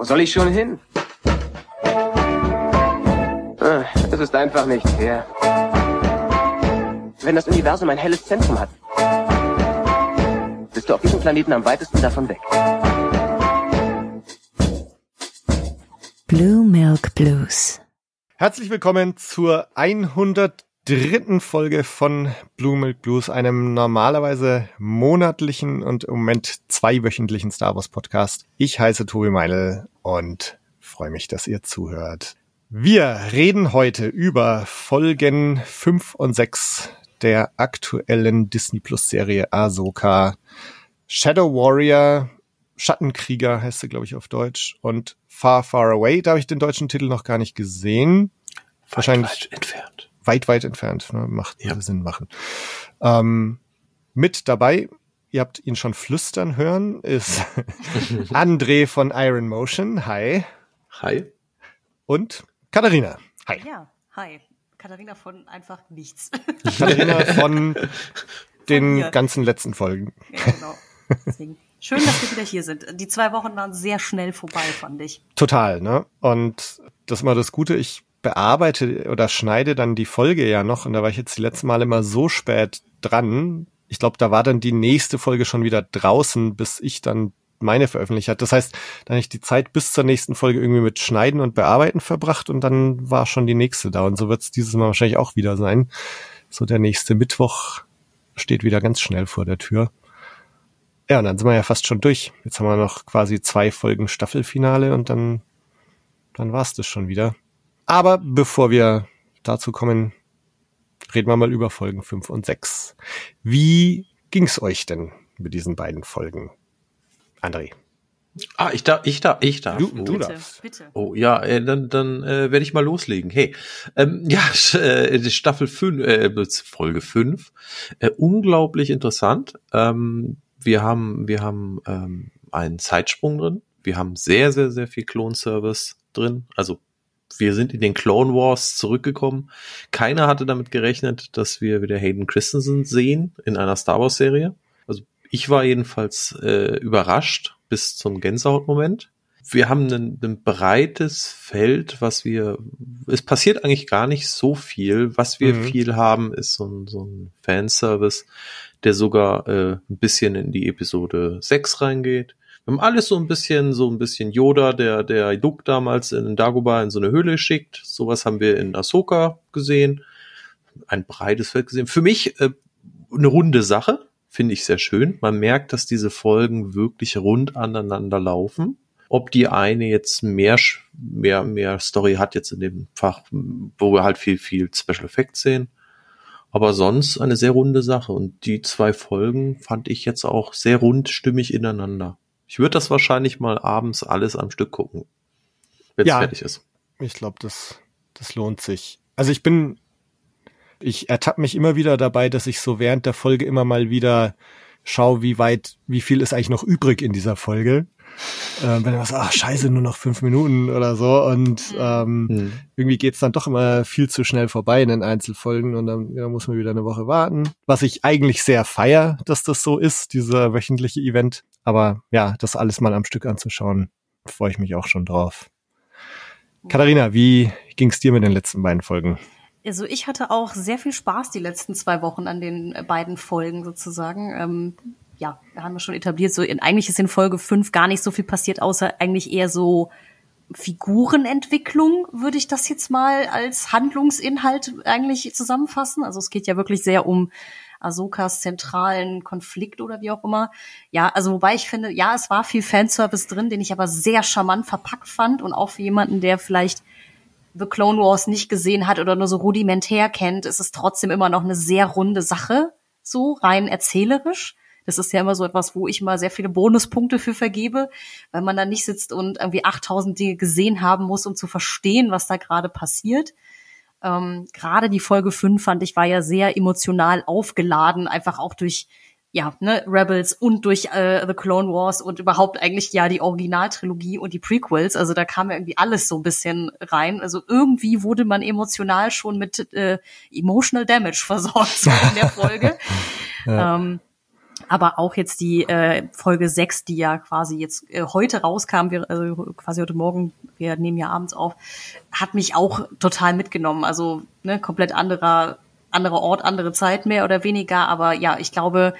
Wo soll ich schon hin? Ah, Es ist einfach nicht fair. Wenn das Universum ein helles Zentrum hat, bist du auf diesem Planeten am weitesten davon weg. Blue Milk Blues. Herzlich willkommen zur 103. Folge von Blue Milk Blues, einem normalerweise monatlichen und im Moment zweiwöchentlichen Star Wars Podcast. Ich heiße Tobi Meinl und freue mich, dass ihr zuhört. Wir reden heute über Folgen 5 und 6 der aktuellen Disney Plus Serie Ahsoka. Shadow Warrior, Schattenkrieger heißt sie, glaube ich, auf Deutsch. Und Far, Far Away, da habe ich den deutschen Titel noch gar nicht gesehen. Wahrscheinlich entfernt. Weit, weit entfernt. Ne? Macht Ja. Sinn machen. Ähm, mit dabei, ihr habt ihn schon flüstern hören, ist André von Iron Motion. Hi. Hi. Und Katharina. Hi. Ja, hi. Katharina von einfach nichts. Katharina von den mir. ganzen letzten Folgen. ja, genau. Deswegen. Schön, dass wir wieder hier sind. Die zwei Wochen waren sehr schnell vorbei, fand ich. Total, ne? Und das ist mal das Gute, ich bearbeite oder schneide dann die Folge ja noch und da war ich jetzt die letzten Mal immer so spät dran. Ich glaube, da war dann die nächste Folge schon wieder draußen, bis ich dann meine veröffentlicht hat. Das heißt, dann habe ich die Zeit bis zur nächsten Folge irgendwie mit Schneiden und Bearbeiten verbracht und dann war schon die nächste da. Und so wird es dieses Mal wahrscheinlich auch wieder sein. So der nächste Mittwoch steht wieder ganz schnell vor der Tür. Ja, und dann sind wir ja fast schon durch. Jetzt haben wir noch quasi zwei Folgen Staffelfinale und dann, dann war's das schon wieder. Aber bevor wir dazu kommen, reden wir mal über Folgen 5 und 6. Wie ging's euch denn mit diesen beiden Folgen? André. Ah, ich darf, ich darf, ich darf. Du- oh. du Bitte, darfst. bitte. Oh ja, äh, dann, dann äh, werde ich mal loslegen. Hey, ähm, ja, äh, die Staffel 5, äh, Folge 5, äh, unglaublich interessant. Ähm, wir haben, wir haben ähm, einen Zeitsprung drin. Wir haben sehr, sehr, sehr viel Klon-Service drin. Also wir sind in den Clone Wars zurückgekommen. Keiner hatte damit gerechnet, dass wir wieder Hayden Christensen sehen in einer Star Wars Serie. Also ich war jedenfalls äh, überrascht bis zum Gänsehautmoment. Wir haben ein, ein breites Feld, was wir, es passiert eigentlich gar nicht so viel. Was wir Mhm. viel haben, ist so ein, so ein Fanservice, der sogar äh, ein bisschen in die Episode 6 reingeht. Wir haben alles so ein bisschen, so ein bisschen Yoda, der, der Duke damals in Dagobah in so eine Höhle schickt. Sowas haben wir in Ahsoka gesehen. Ein breites Feld gesehen. Für mich äh, eine runde Sache. Finde ich sehr schön. Man merkt, dass diese Folgen wirklich rund aneinander laufen. Ob die eine jetzt mehr, mehr, mehr Story hat jetzt in dem Fach, wo wir halt viel, viel Special Effects sehen. Aber sonst eine sehr runde Sache. Und die zwei Folgen fand ich jetzt auch sehr rundstimmig ineinander. Ich würde das wahrscheinlich mal abends alles am Stück gucken, wenn es Ja. fertig ist. Ich glaube, das, das lohnt sich. Also ich bin, ich ertappe mich immer wieder dabei, dass ich so während der Folge immer mal wieder schaue, wie weit, wie viel ist eigentlich noch übrig in dieser Folge. Ähm, wenn du was, ach scheiße, nur noch fünf Minuten oder so und ähm, Hm. irgendwie geht's dann doch immer viel zu schnell vorbei in den Einzelfolgen und dann ja, muss man wieder eine Woche warten. Was ich eigentlich sehr feier, dass das so ist, dieser wöchentliche Event. Aber ja, das alles mal am Stück anzuschauen, freue ich mich auch schon drauf. Katharina, wie ging's dir mit den letzten beiden Folgen? Also ich hatte auch sehr viel Spaß die letzten zwei Wochen an den äh, beiden Folgen sozusagen. Ähm, ja, wir haben ja schon etabliert, so in, eigentlich ist in Folge 5 gar nicht so viel passiert, außer eigentlich eher so Figurenentwicklung, würde ich das jetzt mal als Handlungsinhalt eigentlich zusammenfassen. Also es geht ja wirklich sehr um Ahsokas zentralen Konflikt oder wie auch immer. Ja, also wobei ich finde, ja, es war viel Fanservice drin, den ich aber sehr charmant verpackt fand und auch für jemanden, der vielleicht The Clone Wars nicht gesehen hat oder nur so rudimentär kennt, ist es trotzdem immer noch eine sehr runde Sache, so rein erzählerisch. Das ist ja immer so etwas, wo ich mal sehr viele Bonuspunkte für vergebe, weil man da nicht sitzt und irgendwie 8000 Dinge gesehen haben muss, um zu verstehen, was da gerade passiert. Ähm, gerade die Folge 5 fand ich war ja sehr emotional aufgeladen, einfach auch durch ja, ne, Rebels und durch äh, The Clone Wars und überhaupt eigentlich ja die Originaltrilogie und die Prequels. Also da kam ja irgendwie alles so ein bisschen rein. Also irgendwie wurde man emotional schon mit äh, Emotional Damage versorgt so in der Folge. Ja. ähm, Aber auch jetzt die äh, Folge 6, die ja quasi jetzt äh, heute rauskam, wir, also quasi heute Morgen, wir nehmen ja abends auf, hat mich auch total mitgenommen. Also ne, komplett anderer, anderer Ort, andere Zeit mehr oder weniger. Aber ja, ich glaube,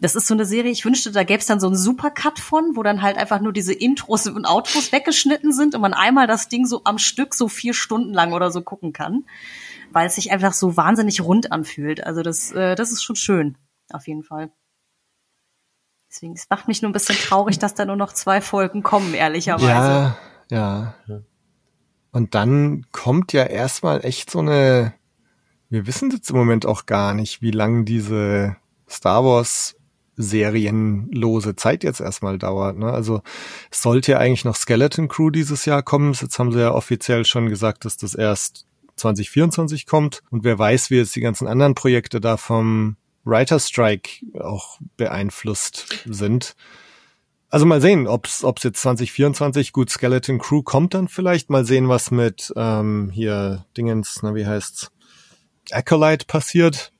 das ist so eine Serie, ich wünschte, da gäbe es dann so einen Supercut von, wo dann halt einfach nur diese Intros und Outros weggeschnitten sind und man einmal das Ding so am Stück so vier Stunden lang oder so gucken kann, weil es sich einfach so wahnsinnig rund anfühlt. Also das, äh, das ist schon schön, auf jeden Fall. Deswegen, es macht mich nur ein bisschen traurig, dass da nur noch zwei Folgen kommen, ehrlicherweise. Ja, ja. Und dann kommt ja erstmal echt so eine, wir wissen jetzt im Moment auch gar nicht, wie lang diese Star Wars serienlose Zeit jetzt erstmal dauert. Ne? Also es sollte ja eigentlich noch Skeleton Crew dieses Jahr kommen. Jetzt haben sie ja offiziell schon gesagt, dass das erst 2024 kommt. Und wer weiß, wie jetzt die ganzen anderen Projekte da vom Writer Strike auch beeinflusst sind. Also mal sehen, ob es jetzt 2024 gut Skeleton Crew kommt dann vielleicht. Mal sehen, was mit ähm, hier Dingens, na wie heißt's, Acolyte passiert.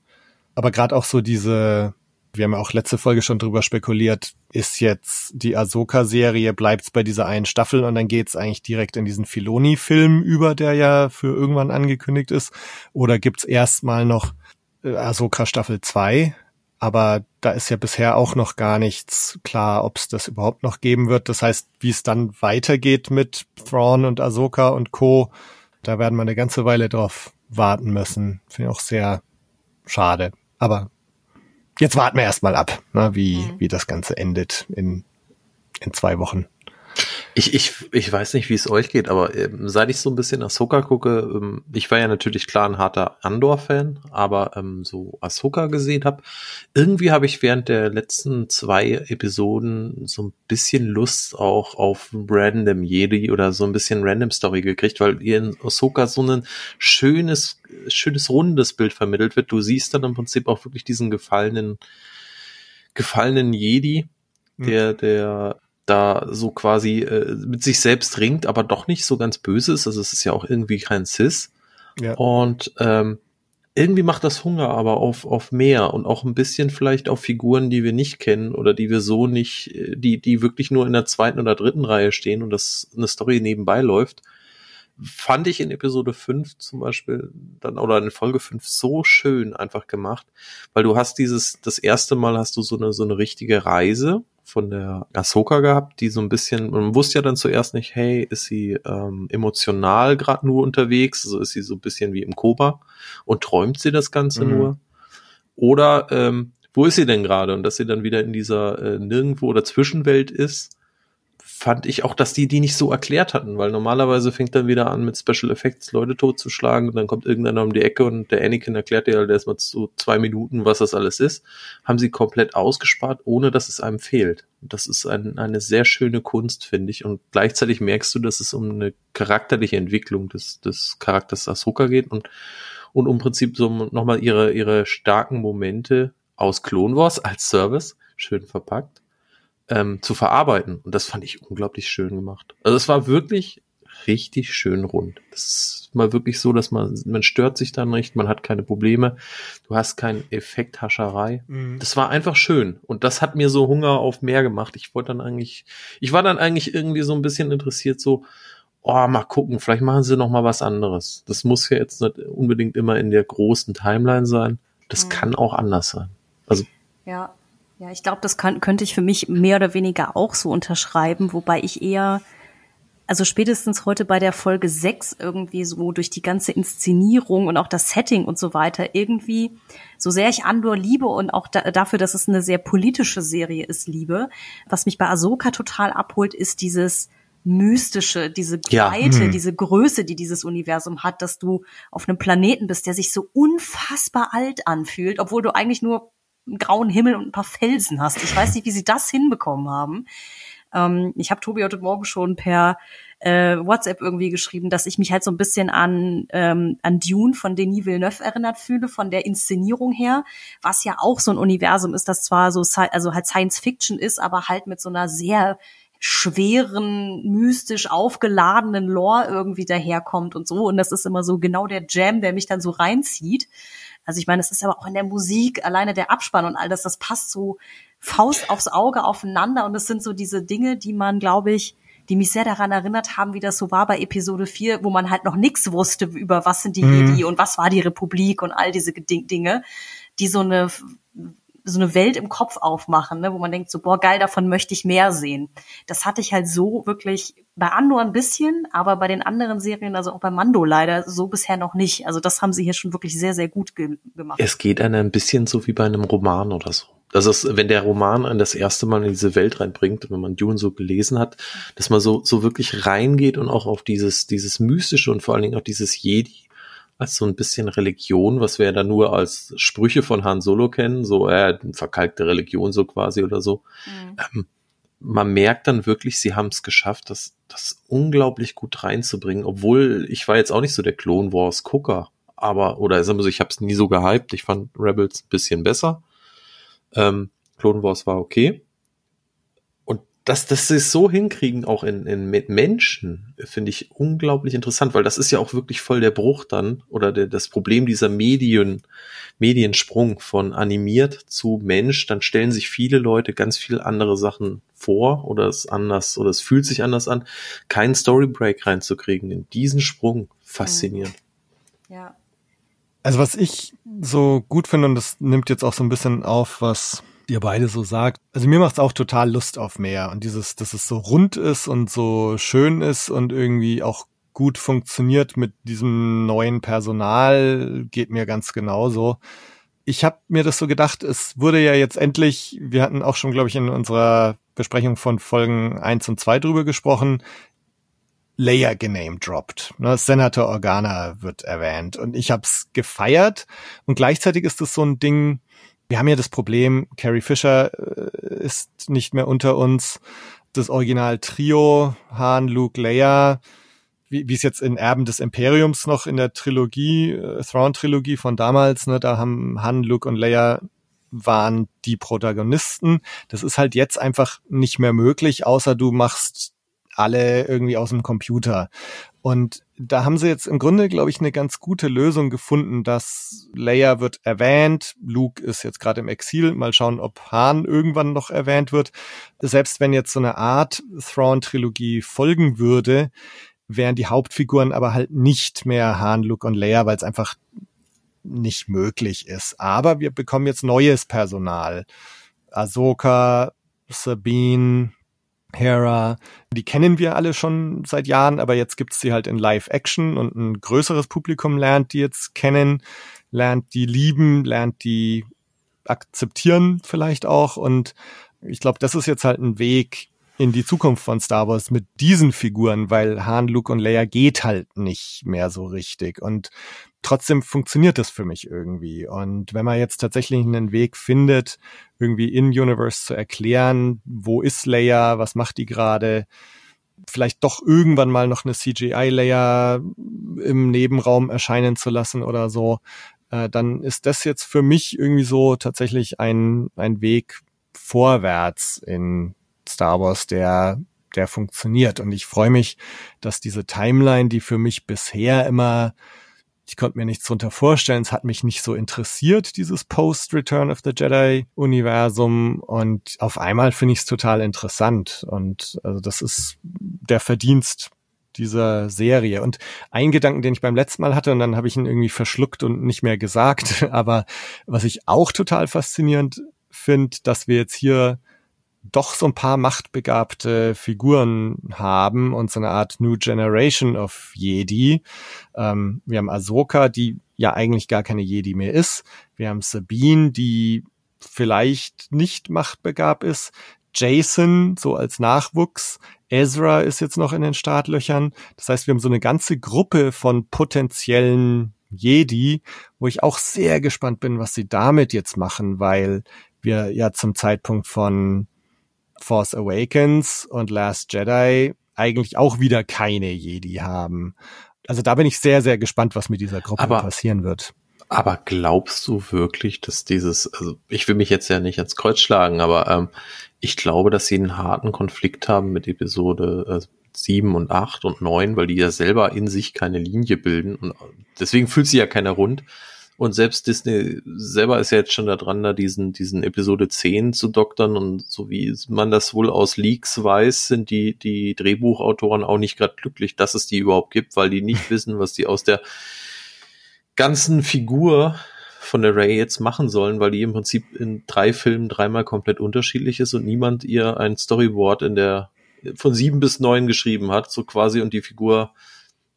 Aber gerade auch so diese wir haben ja auch letzte Folge schon drüber spekuliert, ist jetzt die Ahsoka-Serie, bleibt's bei dieser einen Staffel und dann geht's eigentlich direkt in diesen Filoni-Film über, der ja für irgendwann angekündigt ist, oder gibt's erstmal noch Ahsoka Staffel 2, aber da ist ja bisher auch noch gar nichts klar, ob's das überhaupt noch geben wird. Das heißt, wie es dann weitergeht mit Thrawn und Ahsoka und Co., da werden wir eine ganze Weile drauf warten müssen. Finde ich auch sehr schade. Aber jetzt warten wir erstmal ab, ne, wie, mhm. wie das Ganze endet in, in zwei Wochen. Ich, ich, ich weiß nicht, wie es euch geht, aber ähm, seit ich so ein bisschen Ahsoka gucke, ähm, ich war ja natürlich klar ein harter Andor-Fan, aber ähm, so Ahsoka gesehen habe, irgendwie habe ich während der letzten zwei Episoden so ein bisschen Lust auch auf Random Jedi oder so ein bisschen Random Story gekriegt, weil ihr in Ahsoka so ein schönes, schönes rundes Bild vermittelt wird. Du siehst dann im Prinzip auch wirklich diesen gefallenen, gefallenen Jedi, hm. der, der da so quasi äh, mit sich selbst ringt, aber doch nicht so ganz böse ist. Also es ist ja auch irgendwie kein Cis. Ja. Und ähm, irgendwie macht das Hunger aber auf, auf mehr und auch ein bisschen vielleicht auf Figuren, die wir nicht kennen oder die wir so nicht, äh, die, die wirklich nur in der zweiten oder dritten Reihe stehen und das eine Story nebenbei läuft. Fand ich in Episode 5 zum Beispiel dann oder in Folge 5 so schön einfach gemacht, weil du hast dieses, das erste Mal hast du so eine, so eine richtige Reise von der Ahsoka gehabt, die so ein bisschen, man wusste ja dann zuerst nicht, hey, ist sie ähm, emotional gerade nur unterwegs, also ist sie so ein bisschen wie im Koba und träumt sie das Ganze mhm. nur? Oder ähm, wo ist sie denn gerade? Und dass sie dann wieder in dieser äh, Nirgendwo oder Zwischenwelt ist, fand ich auch, dass die die nicht so erklärt hatten, weil normalerweise fängt dann wieder an mit Special Effects Leute totzuschlagen und dann kommt irgendeiner um die Ecke und der Anakin erklärt dir halt erstmal so zwei Minuten, was das alles ist. Haben sie komplett ausgespart, ohne dass es einem fehlt. Das ist ein, eine sehr schöne Kunst, finde ich. Und gleichzeitig merkst du, dass es um eine charakterliche Entwicklung des, des Charakters Ahsoka geht und, und um Prinzip so nochmal ihre, ihre starken Momente aus Clone Wars als Service, schön verpackt ähm, zu verarbeiten. Und das fand ich unglaublich schön gemacht. Also es war wirklich richtig schön rund. Das ist mal wirklich so, dass man, man stört sich dann nicht, man hat keine Probleme, du hast keinen Effekthascherei. Mhm. Das war einfach schön. Und das hat mir so Hunger auf mehr gemacht. Ich wollte dann eigentlich, ich war dann eigentlich irgendwie so ein bisschen interessiert, so, oh, mal gucken, vielleicht machen sie noch mal was anderes. Das muss ja jetzt nicht unbedingt immer in der großen Timeline sein. Das mhm. kann auch anders sein. Also. Ja, ja, ich glaube, das kann, könnte ich für mich mehr oder weniger auch so unterschreiben, wobei ich eher, also spätestens heute bei der Folge 6 irgendwie so durch die ganze Inszenierung und auch das Setting und so weiter irgendwie, so sehr ich Andor liebe und auch da, dafür, dass es eine sehr politische Serie ist, liebe, was mich bei Ahsoka total abholt, ist dieses, mystische, diese Breite, ja. hm. diese Größe, die dieses Universum hat, dass du auf einem Planeten bist, der sich so unfassbar alt anfühlt, obwohl du eigentlich nur einen grauen Himmel und ein paar Felsen hast. Ich weiß nicht, wie sie das hinbekommen haben. Ähm, ich habe Tobi heute Morgen schon per äh, WhatsApp irgendwie geschrieben, dass ich mich halt so ein bisschen an, ähm, an Dune von Denis Villeneuve erinnert fühle, von der Inszenierung her, was ja auch so ein Universum ist, das zwar so, also halt Science Fiction ist, aber halt mit so einer sehr schweren, mystisch aufgeladenen Lore irgendwie daherkommt und so. Und das ist immer so genau der Jam, der mich dann so reinzieht. Also ich meine, es ist aber auch in der Musik, alleine der Abspann und all das, das passt so Faust aufs Auge aufeinander und es sind so diese Dinge, die man, glaube ich, die mich sehr daran erinnert haben, wie das so war bei Episode 4, wo man halt noch nichts wusste über was sind die Mhm. Jedi und was war die Republik und all diese Ding- Dinge, die so eine so eine Welt im Kopf aufmachen, ne, wo man denkt so, boah, geil, davon möchte ich mehr sehen. Das hatte ich halt so wirklich bei Andor ein bisschen, aber bei den anderen Serien, also auch bei Mando leider, so bisher noch nicht. Also das haben sie hier schon wirklich sehr, sehr gut ge gemacht. Es geht einem ein bisschen so wie bei einem Roman oder so. Das ist, wenn der Roman einen das erste Mal in diese Welt reinbringt, wenn man Dune so gelesen hat, dass man so, so wirklich reingeht und auch auf dieses, dieses Mystische und vor allen Dingen auch dieses Jedi als so ein bisschen Religion, was wir ja dann nur als Sprüche von Han Solo kennen, so äh, verkalkte Religion so quasi oder so. Mhm. Ähm, man merkt dann wirklich, sie haben es geschafft, das, das unglaublich gut reinzubringen, obwohl ich war jetzt auch nicht so der Clone Wars Gucker, aber oder sagen wir so, ich habe es nie so gehypt. Ich fand Rebels ein bisschen besser. Ähm, Clone Wars war okay. Dass, dass sie es so hinkriegen, auch in, in mit Menschen, finde ich unglaublich interessant, weil das ist ja auch wirklich voll der Bruch dann oder der, das Problem dieser Medien, Mediensprung von animiert zu Mensch. Dann stellen sich viele Leute ganz viel andere Sachen vor oder es anders oder es fühlt sich anders an. Keinen Storybreak reinzukriegen in diesen Sprung, faszinierend. Ja. Also was ich so gut finde, und das nimmt jetzt auch so ein bisschen auf, was ihr beide so sagt. Also mir macht's auch total Lust auf mehr. Und dieses, dass es so rund ist und so schön ist und irgendwie auch gut funktioniert mit diesem neuen Personal, geht mir ganz genauso. Ich habe mir das so gedacht, es wurde ja jetzt endlich, wir hatten auch schon, glaube ich, in unserer Besprechung von Folgen eins und zwei drüber gesprochen, Leia genamedroppt. Ne, Senator Organa wird erwähnt und ich hab's gefeiert und gleichzeitig ist es so ein Ding, wir haben ja das Problem, Carrie Fisher äh, ist nicht mehr unter uns, das Original Trio, Han, Luke, Leia, wie wie es jetzt in Erben des Imperiums noch in der Trilogie, äh, Thrawn-Trilogie von damals, ne, da haben Han, Luke und Leia waren die Protagonisten. Das ist halt jetzt einfach nicht mehr möglich, außer du machst alle irgendwie aus dem Computer. Und da haben sie jetzt im Grunde, glaube ich, eine ganz gute Lösung gefunden, dass Leia wird erwähnt, Luke ist jetzt gerade im Exil, mal schauen, ob Han irgendwann noch erwähnt wird. Selbst wenn jetzt so eine Art Thrawn-Trilogie folgen würde, wären die Hauptfiguren aber halt nicht mehr Han, Luke und Leia, weil es einfach nicht möglich ist. Aber wir bekommen jetzt neues Personal. Ahsoka, Sabine, Hera, die kennen wir alle schon seit Jahren, aber jetzt gibt's sie halt in Live-Action und ein größeres Publikum lernt die jetzt kennen, lernt die lieben, lernt die akzeptieren vielleicht auch. Und ich glaube, das ist jetzt halt ein Weg in die Zukunft von Star Wars mit diesen Figuren, weil Han, Luke und Leia geht halt nicht mehr so richtig. Und trotzdem funktioniert das für mich irgendwie. Und wenn man jetzt tatsächlich einen Weg findet, irgendwie in Universe zu erklären, wo ist Leia, was macht die gerade, vielleicht doch irgendwann mal noch eine CGI-Leia im Nebenraum erscheinen zu lassen oder so, äh, dann ist das jetzt für mich irgendwie so tatsächlich ein, ein Weg vorwärts in Star Wars, der der funktioniert. Und ich freue mich, dass diese Timeline, die für mich bisher immer ich konnte mir nichts drunter vorstellen. Es hat mich nicht so interessiert, dieses Post-Return of the Jedi-Universum. Und auf einmal finde ich es total interessant. Und also das ist der Verdienst dieser Serie. Und ein Gedanken, den ich beim letzten Mal hatte, und dann habe ich ihn irgendwie verschluckt und nicht mehr gesagt. Aber was ich auch total faszinierend finde, dass wir jetzt hier doch so ein paar machtbegabte Figuren haben und so eine Art New Generation of Jedi. Ähm, wir haben Ahsoka, die ja eigentlich gar keine Jedi mehr ist. Wir haben Sabine, die vielleicht nicht machtbegabt ist. Jason, so als Nachwuchs. Ezra ist jetzt noch in den Startlöchern. Das heißt, wir haben so eine ganze Gruppe von potenziellen Jedi, wo ich auch sehr gespannt bin, was sie damit jetzt machen, weil wir ja zum Zeitpunkt von Force Awakens und Last Jedi eigentlich auch wieder keine Jedi haben. Also da bin ich sehr, sehr gespannt, was mit dieser Gruppe Aber- passieren wird. Aber glaubst du wirklich, dass dieses, also ich will mich jetzt ja nicht ans Kreuz schlagen, aber ähm, ich glaube, dass sie einen harten Konflikt haben mit Episode äh, 7 und 8 und 9, weil die ja selber in sich keine Linie bilden und deswegen fühlt sie ja keiner rund. Und selbst Disney selber ist ja jetzt schon da dran, da diesen, diesen Episode 10 zu doktern. Und so wie man das wohl aus Leaks weiß, sind die, die Drehbuchautoren auch nicht gerade glücklich, dass es die überhaupt gibt, weil die nicht wissen, was die aus der ganzen Figur von der Ray jetzt machen sollen, weil die im Prinzip in drei Filmen dreimal komplett unterschiedlich ist und niemand ihr ein Storyboard in der von sieben bis neun geschrieben hat, so quasi und die Figur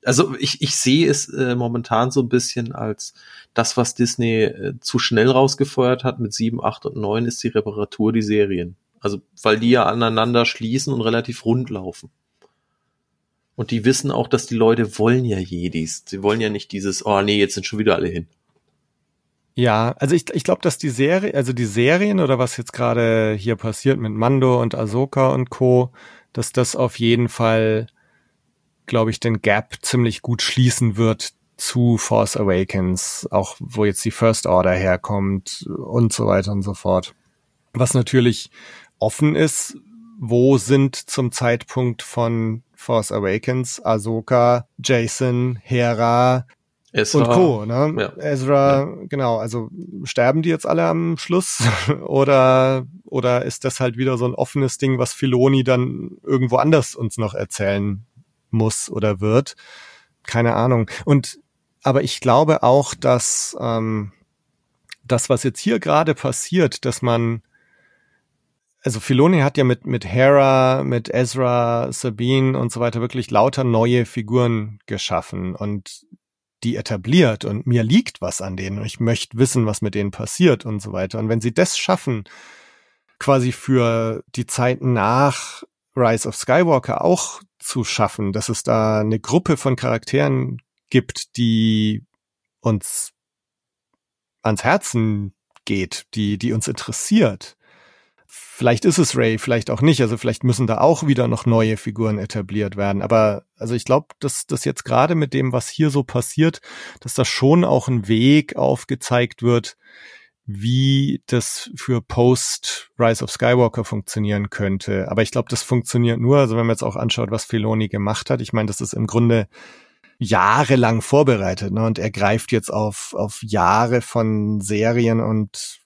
also ich, ich sehe es äh, momentan so ein bisschen als das, was Disney äh, zu schnell rausgefeuert hat mit sieben, acht und neun, ist die Reparatur die Serien. Also weil die ja aneinander schließen und relativ rund laufen. Und die wissen auch, dass die Leute wollen ja Jedis. Sie wollen ja nicht dieses, oh nee, jetzt sind schon wieder alle hin. Ja, also ich, ich glaube, dass die Serie, also die Serien oder was jetzt gerade hier passiert mit Mando und Ahsoka und Co., dass das auf jeden Fall glaube ich, den Gap ziemlich gut schließen wird zu Force Awakens, auch wo jetzt die First Order herkommt und so weiter und so fort. Was natürlich offen ist, wo sind zum Zeitpunkt von Force Awakens Ahsoka, Jason, Hera Ezra. und Co. Ne? Ja. Ezra, ja. genau. Also sterben die jetzt alle am Schluss oder oder ist das halt wieder so ein offenes Ding, was Filoni dann irgendwo anders uns noch erzählen muss oder wird. Keine Ahnung. Und aber ich glaube auch, dass ähm, das, was jetzt hier gerade passiert, dass man also Filoni hat ja mit, mit Hera, mit Ezra, Sabine und so weiter wirklich lauter neue Figuren geschaffen und die etabliert und mir liegt was an denen und ich möchte wissen, was mit denen passiert und so weiter. Und wenn sie das schaffen, quasi für die Zeit nach Rise of Skywalker auch zu schaffen, dass es da eine Gruppe von Charakteren gibt, die uns ans Herzen geht, die, die uns interessiert. Vielleicht ist es Ray, vielleicht auch nicht. Also vielleicht müssen da auch wieder noch neue Figuren etabliert werden. Aber also ich glaube, dass das jetzt gerade mit dem, was hier so passiert, dass da schon auch ein Weg aufgezeigt wird, wie das für Post Rise of Skywalker funktionieren könnte. Aber ich glaube, das funktioniert nur, also wenn man jetzt auch anschaut, was Filoni gemacht hat. Ich meine, das ist im Grunde jahrelang vorbereitet, ne? Und er greift jetzt auf, auf Jahre von Serien und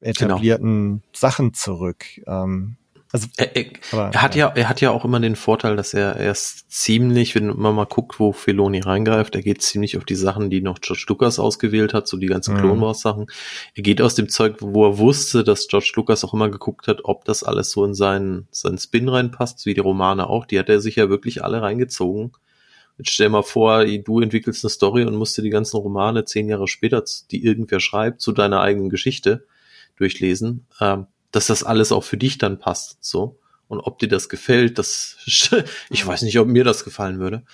etablierten genau. Sachen zurück. Ähm, also, er, er, aber, er hat ja. ja. er hat ja auch immer den Vorteil, dass er erst ziemlich, wenn man mal guckt, wo Filoni reingreift, er geht ziemlich auf die Sachen, die noch George Lucas ausgewählt hat, so die ganzen mhm. Clone Wars Sachen. Er geht aus dem Zeug, wo er wusste, dass George Lucas auch immer geguckt hat, ob das alles so in seinen, seinen Spin reinpasst, wie die Romane auch. Die hat er sich ja wirklich alle reingezogen. Jetzt stell mal vor, du entwickelst eine Story und musst dir die ganzen Romane zehn Jahre später, die irgendwer schreibt, zu deiner eigenen Geschichte durchlesen. Ähm, dass das alles auch für dich dann passt, so. Und ob dir das gefällt, das, ich weiß nicht, ob mir das gefallen würde.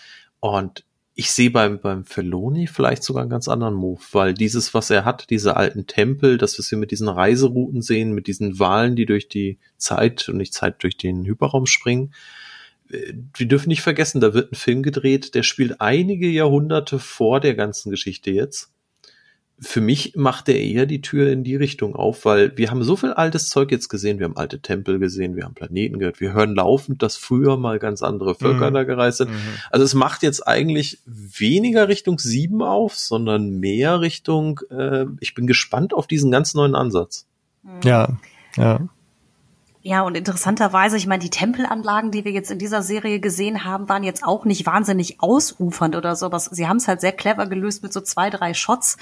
Und ich sehe beim, beim Feloni vielleicht sogar einen ganz anderen Move, weil dieses, was er hat, diese alten Tempel, das, was wir mit diesen Reiserouten sehen, mit diesen Wahlen, die durch die Zeit und nicht Zeit durch den Hyperraum springen, äh, wir dürfen nicht vergessen, da wird ein Film gedreht, der spielt einige Jahrhunderte vor der ganzen Geschichte jetzt für mich macht er eher die Tür in die Richtung auf, weil wir haben so viel altes Zeug jetzt gesehen. Wir haben alte Tempel gesehen, wir haben Planeten gehört, wir hören laufend, dass früher mal ganz andere Völker mhm. da gereist sind. Mhm. Also es macht jetzt eigentlich weniger Richtung sieben auf, sondern mehr Richtung, äh, ich bin gespannt auf diesen ganz neuen Ansatz. Ja, ja. Ja, und interessanterweise, ich meine, die Tempelanlagen, die wir jetzt in dieser Serie gesehen haben, waren jetzt auch nicht wahnsinnig ausufernd oder sowas. Sie haben es halt sehr clever gelöst mit so zwei, drei Shots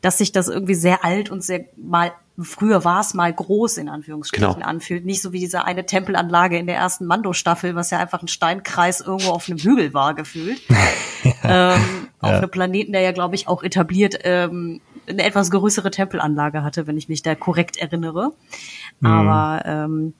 dass sich das irgendwie sehr alt und sehr mal früher war es mal groß in Anführungsstrichen genau. anfühlt, nicht so wie diese eine Tempelanlage in der ersten Mando-Staffel, was ja einfach ein Steinkreis irgendwo auf einem Hügel war gefühlt. ja. ähm, auf einem Planeten, der ja glaube ich auch etabliert ähm, eine etwas größere Tempelanlage hatte, wenn ich mich da korrekt erinnere. Mhm. Aber ähm,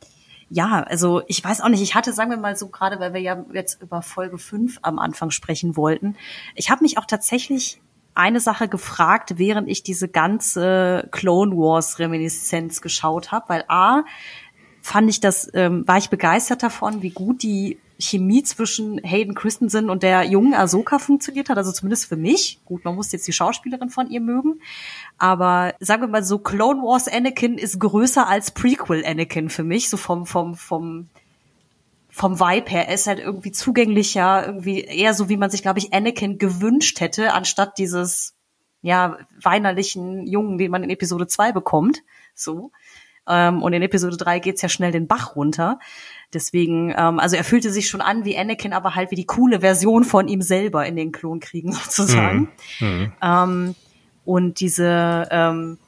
ja, also ich weiß auch nicht, ich hatte, sagen wir mal so, gerade weil wir ja jetzt über Folge 5 am Anfang sprechen wollten, ich habe mich auch tatsächlich eine Sache gefragt, während ich diese ganze Clone Wars Reminiszenz geschaut habe, weil a fand ich das, ähm, war ich begeistert davon, wie gut die Chemie zwischen Hayden Christensen und der jungen Ahsoka funktioniert hat, also zumindest für mich. Gut, man muss jetzt die Schauspielerin von ihr mögen, aber sagen wir mal so, Clone Wars Anakin ist größer als Prequel Anakin für mich, so vom vom vom vom Vibe her. Er ist halt irgendwie zugänglicher, irgendwie eher so, wie man sich, glaube ich, Anakin gewünscht hätte, anstatt dieses ja, weinerlichen Jungen, den man in Episode 2 bekommt. So. Ähm, und in Episode 3 geht's ja schnell den Bach runter. Deswegen, ähm, also er fühlte sich schon an wie Anakin, aber halt wie die coole Version von ihm selber in den Klonkriegen sozusagen. Mhm. Ähm, und diese, ähm,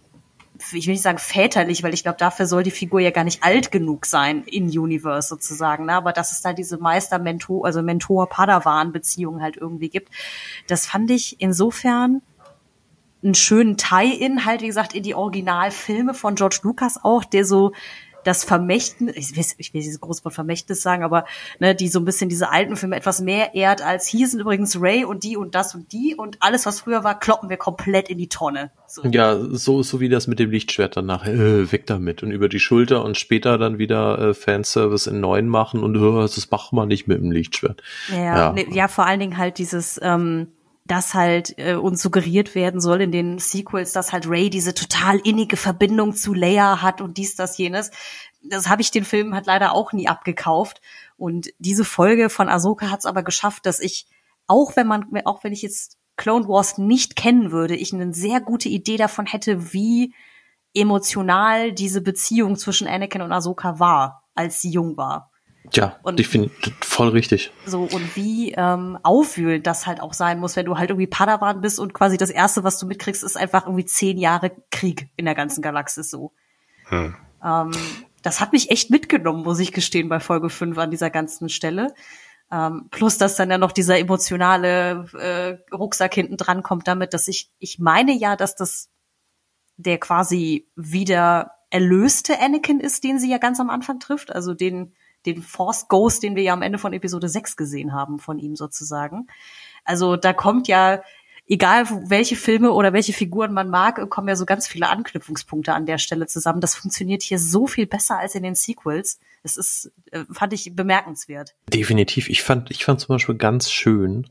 ich will nicht sagen väterlich, weil ich glaube, dafür soll die Figur ja gar nicht alt genug sein in Universe sozusagen. Ne? Aber dass es da diese Meister-Mentor, also Mentor-Padawan-Beziehung halt irgendwie gibt, das fand ich insofern einen schönen Tie-In halt, wie gesagt, in die Originalfilme von George Lucas auch, der so das Vermächtnis, ich will, ich will dieses große Wort Vermächtnis sagen, aber ne, die so ein bisschen diese alten Filme etwas mehr ehrt als hier sind übrigens Ray und die und das und die und alles, was früher war, kloppen wir komplett in die Tonne. So. Ja, so, so wie das mit dem Lichtschwert danach, äh, weg damit und über die Schulter und später dann wieder äh, Fanservice in neuen machen und äh, das macht man nicht mit dem Lichtschwert. Ja, Ja. Nee, ja vor allen Dingen halt dieses, ähm, dass halt äh, uns suggeriert werden soll in den Sequels, dass halt Ray diese total innige Verbindung zu Leia hat und dies, das, jenes. Das habe ich den Film halt leider auch nie abgekauft. Und diese Folge von Ahsoka hat es aber geschafft, dass ich, auch wenn man, auch wenn ich jetzt Clone Wars nicht kennen würde, ich eine sehr gute Idee davon hätte, wie emotional diese Beziehung zwischen Anakin und Ahsoka war, als sie jung war. Ja, Und- definitiv voll richtig. So, und wie ähm, aufwühlend das halt auch sein muss, wenn du halt irgendwie Padawan bist und quasi das Erste, was du mitkriegst, ist einfach irgendwie zehn Jahre Krieg in der ganzen Galaxis so. Hm. Ähm, das hat mich echt mitgenommen, muss ich gestehen, bei Folge 5 an dieser ganzen Stelle. Ähm, plus, dass dann ja noch dieser emotionale äh, Rucksack hinten dran kommt damit, dass ich, ich meine ja, dass das der quasi wieder erlöste Anakin ist, den sie ja ganz am Anfang trifft, also den, den Force Ghost, den wir ja am Ende von Episode 6 gesehen haben von ihm sozusagen. Also da kommt ja, egal welche Filme oder welche Figuren man mag, kommen ja so ganz viele Anknüpfungspunkte an der Stelle zusammen. Das funktioniert hier so viel besser als in den Sequels. Es ist, äh, fand ich bemerkenswert. Definitiv. Ich fand, ich fand zum Beispiel ganz schön,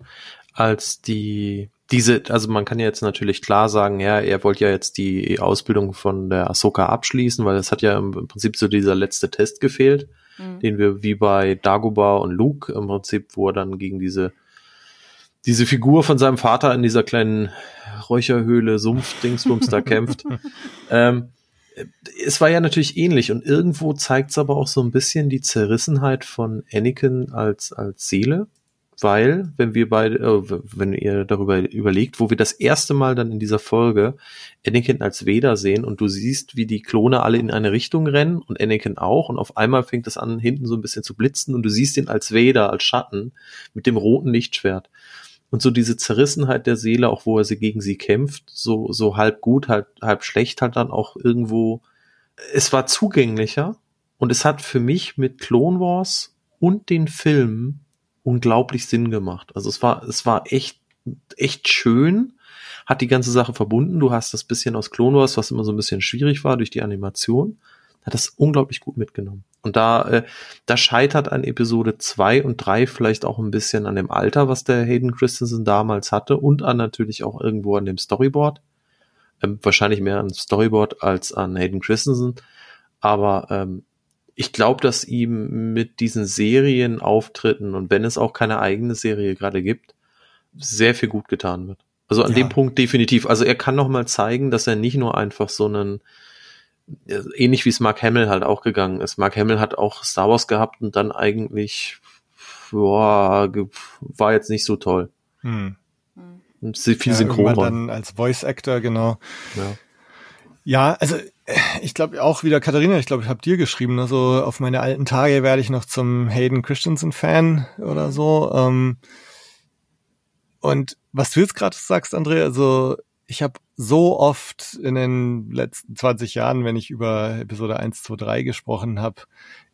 als die diese, also man kann ja jetzt natürlich klar sagen, ja, er wollte ja jetzt die Ausbildung von der Ahsoka abschließen, weil es hat ja im Prinzip so dieser letzte Test gefehlt, Mhm. den wir wie bei Dagobah und Luke im Prinzip, wo er dann gegen diese diese Figur von seinem Vater in dieser kleinen Räucherhöhle, Sumpf-Dingsbums da kämpft. Ähm, es war ja natürlich ähnlich und irgendwo zeigt es aber auch so ein bisschen die Zerrissenheit von Anakin als, als Seele, weil, wenn wir beide, äh, wenn ihr darüber überlegt, wo wir das erste Mal dann in dieser Folge Anakin als Vader sehen und du siehst, wie die Klone alle in eine Richtung rennen und Anakin auch und auf einmal fängt es an, hinten so ein bisschen zu blitzen und du siehst ihn als Vader, als Schatten mit dem roten Lichtschwert. Und so diese Zerrissenheit der Seele, auch wo er sie gegen sie kämpft, so, so halb gut, halb, halb schlecht, halt dann auch irgendwo, es war zugänglicher und es hat für mich mit Clone Wars und den Filmen unglaublich Sinn gemacht. Also es war, es war echt, echt schön, hat die ganze Sache verbunden. Du hast das bisschen aus Clone Wars, was immer so ein bisschen schwierig war durch die Animation, hat das unglaublich gut mitgenommen. Und da, äh, da scheitert an Episode zwei und drei vielleicht auch ein bisschen an dem Alter, was der Hayden Christensen damals hatte und an natürlich auch irgendwo an dem Storyboard. Ähm, wahrscheinlich mehr an Storyboard als an Hayden Christensen. Aber ähm, ich glaube, dass ihm mit diesen Serienauftritten und wenn es auch keine eigene Serie gerade gibt, sehr viel gut getan wird. Also an Ja. dem Punkt definitiv. Also er kann noch mal zeigen, dass er nicht nur einfach so einen äh, ähnlich wie es Mark Hamill halt auch gegangen ist. Mark Hamill hat auch Star Wars gehabt und dann eigentlich boah, war jetzt nicht so toll. Hm. Viel Ja, Synchron. dann als Voice Actor, genau. ja. Ja, also äh, ich glaube auch wieder, Katharina, ich glaube, ich habe dir geschrieben, ne, so auf meine alten Tage werde ich noch zum Hayden Christensen-Fan oder so. Ähm, und was du jetzt gerade sagst, André, also ich habe so oft in den letzten 20 Jahren, wenn ich über Episode 1, 2, 3 gesprochen habe,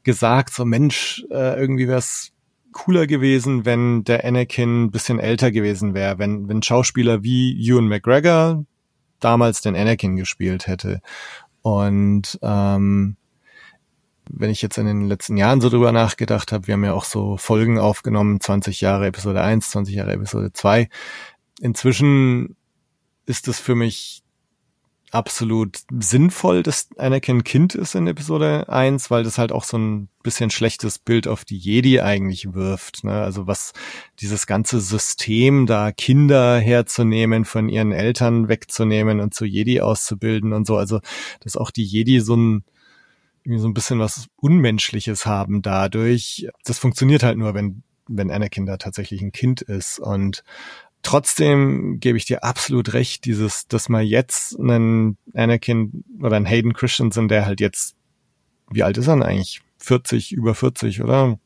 gesagt, so Mensch, äh, irgendwie wäre es cooler gewesen, wenn der Anakin bisschen älter gewesen wäre, wenn, wenn Schauspieler wie Ewan McGregor damals den Anakin gespielt hätte. Und ähm, wenn ich jetzt in den letzten Jahren so drüber nachgedacht habe, wir haben ja auch so Folgen aufgenommen, 20 Jahre Episode 1, 20 Jahre Episode 2. Inzwischen ist es für mich absolut sinnvoll, dass Anakin Kind ist in Episode 1, weil das halt auch so ein bisschen schlechtes Bild auf die Jedi eigentlich wirft. Ne? Also was dieses ganze System da Kinder herzunehmen, von ihren Eltern wegzunehmen und zu Jedi auszubilden und so. Also dass auch die Jedi so ein irgendwie so ein bisschen was Unmenschliches haben dadurch. Das funktioniert halt nur, wenn wenn Anakin da tatsächlich ein Kind ist und Trotzdem gebe ich dir absolut recht, dieses, dass man jetzt einen Anakin oder einen Hayden Christensen, der halt jetzt, wie alt ist er denn eigentlich? 40, über 40, oder?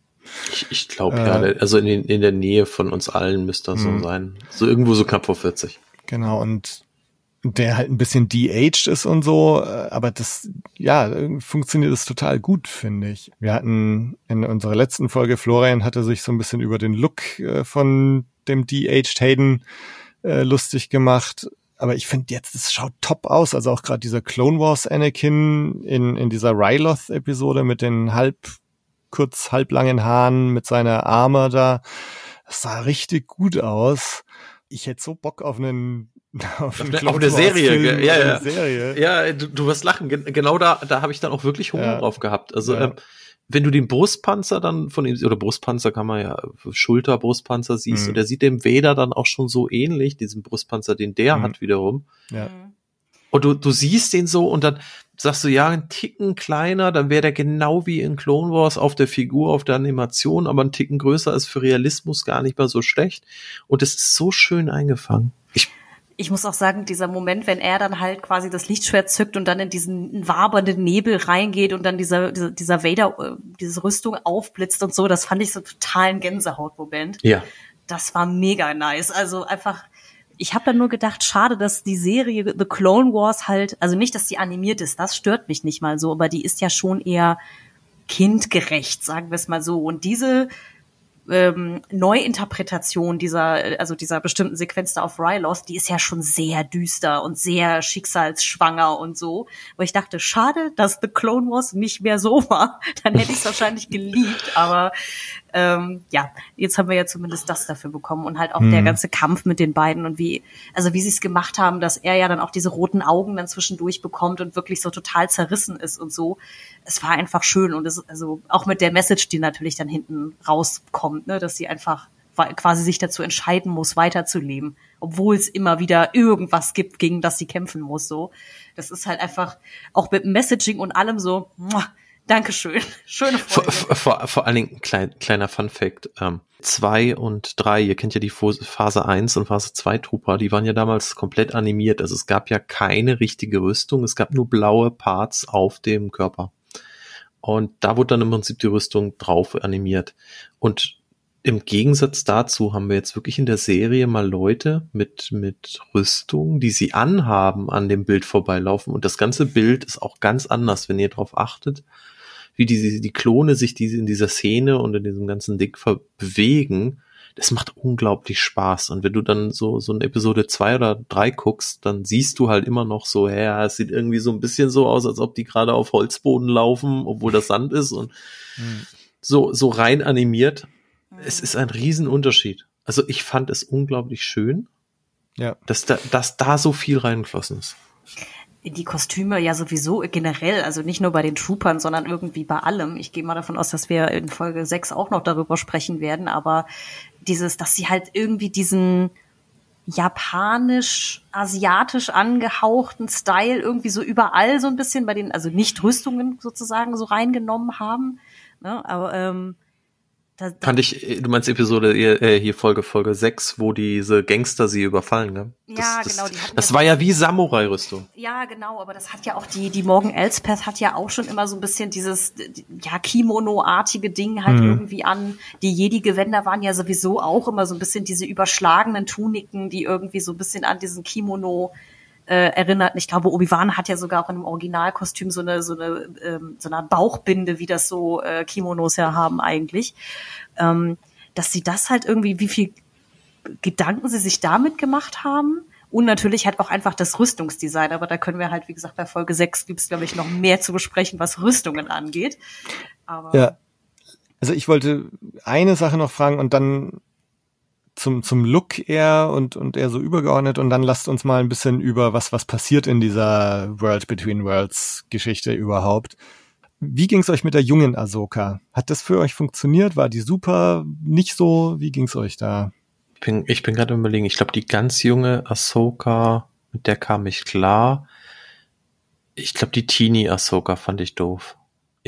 Ich, ich glaube äh, ja, also in, in der Nähe von uns allen müsste das so hm. sein. So irgendwo so knapp vor 40. Genau, und der halt ein bisschen de-aged ist und so, äh, aber das, ja, funktioniert das total gut, finde ich. Wir hatten in unserer letzten Folge, Florian hatte sich so ein bisschen über den Look äh, von dem de-aged Hayden äh, lustig gemacht. Aber ich finde jetzt, es schaut top aus. Also auch gerade dieser Clone Wars Anakin in, in dieser Ryloth-Episode mit den halb, kurz halblangen Haaren, mit seiner Arme da. Das sah richtig gut aus. Ich hätte so Bock auf einen auf, eine, auf eine Serie, ja, ja. Serie. Ja, du, du wirst lachen. Genau da, da habe ich dann auch wirklich Hunger ja. drauf gehabt. Also ja. ähm, wenn du den Brustpanzer dann von ihm, oder Brustpanzer kann man ja, Schulterbrustpanzer siehst, mhm. und der sieht dem Vader dann auch schon so ähnlich, diesen Brustpanzer, den der mhm. hat wiederum. Ja. Mhm. Und du, du siehst den so und dann sagst du, ja, ein Ticken kleiner, dann wäre der genau wie in Clone Wars auf der Figur, auf der Animation, aber ein Ticken größer ist für Realismus gar nicht mehr so schlecht. Und es ist so schön eingefangen. Ich ich muss auch sagen, dieser Moment, wenn er dann halt quasi das Lichtschwert zückt und dann in diesen wabernden Nebel reingeht und dann dieser, dieser, dieser Vader, äh, diese Rüstung aufblitzt und so, das fand ich so totalen Gänsehautmoment. Ja. Das war mega nice. Also einfach, ich habe dann nur gedacht, schade, dass die Serie The Clone Wars halt, also nicht, dass die animiert ist, das stört mich nicht mal so, aber die ist ja schon eher kindgerecht, sagen wir es mal so. Und diese ähm, Neuinterpretation dieser, also dieser bestimmten Sequenz da auf Ryloth, die ist ja schon sehr düster und sehr schicksalsschwanger und so. Wo ich dachte, schade, dass The Clone Wars nicht mehr so war. Dann hätte ich es wahrscheinlich geliebt, aber ähm, ja, jetzt haben wir ja zumindest das dafür bekommen und halt auch mhm. der ganze Kampf mit den beiden und wie, also wie sie es gemacht haben, dass er ja dann auch diese roten Augen dann zwischendurch bekommt und wirklich so total zerrissen ist und so. Es war einfach schön und es, also auch mit der Message, die natürlich dann hinten rauskommt, ne, dass sie einfach quasi sich dazu entscheiden muss, weiterzuleben, obwohl es immer wieder irgendwas gibt, gegen das sie kämpfen muss, so. Das ist halt einfach auch mit Messaging und allem so, muah, Dankeschön. Schöne Folge. Vor, vor, vor allen Dingen klein, kleiner Fun Fact. Ähm, zwei und drei, ihr kennt ja die Phase 1 und Phase 2 Trooper, die waren ja damals komplett animiert. Also es gab ja keine richtige Rüstung, es gab nur blaue Parts auf dem Körper. Und da wurde dann im Prinzip die Rüstung drauf animiert. Und im Gegensatz dazu haben wir jetzt wirklich in der Serie mal Leute mit, mit Rüstung, die sie anhaben, an dem Bild vorbeilaufen. Und das ganze Bild ist auch ganz anders, wenn ihr darauf achtet wie die, die Klone sich diese in dieser Szene und in diesem ganzen Ding bewegen, das macht unglaublich Spaß. Und wenn du dann so, so eine Episode zwei oder drei guckst, dann siehst du halt immer noch so, ja, es sieht irgendwie so ein bisschen so aus, als ob die gerade auf Holzboden laufen, obwohl das Sand ist und mhm. so, so rein animiert. Es ist ein Riesenunterschied. Also ich fand es unglaublich schön, ja. dass da, dass da so viel reingeflossen ist die Kostüme ja sowieso generell, also nicht nur bei den Troopern, sondern irgendwie bei allem. Ich gehe mal davon aus, dass wir in Folge 6 auch noch darüber sprechen werden, aber dieses, dass sie halt irgendwie diesen japanisch-asiatisch angehauchten Style irgendwie so überall so ein bisschen bei den, also nicht Rüstungen sozusagen so reingenommen haben. Ne? Aber ähm, da, da Fand ich, äh, du meinst Episode äh, hier Folge Folge 6, wo diese Gangster sie überfallen, ne? Das, ja, das, genau. Die das war ja wie Samurai-Rüstung. Ja, genau, aber das hat ja auch die, die Morgan Elspeth hat ja auch schon immer so ein bisschen dieses, ja, Kimono-artige Ding halt mhm. irgendwie an. Die Jedi-Gewänder waren ja sowieso auch immer so ein bisschen diese überschlagenen Tuniken, die irgendwie so ein bisschen an diesen Kimono äh, erinnert. Ich glaube, Obi-Wan hat ja sogar auch in einem Originalkostüm so eine so eine ähm, so eine Bauchbinde, wie das so äh, Kimonos ja haben eigentlich. Ähm, dass sie das halt irgendwie, wie viel Gedanken sie sich damit gemacht haben. Und natürlich halt auch einfach das Rüstungsdesign. Aber da können wir halt, wie gesagt, bei Folge 6 gibt es, glaube ich, noch mehr zu besprechen, was Rüstungen angeht. Aber ja. Also ich wollte eine Sache noch fragen und dann zum, zum Look eher und, und eher so übergeordnet und dann lasst uns mal ein bisschen über was, was passiert in dieser World Between Worlds Geschichte überhaupt. Wie ging's euch mit der jungen Ahsoka? Hat das für euch funktioniert? War die super? Nicht so? Wie ging's euch da? Ich bin, ich bin gerade überlegen, ich glaube, die ganz junge Ahsoka, mit der kam ich klar. Ich glaube, die Teenie Ahsoka fand ich doof.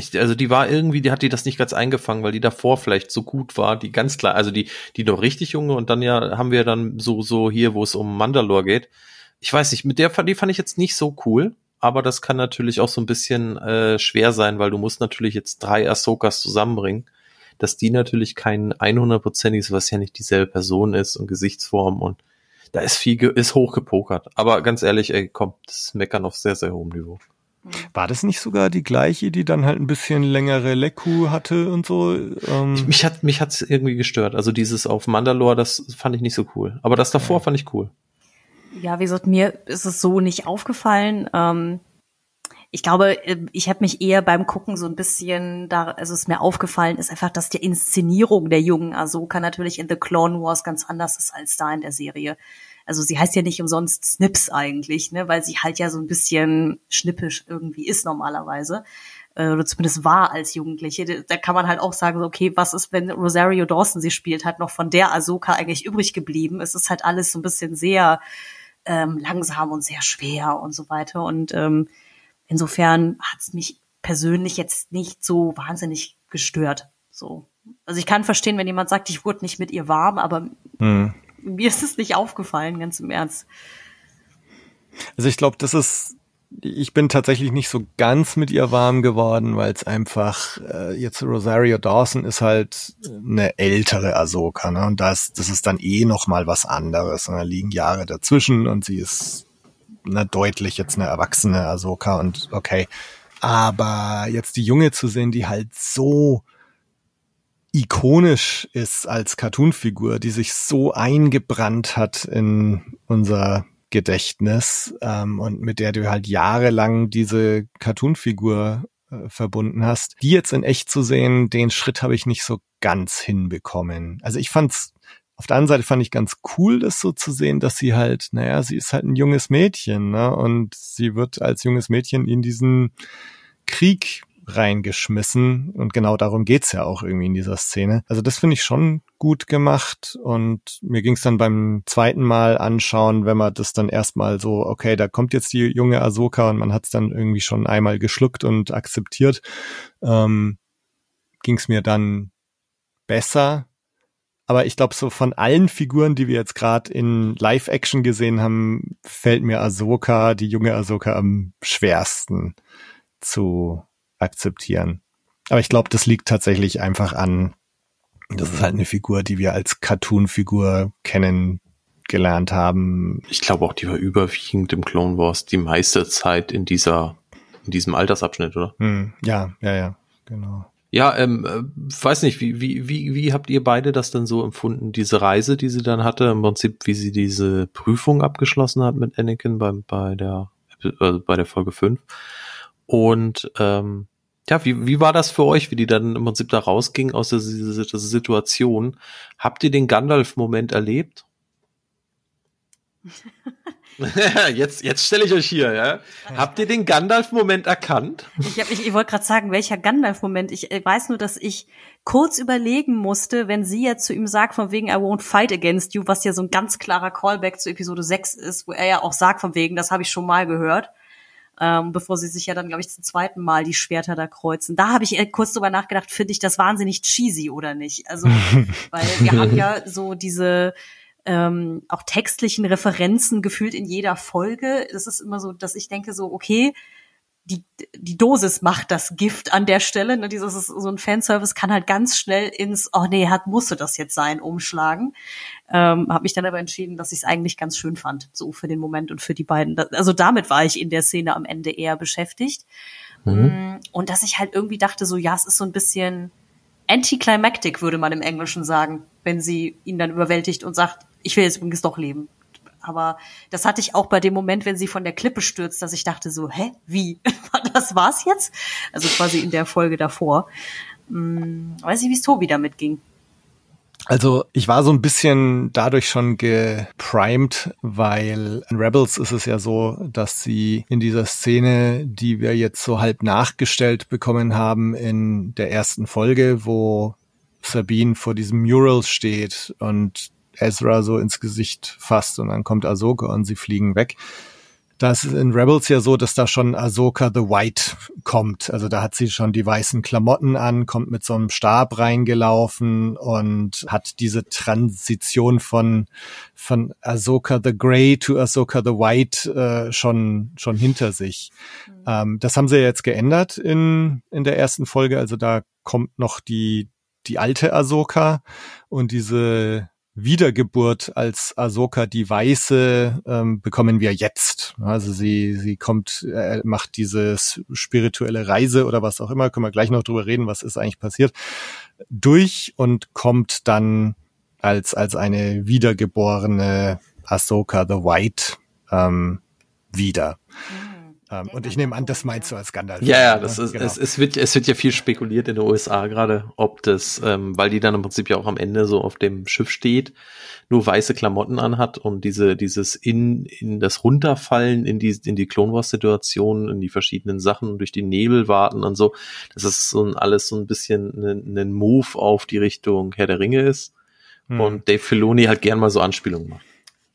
Ich, also die war irgendwie, die hat die das nicht ganz eingefangen, weil die davor vielleicht so gut war, die ganz klar, also die, die noch richtig junge und dann ja haben wir dann so, so hier, wo es um Mandalore geht. Ich weiß nicht, mit der die fand ich jetzt nicht so cool, aber das kann natürlich auch so ein bisschen äh, schwer sein, weil du musst natürlich jetzt drei Ahsokas zusammenbringen, dass die natürlich kein 100%iges, was ja nicht dieselbe Person ist und Gesichtsform und da ist viel, ist hochgepokert. Aber ganz ehrlich, ey, komm, das ist Meckern auf sehr, sehr hohem Niveau. War das nicht sogar die gleiche, die dann halt ein bisschen längere Leku hatte und so? Ähm ich, mich hat mich hat's irgendwie gestört. Also dieses auf Mandalore, das fand ich nicht so cool. Aber das davor ja. fand ich cool. Ja, wie gesagt, mir ist es so nicht aufgefallen. Ähm, ich glaube, äh, ich habe mich eher beim Gucken so ein bisschen da, also es mir aufgefallen ist einfach, dass die Inszenierung der jungen Ahsoka natürlich in The Clone Wars ganz anders ist als da in der Serie also sie heißt ja nicht umsonst Snips eigentlich, ne, weil sie halt ja so ein bisschen schnippisch irgendwie ist normalerweise äh, oder zumindest war als Jugendliche. Da kann man halt auch sagen, okay, was ist, wenn Rosario Dawson sie spielt, halt noch von der Ahsoka eigentlich übrig geblieben? Es ist halt alles so ein bisschen sehr ähm, langsam und sehr schwer und so weiter. Und ähm, insofern hat es mich persönlich jetzt nicht so wahnsinnig gestört. So. Also ich kann verstehen, wenn jemand sagt, ich wurde nicht mit ihr warm, aber hm mir ist es nicht aufgefallen, ganz im Ernst. Also ich glaube, das ist, ich bin tatsächlich nicht so ganz mit ihr warm geworden, weil es einfach, äh, jetzt Rosario Dawson ist halt eine ältere Ahsoka, ne? Und das, das ist dann eh noch mal was anderes. Und da liegen Jahre dazwischen und sie ist na, deutlich jetzt eine erwachsene Ahsoka und okay. Aber jetzt die Junge zu sehen, die halt so ikonisch ist als Cartoonfigur, die sich so eingebrannt hat in unser Gedächtnis ähm, und mit der du halt jahrelang diese Cartoonfigur äh, verbunden hast. Die jetzt in echt zu sehen, den Schritt habe ich nicht so ganz hinbekommen. Also ich fand's auf der anderen Seite fand ich ganz cool, das so zu sehen, dass sie halt, naja, sie ist halt ein junges Mädchen, ne? Und sie wird als junges Mädchen in diesen Krieg reingeschmissen und genau darum geht's ja auch irgendwie in dieser Szene. Also das finde ich schon gut gemacht und mir ging's dann beim zweiten Mal anschauen, wenn man das dann erstmal so, okay, da kommt jetzt die junge Ahsoka und man hat's dann irgendwie schon einmal geschluckt und akzeptiert, ähm, ging's mir dann besser. Aber ich glaube, so von allen Figuren, die wir jetzt gerade in Live-Action gesehen haben, fällt mir Ahsoka, die junge Ahsoka, am schwersten zu akzeptieren. Aber ich glaube, das liegt tatsächlich einfach an, das ist halt eine Figur, die wir als Cartoon-Figur kennengelernt haben. Ich glaube auch, die war überwiegend im Clone Wars die meiste Zeit in dieser, in diesem Altersabschnitt, oder? Hm, ja, ja, ja, genau. Ja, ähm, äh, weiß nicht, wie, wie, wie, wie habt ihr beide das denn so empfunden, diese Reise, die sie dann hatte, im Prinzip, wie sie diese Prüfung abgeschlossen hat mit Anakin bei, bei der, äh, bei der Folge 5. Und ähm, ja, wie, wie war das für euch, wie die dann im Prinzip da rausging aus dieser, dieser Situation? Habt ihr den Gandalf-Moment erlebt? jetzt jetzt stelle ich euch hier, ja. Habt ihr den Gandalf-Moment erkannt? Ich, hab, ich, ich wollte gerade sagen, welcher Gandalf-Moment. Ich weiß nur, dass ich kurz überlegen musste, wenn sie ja zu ihm sagt, von wegen I won't fight against you, was ja so ein ganz klarer Callback zu Episode 6 ist, wo er ja auch sagt, von wegen, das habe ich schon mal gehört ähm, bevor sie sich ja dann, glaube ich, zum zweiten Mal die Schwerter da kreuzen. Da habe ich äh, kurz drüber nachgedacht, finde ich das wahnsinnig cheesy oder nicht? Also, weil wir haben ja so diese ähm, auch textlichen Referenzen gefühlt in jeder Folge. Das ist immer so, dass ich denke so, okay, die, die Dosis macht das Gift an der Stelle. Ne? Dieses so ein Fanservice kann halt ganz schnell ins, oh nee, hat musste das jetzt sein, umschlagen. Ähm, habe mich dann aber entschieden, dass ich es eigentlich ganz schön fand, so für den Moment und für die beiden. Also damit war ich in der Szene am Ende eher beschäftigt. Mhm. Mm, und dass ich halt irgendwie dachte, so ja, es ist so ein bisschen anticlimactic, würde man im Englischen sagen, wenn sie ihn dann überwältigt und sagt, ich will jetzt übrigens doch leben. Aber das hatte ich auch bei dem Moment, wenn sie von der Klippe stürzt, dass ich dachte so, hä, wie? das war's jetzt? Also quasi in der Folge davor. Hm, weiß ich, wie es Tobi damit ging. Also ich war so ein bisschen dadurch schon geprimed, weil in Rebels ist es ja so, dass sie in dieser Szene, die wir jetzt so halb nachgestellt bekommen haben in der ersten Folge, wo Sabine vor diesem Mural steht und Ezra so ins Gesicht fasst und dann kommt Ahsoka und sie fliegen weg. Da ist in Rebels ja so, dass da schon Ahsoka the White kommt. Also da hat sie schon die weißen Klamotten an, kommt mit so einem Stab reingelaufen und hat diese Transition von, von Ahsoka the Grey to Ahsoka the White äh, schon, schon hinter sich. Mhm. Ähm, das haben sie jetzt geändert in, in der ersten Folge. Also da kommt noch die, die alte Ahsoka und diese Wiedergeburt als Ahsoka die Weiße ähm, bekommen wir jetzt. Also sie sie kommt, äh, macht diese spirituelle Reise oder was auch immer, können wir gleich noch drüber reden, was ist eigentlich passiert, durch und kommt dann als als eine wiedergeborene Ahsoka the White ähm, wieder. Mhm. Ähm, und ich nehme an, das meinst du als Gandalf. Ja, ja, das ist, genau. es, es, wird, es wird ja viel spekuliert in den USA gerade, ob das, ähm, weil die dann im Prinzip ja auch am Ende so auf dem Schiff steht, nur weiße Klamotten anhat und diese, dieses in, in das Runterfallen in die, in die Clone Wars Situation, in die verschiedenen Sachen durch die Nebel warten und so, das ist so ein, alles so ein bisschen ein, ein Move auf die Richtung Herr der Ringe ist. Hm. Und Dave Filoni halt gern mal so Anspielungen macht.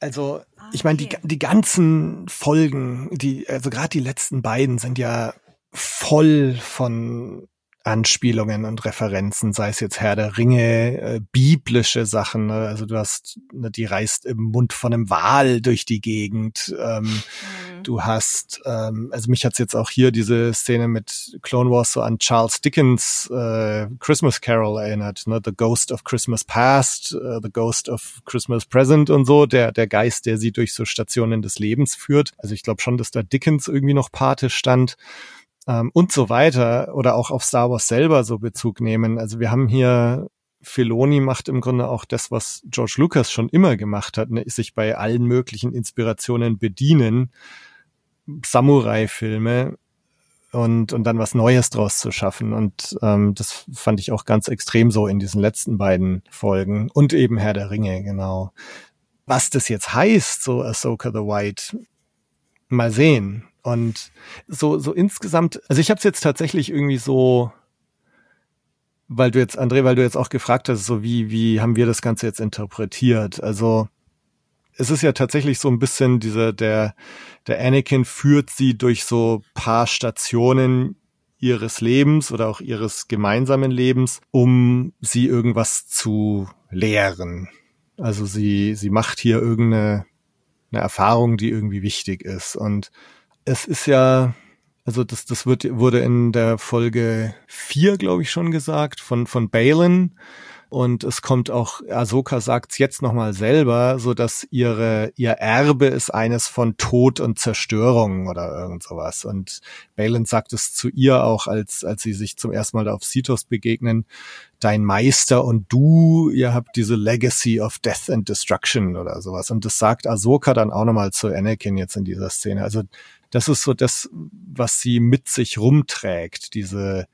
Also ich meine, die, die ganzen Folgen, die, also gerade die letzten beiden sind ja voll von Anspielungen und Referenzen, sei es jetzt Herr der Ringe, äh, biblische Sachen. Ne? Also du hast, ne, die reist im Mund von einem Wal durch die Gegend. Ähm, mhm. Du hast, ähm, also mich hat's jetzt auch hier diese Szene mit Clone Wars so an Charles Dickens äh, Christmas Carol erinnert. Ne? The Ghost of Christmas Past, uh, The Ghost of Christmas Present und so. Der, der Geist, der sie durch so Stationen des Lebens führt. Also ich glaube schon, dass da Dickens irgendwie noch Pate stand ähm, und so weiter oder auch auf Star Wars selber so Bezug nehmen. Also wir haben hier Filoni macht im Grunde auch das, was George Lucas schon immer gemacht hat, ne, sich bei allen möglichen Inspirationen bedienen, Samurai-Filme und, und dann was Neues draus zu schaffen. Und ähm, das fand ich auch ganz extrem so in diesen letzten beiden Folgen. Und eben Herr der Ringe, genau. Was das jetzt heißt, so Ahsoka the White, mal sehen. Und so, so insgesamt, also ich habe es jetzt tatsächlich irgendwie so, weil du jetzt, André, weil du jetzt auch gefragt hast, so wie, wie haben wir das Ganze jetzt interpretiert? Also es ist ja tatsächlich so ein bisschen dieser, der, der Anakin führt sie durch so paar Stationen ihres Lebens oder auch ihres gemeinsamen Lebens, um sie irgendwas zu lehren. Also sie, sie macht hier irgendeine eine Erfahrung, die irgendwie wichtig ist. Und es ist ja, also das, das wird, wurde in der Folge vier, glaube ich, schon gesagt, von, von Balin. Und es kommt auch, Ahsoka sagt's jetzt nochmal selber, so dass ihre, ihr Erbe ist eines von Tod und Zerstörung oder irgend sowas. Und Balin sagt es zu ihr auch, als, als sie sich zum ersten Mal auf Sitos begegnen. Dein Meister und du, ihr habt diese Legacy of Death and Destruction oder sowas. Und das sagt Ahsoka dann auch nochmal zu Anakin jetzt in dieser Szene. Also das ist so das, was sie mit sich rumträgt, diese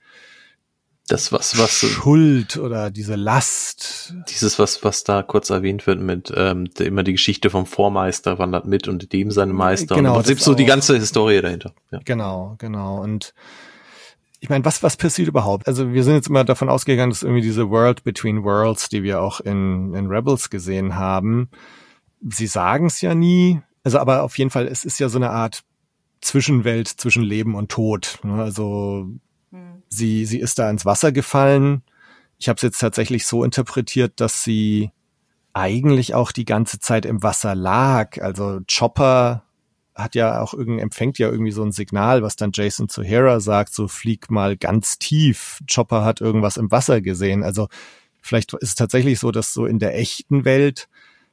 das was was Schuld oder diese Last. Dieses was was da kurz erwähnt wird mit ähm, immer die Geschichte vom Vormeister wandert mit und dem seine Meister genau, und im Prinzip so die ganze Historie dahinter. Ja. Genau, genau und ich meine, was, was passiert überhaupt? Also wir sind jetzt immer davon ausgegangen, dass irgendwie diese World Between Worlds, die wir auch in, in Rebels gesehen haben, sie sagen es ja nie, also aber auf jeden Fall, es ist ja so eine Art Zwischenwelt zwischen Leben und Tod. Ne? Also hm. sie, sie ist da ins Wasser gefallen. Ich habe es jetzt tatsächlich so interpretiert, dass sie eigentlich auch die ganze Zeit im Wasser lag. Also Chopper hat ja auch irgendwie, empfängt ja irgendwie so ein Signal, was dann Jason zu Hera sagt, so flieg mal ganz tief. Chopper hat irgendwas im Wasser gesehen. Also vielleicht ist es tatsächlich so, dass so in der echten Welt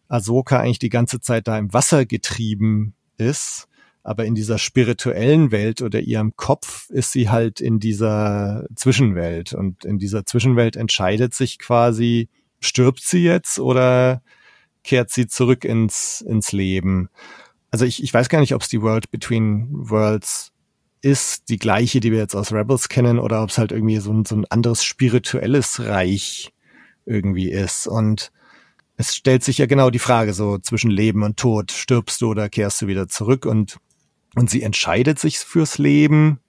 Ahsoka eigentlich die ganze Zeit da im Wasser getrieben ist aber in dieser spirituellen Welt oder ihrem Kopf ist sie halt in dieser Zwischenwelt. Und in dieser Zwischenwelt entscheidet sich quasi, stirbt sie jetzt oder kehrt sie zurück ins, ins Leben? Also ich, ich weiß gar nicht, ob es die World Between Worlds ist, die gleiche, die wir jetzt aus Rebels kennen, oder ob es halt irgendwie so ein, so ein anderes spirituelles Reich irgendwie ist. Und es stellt sich ja genau die Frage so zwischen Leben und Tod, stirbst du oder kehrst du wieder zurück und und sie entscheidet sich fürs Leben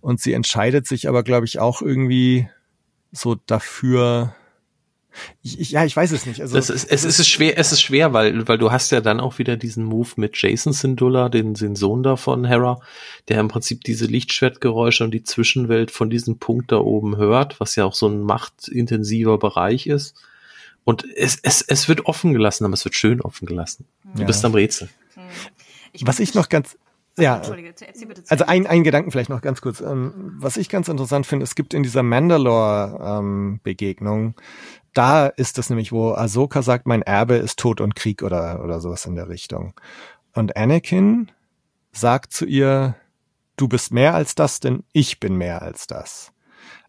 und sie entscheidet sich aber glaube ich auch irgendwie so dafür ich, ich, ja, ich weiß es nicht. Also das ist, es ist schwer, es ist schwer, weil, weil du hast ja dann auch wieder diesen Move mit Jason Syndulla, den, den Sohn da von Hera, der im Prinzip diese Lichtschwertgeräusche und die Zwischenwelt von diesem Punkt da oben hört, was ja auch so ein machtintensiver Bereich ist. Und es, es, es wird offen gelassen, aber es wird schön offen gelassen. Du Ja. bist am Rätsel. Ich was ich noch ganz ja, Entschuldige, erzähl bitte zu Also ein, ein Gedanken vielleicht noch ganz kurz. Ähm, was ich ganz interessant finde, es gibt in dieser Mandalore-Begegnung, da ist es nämlich, wo Ahsoka sagt, mein Erbe ist Tod und Krieg oder, oder sowas in der Richtung. Und Anakin sagt zu ihr, du bist mehr als das, denn ich bin mehr als das.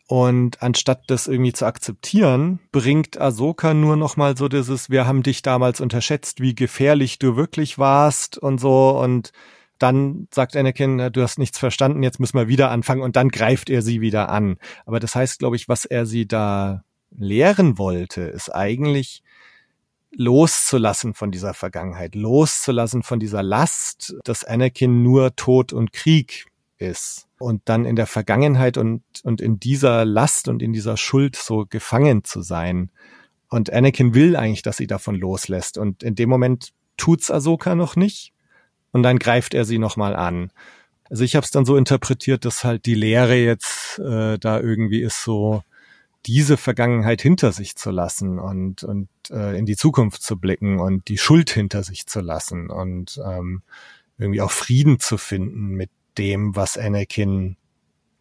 Und anstatt das irgendwie zu akzeptieren, bringt Ahsoka nur noch mal so dieses, wir haben dich damals unterschätzt, wie gefährlich du wirklich warst und so. Und dann sagt Anakin, na, du hast nichts verstanden, jetzt müssen wir wieder anfangen. Und dann greift er sie wieder an. Aber das heißt, glaube ich, was er sie da lehren wollte, ist eigentlich loszulassen von dieser Vergangenheit, loszulassen von dieser Last, dass Anakin nur Tod und Krieg ist und dann in der Vergangenheit und, und in dieser Last und in dieser Schuld so gefangen zu sein. Und Anakin will eigentlich, dass sie davon loslässt. Und in dem Moment tut's Ahsoka noch nicht. Und dann greift er sie nochmal an. Also ich habe es dann so interpretiert, dass halt die Lehre jetzt äh, da irgendwie ist so, diese Vergangenheit hinter sich zu lassen und, und äh, in die Zukunft zu blicken und die Schuld hinter sich zu lassen und ähm, irgendwie auch Frieden zu finden mit dem, was Anakin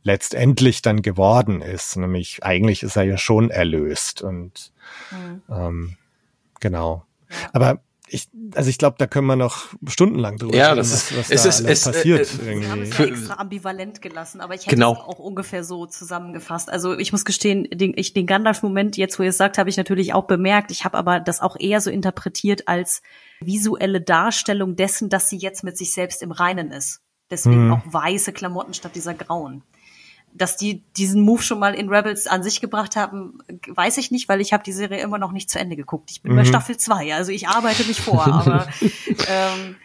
letztendlich dann geworden ist. Nämlich eigentlich ist er ja schon erlöst und Mhm. ähm, genau. Ja. Aber ich, also ich glaube, da können wir noch stundenlang drüber Ja, reden, das was, ist- was es da ist- es- passiert äh, Wir haben es ja Für- extra ambivalent gelassen, aber ich hätte Genau. es auch ungefähr so zusammengefasst. Also ich muss gestehen, den, ich, den Gandalf-Moment, jetzt wo ihr es sagt, habe ich natürlich auch bemerkt. Ich habe aber das auch eher so interpretiert als visuelle Darstellung dessen, dass sie jetzt mit sich selbst im Reinen ist. Deswegen Mhm. auch weiße Klamotten statt dieser grauen. Dass die diesen Move schon mal in Rebels an sich gebracht haben, weiß ich nicht, weil ich habe die Serie immer noch nicht zu Ende geguckt. Ich bin bei Mhm. Staffel 2, also ich arbeite mich vor, aber ähm,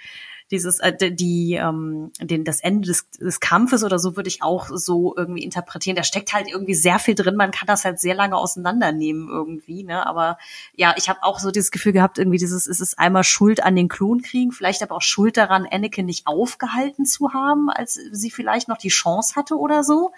dieses äh, die ähm, den das Ende des, des Kampfes oder so würde ich auch so irgendwie interpretieren. Da steckt halt irgendwie sehr viel drin. Man kann das halt sehr lange auseinandernehmen irgendwie, ne? Aber ja, ich habe auch so dieses Gefühl gehabt, irgendwie dieses es ist einmal Schuld an den Klonkriegen, vielleicht aber auch Schuld daran, Anakin nicht aufgehalten zu haben, als sie vielleicht noch die Chance hatte oder so.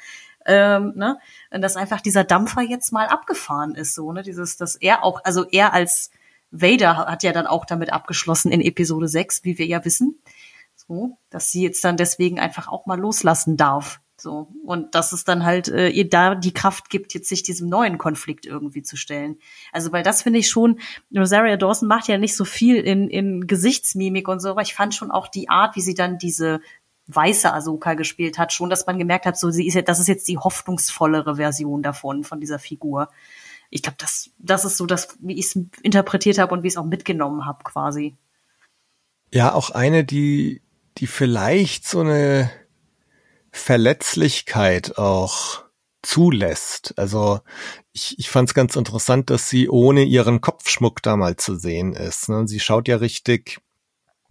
Ähm, ne? Und dass einfach dieser Dampfer jetzt mal abgefahren ist, so, ne? Dieses, dass er auch, also er als Vader hat ja dann auch damit abgeschlossen in Episode 6, wie wir ja wissen. So, dass sie jetzt dann deswegen einfach auch mal loslassen darf. So. Und dass es dann halt äh, ihr da die Kraft gibt, jetzt sich diesem neuen Konflikt irgendwie zu stellen. Also, weil das finde ich schon, Rosaria Dawson macht ja nicht so viel in, in Gesichtsmimik und so, aber ich fand schon auch die Art, wie sie dann diese weiße Ahsoka gespielt hat, schon, dass man gemerkt hat, so sie ist ja, das ist jetzt die hoffnungsvollere Version davon, von dieser Figur. Ich glaube, das, das ist so das, wie ich es interpretiert habe und wie ich es auch mitgenommen habe, quasi. Ja, auch eine, die, die vielleicht so eine Verletzlichkeit auch zulässt. Also ich, ich fand es ganz interessant, dass sie ohne ihren Kopfschmuck da mal zu sehen ist. Ne? Sie schaut ja richtig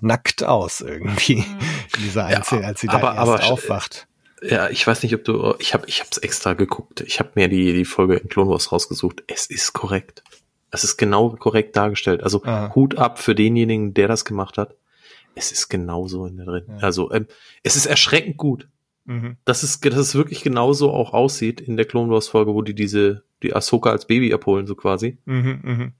nackt aus irgendwie, in dieser Ja, Einzel als sie da aber- erst aber- aufwacht. Ja, ich weiß nicht, ob du, ich habe, ich habe es extra geguckt. Ich habe mir die die Folge in Clone Wars rausgesucht. Es ist korrekt. Es ist genau korrekt dargestellt. Also Ah. Hut ab für denjenigen, der das gemacht hat. Es ist genauso in der drin. Ja. Also ähm, es ist erschreckend gut. Mhm. dass es, dass es wirklich genauso auch aussieht in der Clone Wars Folge, wo die diese, die Ahsoka als Baby abholen, so quasi. Mhm, mhm.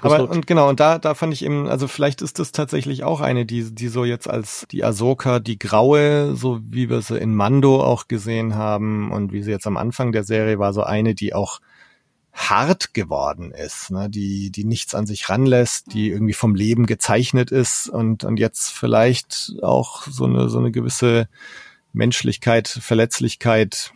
Aber und genau, und da, da fand ich eben, also vielleicht ist das tatsächlich auch eine, die, die so jetzt als die Ahsoka, die graue, so wie wir sie in Mando auch gesehen haben und wie sie jetzt am Anfang der Serie war, so eine, die auch hart geworden ist, ne? die, die nichts an sich ranlässt, die irgendwie vom Leben gezeichnet ist und, und jetzt vielleicht auch so eine, so eine gewisse Menschlichkeit, Verletzlichkeit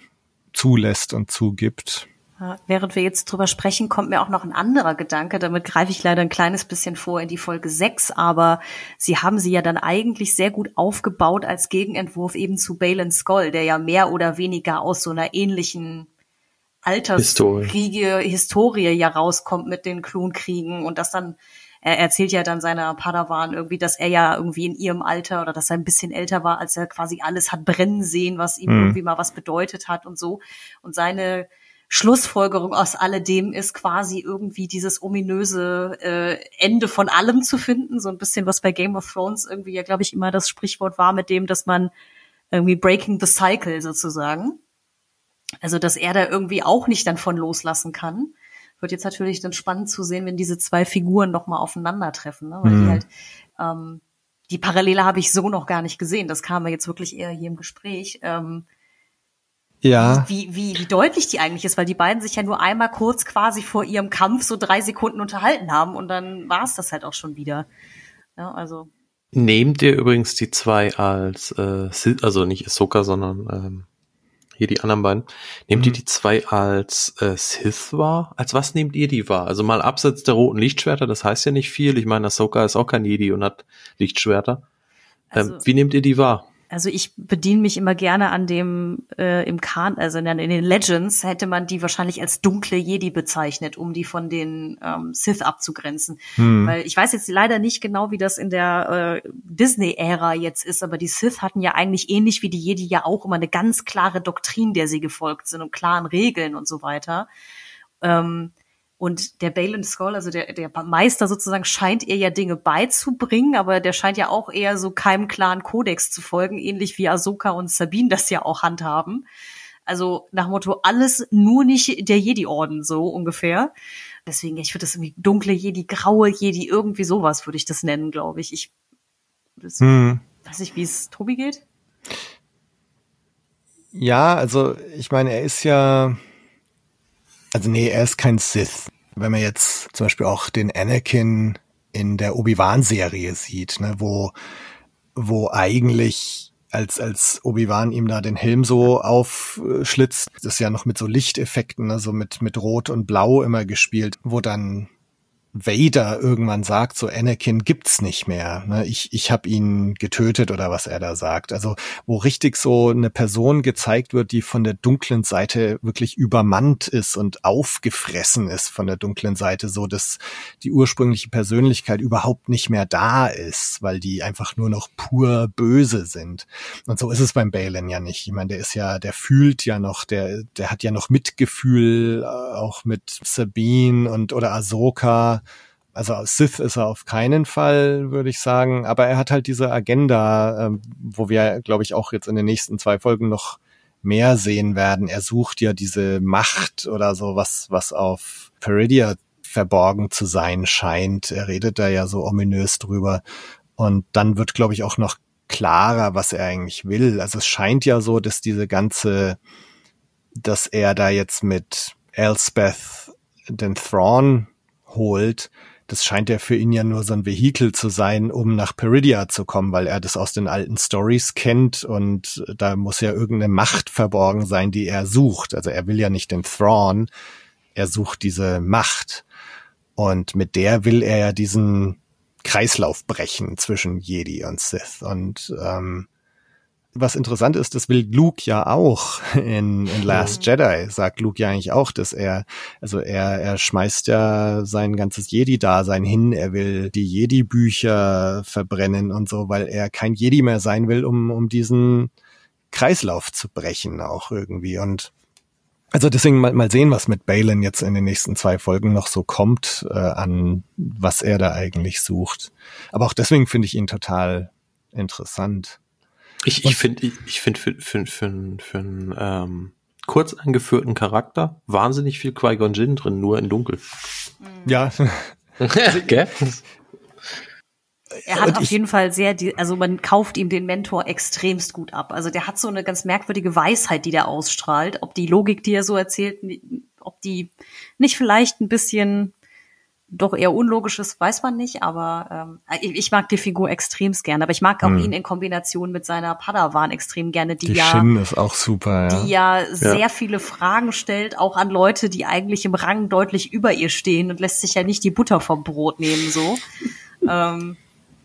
zulässt und zugibt. Ja, Während wir jetzt drüber sprechen, kommt mir auch noch ein anderer Gedanke. Damit greife ich leider ein kleines bisschen vor in die Folge 6, aber sie haben sie ja dann eigentlich sehr gut aufgebaut als Gegenentwurf eben zu Balin Skoll, der ja mehr oder weniger aus so einer ähnlichen Alterskriege, Historie. Historie ja rauskommt mit den Klonkriegen und das dann er erzählt ja dann seiner Padawan irgendwie, dass er ja irgendwie in ihrem Alter oder dass er ein bisschen älter war, als er quasi alles hat brennen sehen, was ihm mhm. irgendwie mal was bedeutet hat und so. Und seine Schlussfolgerung aus alledem ist quasi irgendwie dieses ominöse äh, Ende von allem zu finden, so ein bisschen was bei Game of Thrones irgendwie ja, glaube ich, immer das Sprichwort war mit dem, dass man irgendwie breaking the cycle sozusagen. Also, dass er da irgendwie auch nicht dann von loslassen kann wird jetzt natürlich dann spannend zu sehen, wenn diese zwei Figuren noch mal aufeinandertreffen, ne? weil mhm. die halt ähm, die Parallele habe ich so noch gar nicht gesehen. Das kam mir jetzt wirklich eher hier im Gespräch. Ähm, ja. Wie, wie, wie deutlich die eigentlich ist, weil die beiden sich ja nur einmal kurz quasi vor ihrem Kampf so drei Sekunden unterhalten haben und dann war es das halt auch schon wieder. Ja, also. Nehmt ihr übrigens die zwei als, äh, also nicht Ahsoka, sondern ähm, hier die anderen beiden. Nehmt mhm. ihr die zwei als äh, Sith wahr? Als was nehmt ihr die wahr? Also mal abseits der roten Lichtschwerter, das heißt ja nicht viel. Ich meine, Ahsoka ist auch kein Jedi und hat Lichtschwerter. Ähm, also, wie nehmt ihr die wahr? Also ich bediene mich immer gerne an dem äh, im Kahn, also in, in, den Legends hätte man die wahrscheinlich als dunkle Jedi bezeichnet, um die von den ähm, Sith abzugrenzen. Hm. Weil ich weiß jetzt leider nicht genau, wie das in der äh, Disney-Ära jetzt ist, aber die Sith hatten ja eigentlich ähnlich wie die Jedi ja auch immer eine ganz klare Doktrin, der sie gefolgt sind und klaren Regeln und so weiter. Ähm, und der Balin Skull, also der, der Meister sozusagen, scheint ihr ja Dinge beizubringen, aber der scheint ja auch eher so keinem klaren Kodex zu folgen, ähnlich wie Ahsoka und Sabine das ja auch handhaben. Also nach Motto, alles nur nicht der Jedi-Orden, so ungefähr. Deswegen, ich würde das irgendwie dunkle Jedi, graue Jedi, irgendwie sowas würde ich das nennen, glaube ich. Ich das, hm. weiß nicht, wie es Tobi geht. Ja, also ich meine, er ist ja also nee, er ist kein Sith. Wenn man jetzt zum Beispiel auch den Anakin in der Obi-Wan-Serie sieht, ne, wo, wo eigentlich als, als Obi-Wan ihm da den Helm so aufschlitzt, das ist ja noch mit so Lichteffekten, also mit, mit Rot und Blau immer gespielt, wo dann Vader irgendwann sagt, so Anakin gibt's nicht mehr. Ne? Ich, ich habe ihn getötet oder was er da sagt. Also wo richtig so eine Person gezeigt wird, die von der dunklen Seite wirklich übermannt ist und aufgefressen ist von der dunklen Seite, so dass die ursprüngliche Persönlichkeit überhaupt nicht mehr da ist, weil die einfach nur noch pur böse sind. Und so ist es beim Balin ja nicht. Ich meine, der ist ja, der fühlt ja noch, der, der hat ja noch Mitgefühl, äh, auch mit Sabine und oder Ahsoka also Sith ist er auf keinen Fall, würde ich sagen, aber er hat halt diese Agenda, ähm, wo wir, glaube ich, auch jetzt in den nächsten zwei Folgen noch mehr sehen werden. Er sucht ja diese Macht oder so, was, was auf Peridia verborgen zu sein scheint. Er redet da ja so ominös drüber. Und dann wird, glaube ich, auch noch klarer, was er eigentlich will. Also es scheint ja so, dass diese ganze, dass er da jetzt mit Elspeth den Thrawn holt, das scheint ja für ihn ja nur so ein Vehikel zu sein, um nach Peridia zu kommen, weil er das aus den alten Stories kennt und da muss ja irgendeine Macht verborgen sein, die er sucht. Also er will ja nicht den Thrawn, er sucht diese Macht. Und mit der will er ja diesen Kreislauf brechen zwischen Jedi und Sith. Und ähm, was interessant ist, das will Luke ja auch in, in Last Jedi, sagt Luke ja eigentlich auch, dass er, also er, er schmeißt ja sein ganzes Jedi-Dasein hin, er will die Jedi-Bücher verbrennen und so, weil er kein Jedi mehr sein will, um, um diesen Kreislauf zu brechen auch irgendwie und also deswegen mal, mal sehen, was mit Balin jetzt in den nächsten zwei Folgen noch so kommt, äh, an was er da eigentlich sucht. Aber auch deswegen finde ich ihn total interessant. Ich, ich finde, ich, ich finde für, für, für, für einen ähm, kurz angeführten Charakter wahnsinnig viel Qui-Gon Jinn drin, nur in Dunkel. Ja. Gell? Er hat auf jeden Fall sehr, also man kauft ihm den Mentor extremst gut ab. Also der hat so eine ganz merkwürdige Weisheit, die der ausstrahlt. Ob die Logik, die er so erzählt, ob die nicht vielleicht ein bisschen doch eher unlogisches, weiß man nicht, aber ähm, ich, ich mag die Figur extremst gerne. Aber ich mag auch hm. ihn in Kombination mit seiner Padawan extrem gerne, die, die ja, Shin ist auch super, ja. die ja sehr ja. viele Fragen stellt, auch an Leute, die eigentlich im Rang deutlich über ihr stehen und lässt sich ja nicht die Butter vom Brot nehmen, so. ähm,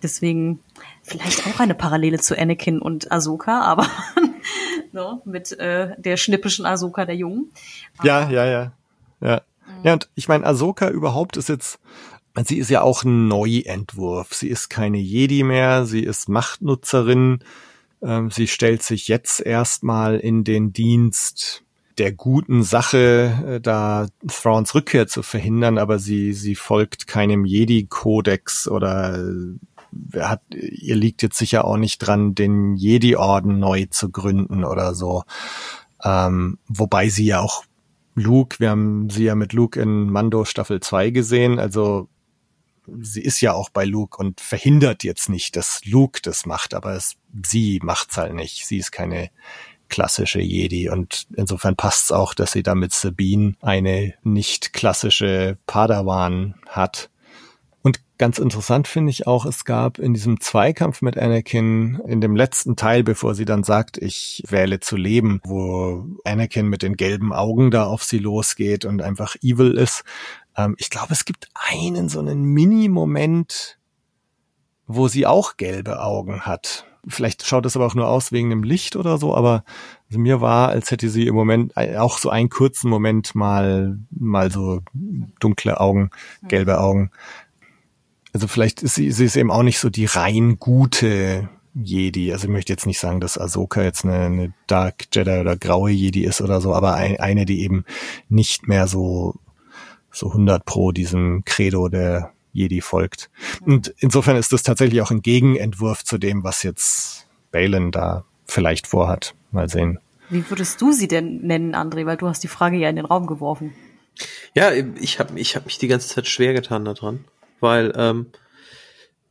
deswegen vielleicht auch eine Parallele zu Anakin und Ahsoka, aber ne? mit äh, der schnippischen Ahsoka der Jungen. Ja, ja, ja. Ja, ja und ich meine, Ahsoka überhaupt ist jetzt, sie ist ja auch ein Neuentwurf. Sie ist keine Jedi mehr, sie ist Machtnutzerin. Ähm, sie stellt sich jetzt erstmal in den Dienst der guten Sache, äh, da Thrawns Rückkehr zu verhindern, aber sie, sie folgt keinem Jedi-Kodex oder äh, hat, ihr liegt jetzt sicher auch nicht dran, den Jedi-Orden neu zu gründen oder so. Ähm, wobei sie ja auch Luke, wir haben sie ja mit Luke in Mando Staffel 2 gesehen, also sie ist ja auch bei Luke und verhindert jetzt nicht, dass Luke das macht, aber es, sie macht's halt nicht. Sie ist keine klassische Jedi und insofern passt's auch, dass sie da mit Sabine eine nicht klassische Padawan hat. Und ganz interessant finde ich auch, es gab in diesem Zweikampf mit Anakin in dem letzten Teil, bevor sie dann sagt, ich wähle zu leben, wo Anakin mit den gelben Augen da auf sie losgeht und einfach evil ist. Ähm, ich glaube, es gibt einen so einen Mini-Moment, wo sie auch gelbe Augen hat. Vielleicht schaut es aber auch nur aus wegen dem Licht oder so, aber also mir war, als hätte sie im Moment auch so einen kurzen Moment mal, mal so dunkle Augen, gelbe Augen. Also vielleicht ist sie, sie ist eben auch nicht so die rein gute Jedi. Also ich möchte jetzt nicht sagen, dass Ahsoka jetzt eine, eine Dark Jedi oder graue Jedi ist oder so, aber ein, eine, die eben nicht mehr so, so 100 pro diesem Credo der Jedi folgt. Und insofern ist das tatsächlich auch ein Gegenentwurf zu dem, was jetzt Balin da vielleicht vorhat. Mal sehen. Wie würdest du sie denn nennen, André? Weil du hast die Frage ja in den Raum geworfen. Ja, ich habe ich hab mich die ganze Zeit schwer getan daran, weil ähm,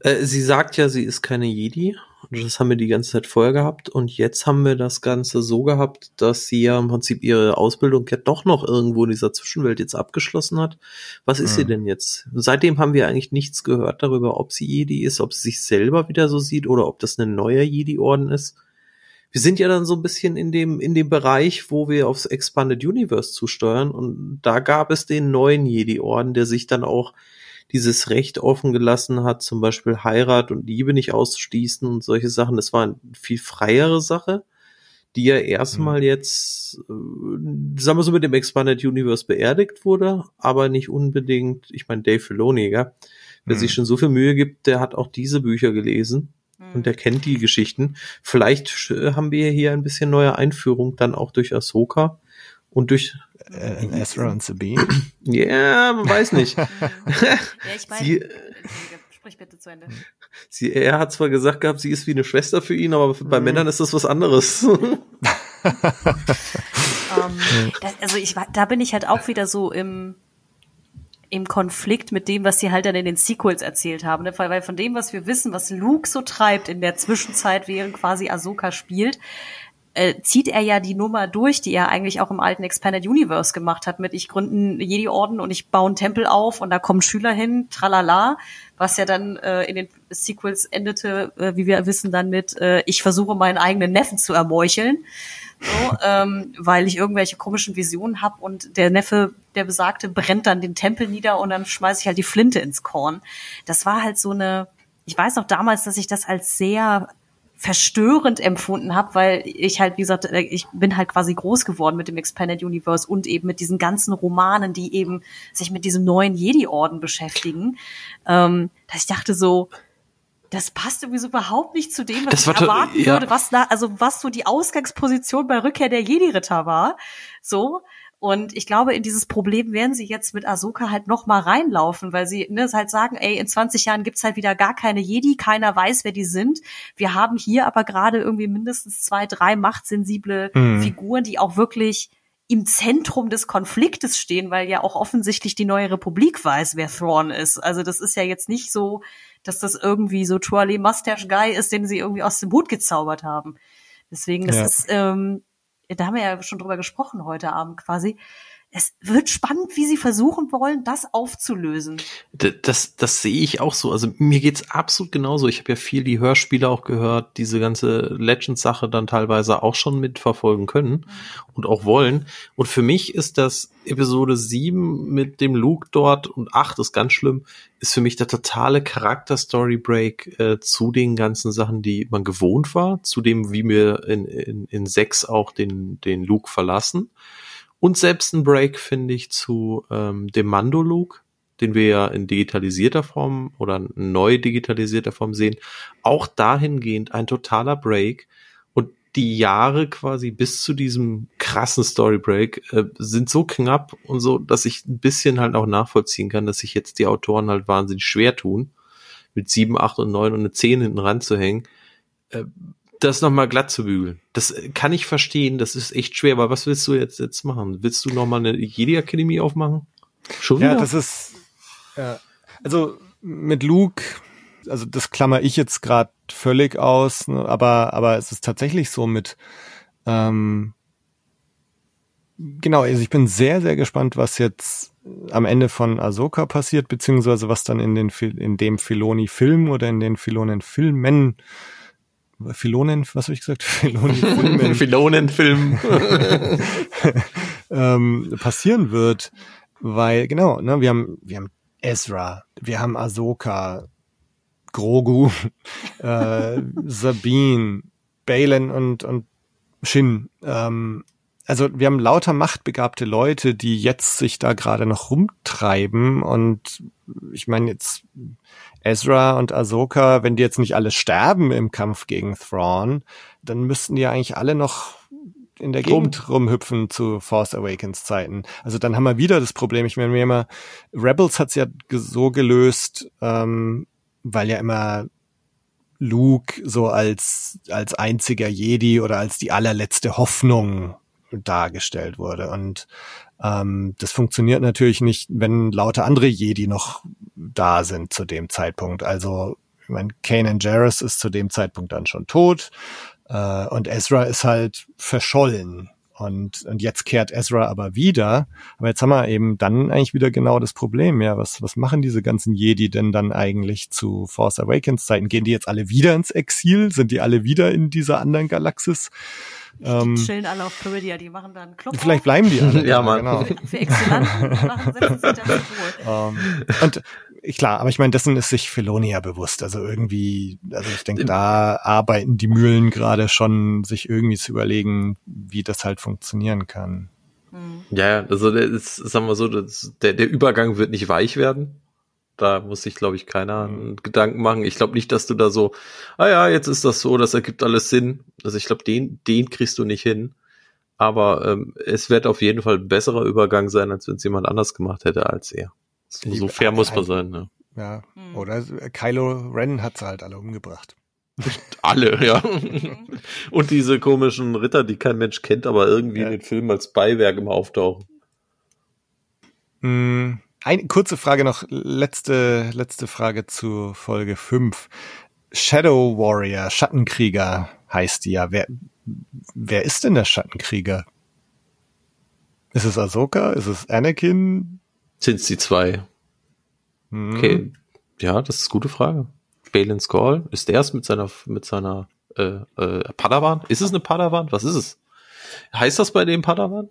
äh, sie sagt ja, sie ist keine Jedi das haben wir die ganze Zeit vorher gehabt. Und jetzt haben wir das Ganze so gehabt, dass sie ja im Prinzip ihre Ausbildung ja doch noch irgendwo in dieser Zwischenwelt jetzt abgeschlossen hat. Was ist mhm. sie denn jetzt? Seitdem haben wir eigentlich nichts gehört darüber, ob sie Jedi ist, ob sie sich selber wieder so sieht oder ob das ein neuer Jedi-Orden ist. Wir sind ja dann so ein bisschen in dem, in dem Bereich, wo wir aufs Expanded Universe zusteuern. Und da gab es den neuen Jedi-Orden, der sich dann auch dieses Recht offen gelassen hat, zum Beispiel Heirat und Liebe nicht auszuschließen und solche Sachen. Das war eine viel freiere Sache, die ja erstmal mhm. jetzt, äh, sagen wir so, mit dem Expanded Universe beerdigt wurde, aber nicht unbedingt, ich meine, Dave Filoni, ja, wer mhm. sich schon so viel Mühe gibt, der hat auch diese Bücher gelesen und der kennt die Geschichten. Vielleicht äh, haben wir hier ein bisschen neue Einführung dann auch durch Ahsoka und durch äh, Ezra und Sabine. Ja, man weiß nicht. ja, ich meine, sie, sprich bitte zu Ende. Sie, er hat zwar gesagt gehabt, sie ist wie eine Schwester für ihn, aber bei mhm. Männern ist das was anderes. um, ähm, das, also ich da bin ich halt auch wieder so im im Konflikt mit dem, was sie halt dann in den Sequels erzählt haben. Ne? Weil von dem, was wir wissen, was Luke so treibt in der Zwischenzeit, während quasi Ahsoka spielt, äh, zieht er ja die Nummer durch, die er eigentlich auch im alten Expanded Universe gemacht hat, mit ich gründen Jedi-Orden und ich baue einen Tempel auf und da kommen Schüler hin, tralala, was ja dann äh, in den Sequels endete, äh, wie wir wissen, dann mit äh, ich versuche meinen eigenen Neffen zu ermeucheln. So, ähm, weil ich irgendwelche komischen Visionen habe und der Neffe, der besagte, brennt dann den Tempel nieder und dann schmeiße ich halt die Flinte ins Korn. Das war halt so eine, ich weiß noch damals, dass ich das als sehr verstörend empfunden habe, weil ich halt, wie gesagt, äh, ich bin halt quasi groß geworden mit dem Expanded Universe und eben mit diesen ganzen Romanen, die eben sich mit diesem neuen Jedi-Orden beschäftigen, ähm, dass ich dachte so, das passt irgendwie überhaupt nicht zu dem, was ich erwarten ja. würde, was na, also was so die Ausgangsposition bei Rückkehr der Jedi-Ritter war. So, und ich glaube, in dieses Problem werden sie jetzt mit Ahsoka halt noch mal reinlaufen, weil sie ne, halt sagen, ey, in 20 Jahren gibt's halt wieder gar keine Jedi, keiner weiß, wer die sind. Wir haben hier aber gerade irgendwie mindestens zwei, drei machtsensible mhm. Figuren, die auch wirklich im Zentrum des Konfliktes stehen, weil ja auch offensichtlich die neue Republik weiß, wer Thrawn ist. Also das ist ja jetzt nicht so, dass das irgendwie so Trolley Mustache Guy ist, den sie irgendwie aus dem Hut gezaubert haben. Deswegen, das ja. ist, ähm, da haben wir ja schon drüber gesprochen heute Abend quasi. Es wird spannend, wie sie versuchen wollen, das aufzulösen. Das, das, das sehe ich auch so. Also mir geht's absolut genauso. Ich habe ja viel die Hörspiele auch gehört, diese ganze Legends-Sache dann teilweise auch schon mitverfolgen können mhm. und auch wollen. Und für mich ist das Episode 7 mit dem Luke dort und 8 ist ganz schlimm, ist für mich der totale Charakter-Story-Break äh, zu den ganzen Sachen, die man gewohnt war, zu dem, wie wir in, in, in 6 auch den, den Luke verlassen. Und selbst ein Break finde ich zu ähm, dem Mando-Look, den wir ja in digitalisierter Form oder neu digitalisierter Form sehen, auch dahingehend ein totaler Break. Und die Jahre quasi bis zu diesem krassen Story Break äh, sind so knapp und so, dass ich ein bisschen halt auch nachvollziehen kann, dass sich jetzt die Autoren halt wahnsinnig schwer tun, mit sieben, acht und neun und eine zehn hinten ranzuhängen. Äh, das nochmal glatt zu bügeln. Das kann ich verstehen, das ist echt schwer, aber was willst du jetzt, jetzt machen? Willst du nochmal eine Jedi Akademie aufmachen? Schon wieder? Ja, das ist, ja. also mit Luke, also das klammer ich jetzt gerade völlig aus, ne, aber, aber es ist tatsächlich so mit, ähm, genau, also ich bin sehr, sehr gespannt, was jetzt am Ende von Ahsoka passiert, beziehungsweise was dann in den, in dem Filoni-Film oder in den Filonen-Filmen Filonen, was habe ich gesagt? Filonen Filonenfilm ähm, passieren wird, weil genau, ne, wir haben wir haben Ezra, wir haben Ahsoka, Grogu, äh, Sabine, Balen und und Shin. Ähm, also wir haben lauter machtbegabte Leute, die jetzt sich da gerade noch rumtreiben und ich meine jetzt Ezra und Ahsoka, wenn die jetzt nicht alle sterben im Kampf gegen Thrawn, dann müssten die ja eigentlich alle noch in der Gegend rumhüpfen zu Force Awakens Zeiten. Also dann haben wir wieder das Problem. Ich meine, mir immer Rebels hat's ja so gelöst, ähm, weil ja immer Luke so als als einziger Jedi oder als die allerletzte Hoffnung dargestellt wurde. Und ähm, das funktioniert natürlich nicht, wenn lauter andere Jedi noch da sind zu dem Zeitpunkt. Also, ich meine, Kanan Jarrus ist zu dem Zeitpunkt dann schon tot äh, und Ezra ist halt verschollen. Und, und jetzt kehrt Ezra aber wieder. Aber jetzt haben wir eben dann eigentlich wieder genau das Problem. Ja, was, was machen diese ganzen Jedi denn dann eigentlich zu Force Awakens Zeiten? Gehen die jetzt alle wieder ins Exil? Sind die alle wieder in dieser anderen Galaxis? Ähm, die chillen alle auf Peridia, die machen dann Club. Vielleicht auf. bleiben die alle. ja, Mann. Genau. Für Exzellenten machen setzen sich das um, Und klar, aber ich meine, dessen ist sich Felonia bewusst. Also irgendwie, also ich denke, da arbeiten die Mühlen gerade schon, sich irgendwie zu überlegen, wie das halt funktionieren kann. Ja, also das, ist, sagen wir so, das, der, der Übergang wird nicht weich werden. Da muss sich, glaube ich, keiner mhm. Gedanken machen. Ich glaube nicht, dass du da so, ah ja, jetzt ist das so, das ergibt alles Sinn. Also ich glaube, den, den kriegst du nicht hin. Aber ähm, es wird auf jeden Fall ein besserer Übergang sein, als wenn es jemand anders gemacht hätte als er. So, so fair muss man sein. Ne? Ja, mhm. oder Kylo Ren hat sie halt alle umgebracht. alle, ja. Und diese komischen Ritter, die kein Mensch kennt, aber irgendwie ja. in den Filmen als Beiwerk immer auftauchen. Mhm. Eine kurze Frage noch, letzte, letzte Frage zu Folge 5. Shadow Warrior, Schattenkrieger heißt die ja. Wer, wer ist denn der Schattenkrieger? Ist es Ahsoka? Ist es Anakin? Sind es die zwei? Hm. Okay, ja, das ist eine gute Frage. Balin Skull, ist der es mit seiner, mit seiner äh, äh, Padawan? Ist es eine Padawan? Was ist es? Heißt das bei dem Padawan?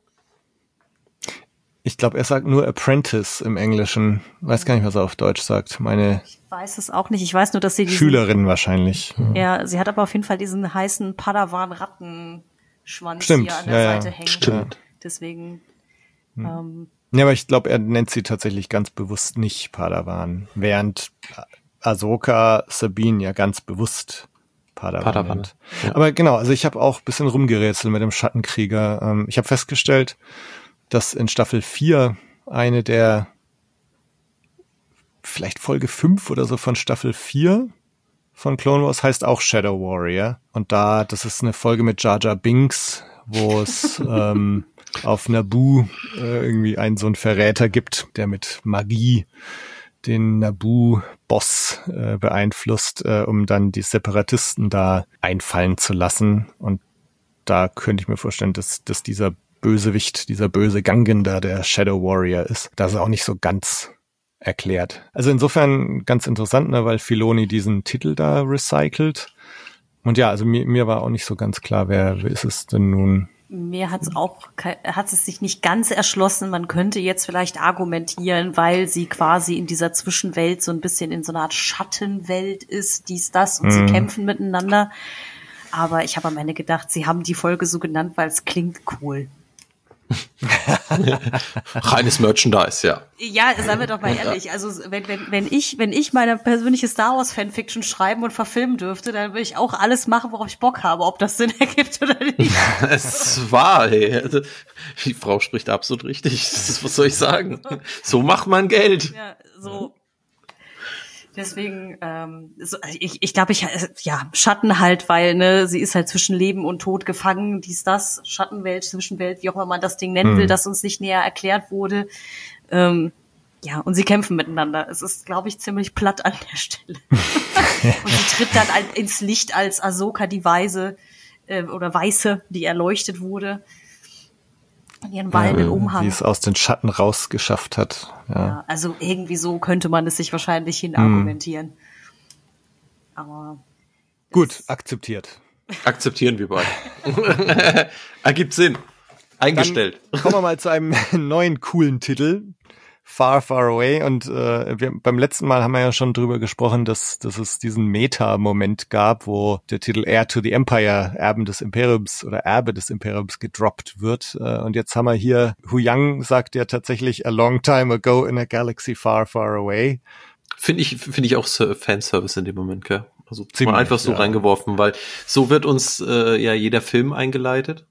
Ich glaube, er sagt nur Apprentice im Englischen. Weiß gar nicht, was er auf Deutsch sagt. Meine ich weiß es auch nicht. Ich weiß nur, dass sie diesen, Schülerin wahrscheinlich. Ja, sie hat aber auf jeden Fall diesen heißen Padawan-Rattenschwanz Stimmt, hier an der ja, Seite ja. hängen. Stimmt. Deswegen. Hm. Ähm, ja, aber ich glaube, er nennt sie tatsächlich ganz bewusst nicht Padawan, während Ahsoka Sabine ja ganz bewusst Padawan, Padawan. Ja. Aber genau, also ich habe auch bisschen rumgerätselt mit dem Schattenkrieger. Ähm, ich habe festgestellt, dass in Staffel 4 eine der vielleicht Folge 5 oder so von Staffel 4 von Clone Wars heißt auch Shadow Warrior. Und da, das ist eine Folge mit Jar Jar Binks, wo es ähm, auf Naboo äh, irgendwie einen so einen Verräter gibt, der mit Magie den Naboo-Boss äh, beeinflusst, äh, um dann die Separatisten da einfallen zu lassen. Und da könnte ich mir vorstellen, dass, dass dieser Bösewicht, dieser böse Gangen da, der Shadow Warrior ist. Das ist auch nicht so ganz erklärt. Also insofern ganz interessant, ne, weil Filoni diesen Titel da recycelt. Und ja, also mir, mir war auch nicht so ganz klar, wer, wer ist es denn nun? Mir hat es auch, hat es sich nicht ganz erschlossen. Man könnte jetzt vielleicht argumentieren, weil sie quasi in dieser Zwischenwelt so ein bisschen in so einer Art Schattenwelt ist, dies, das, und mhm. sie kämpfen miteinander. Aber ich habe am Ende gedacht, sie haben die Folge so genannt, weil es klingt cool. Reines Merchandise, ja. Ja, seien wir doch mal ehrlich. Also wenn, wenn, wenn ich, wenn ich meine persönliche Star Wars Fanfiction schreiben und verfilmen dürfte, dann würde ich auch alles machen, worauf ich Bock habe, ob das Sinn ergibt oder nicht. es war, ey. Also, die Frau spricht absolut richtig. was soll ich sagen? So macht man Geld. Ja, so. Deswegen, ähm, so, ich, ich glaube, ich äh, ja Schatten halt, weil ne, sie ist halt zwischen Leben und Tod gefangen, dies, das, Schattenwelt, Zwischenwelt, wie auch immer man das Ding nennen hm. will, das uns nicht näher erklärt wurde. Ähm, ja, und sie kämpfen miteinander. Es ist, glaube ich, ziemlich platt an der Stelle. und sie tritt dann ins Licht als Ahsoka die Weise äh, oder Weiße, die erleuchtet wurde ihren wallenden Umhang. Die es aus den Schatten rausgeschafft hat. Ja. ja. also irgendwie so könnte man es sich wahrscheinlich hin argumentieren. Hm. Aber gut, akzeptiert. Akzeptieren wir beide. Ergibt Sinn. Eingestellt. Dann kommen wir mal zu einem neuen coolen Titel, Far, Far Away. Und äh, wir, beim letzten Mal haben wir ja schon drüber gesprochen, dass, dass es diesen Meta-Moment gab, wo der Titel Heir to the Empire, Erben des Imperiums oder Erbe des Imperiums gedroppt wird. Äh, und jetzt haben wir hier, Hu Yang sagt ja tatsächlich a long time ago in a galaxy far, far away. Finde ich, finde ich auch Fanservice in dem Moment, gell? Also Ziemlich, einfach so ja. reingeworfen, weil so wird uns äh, ja jeder Film eingeleitet.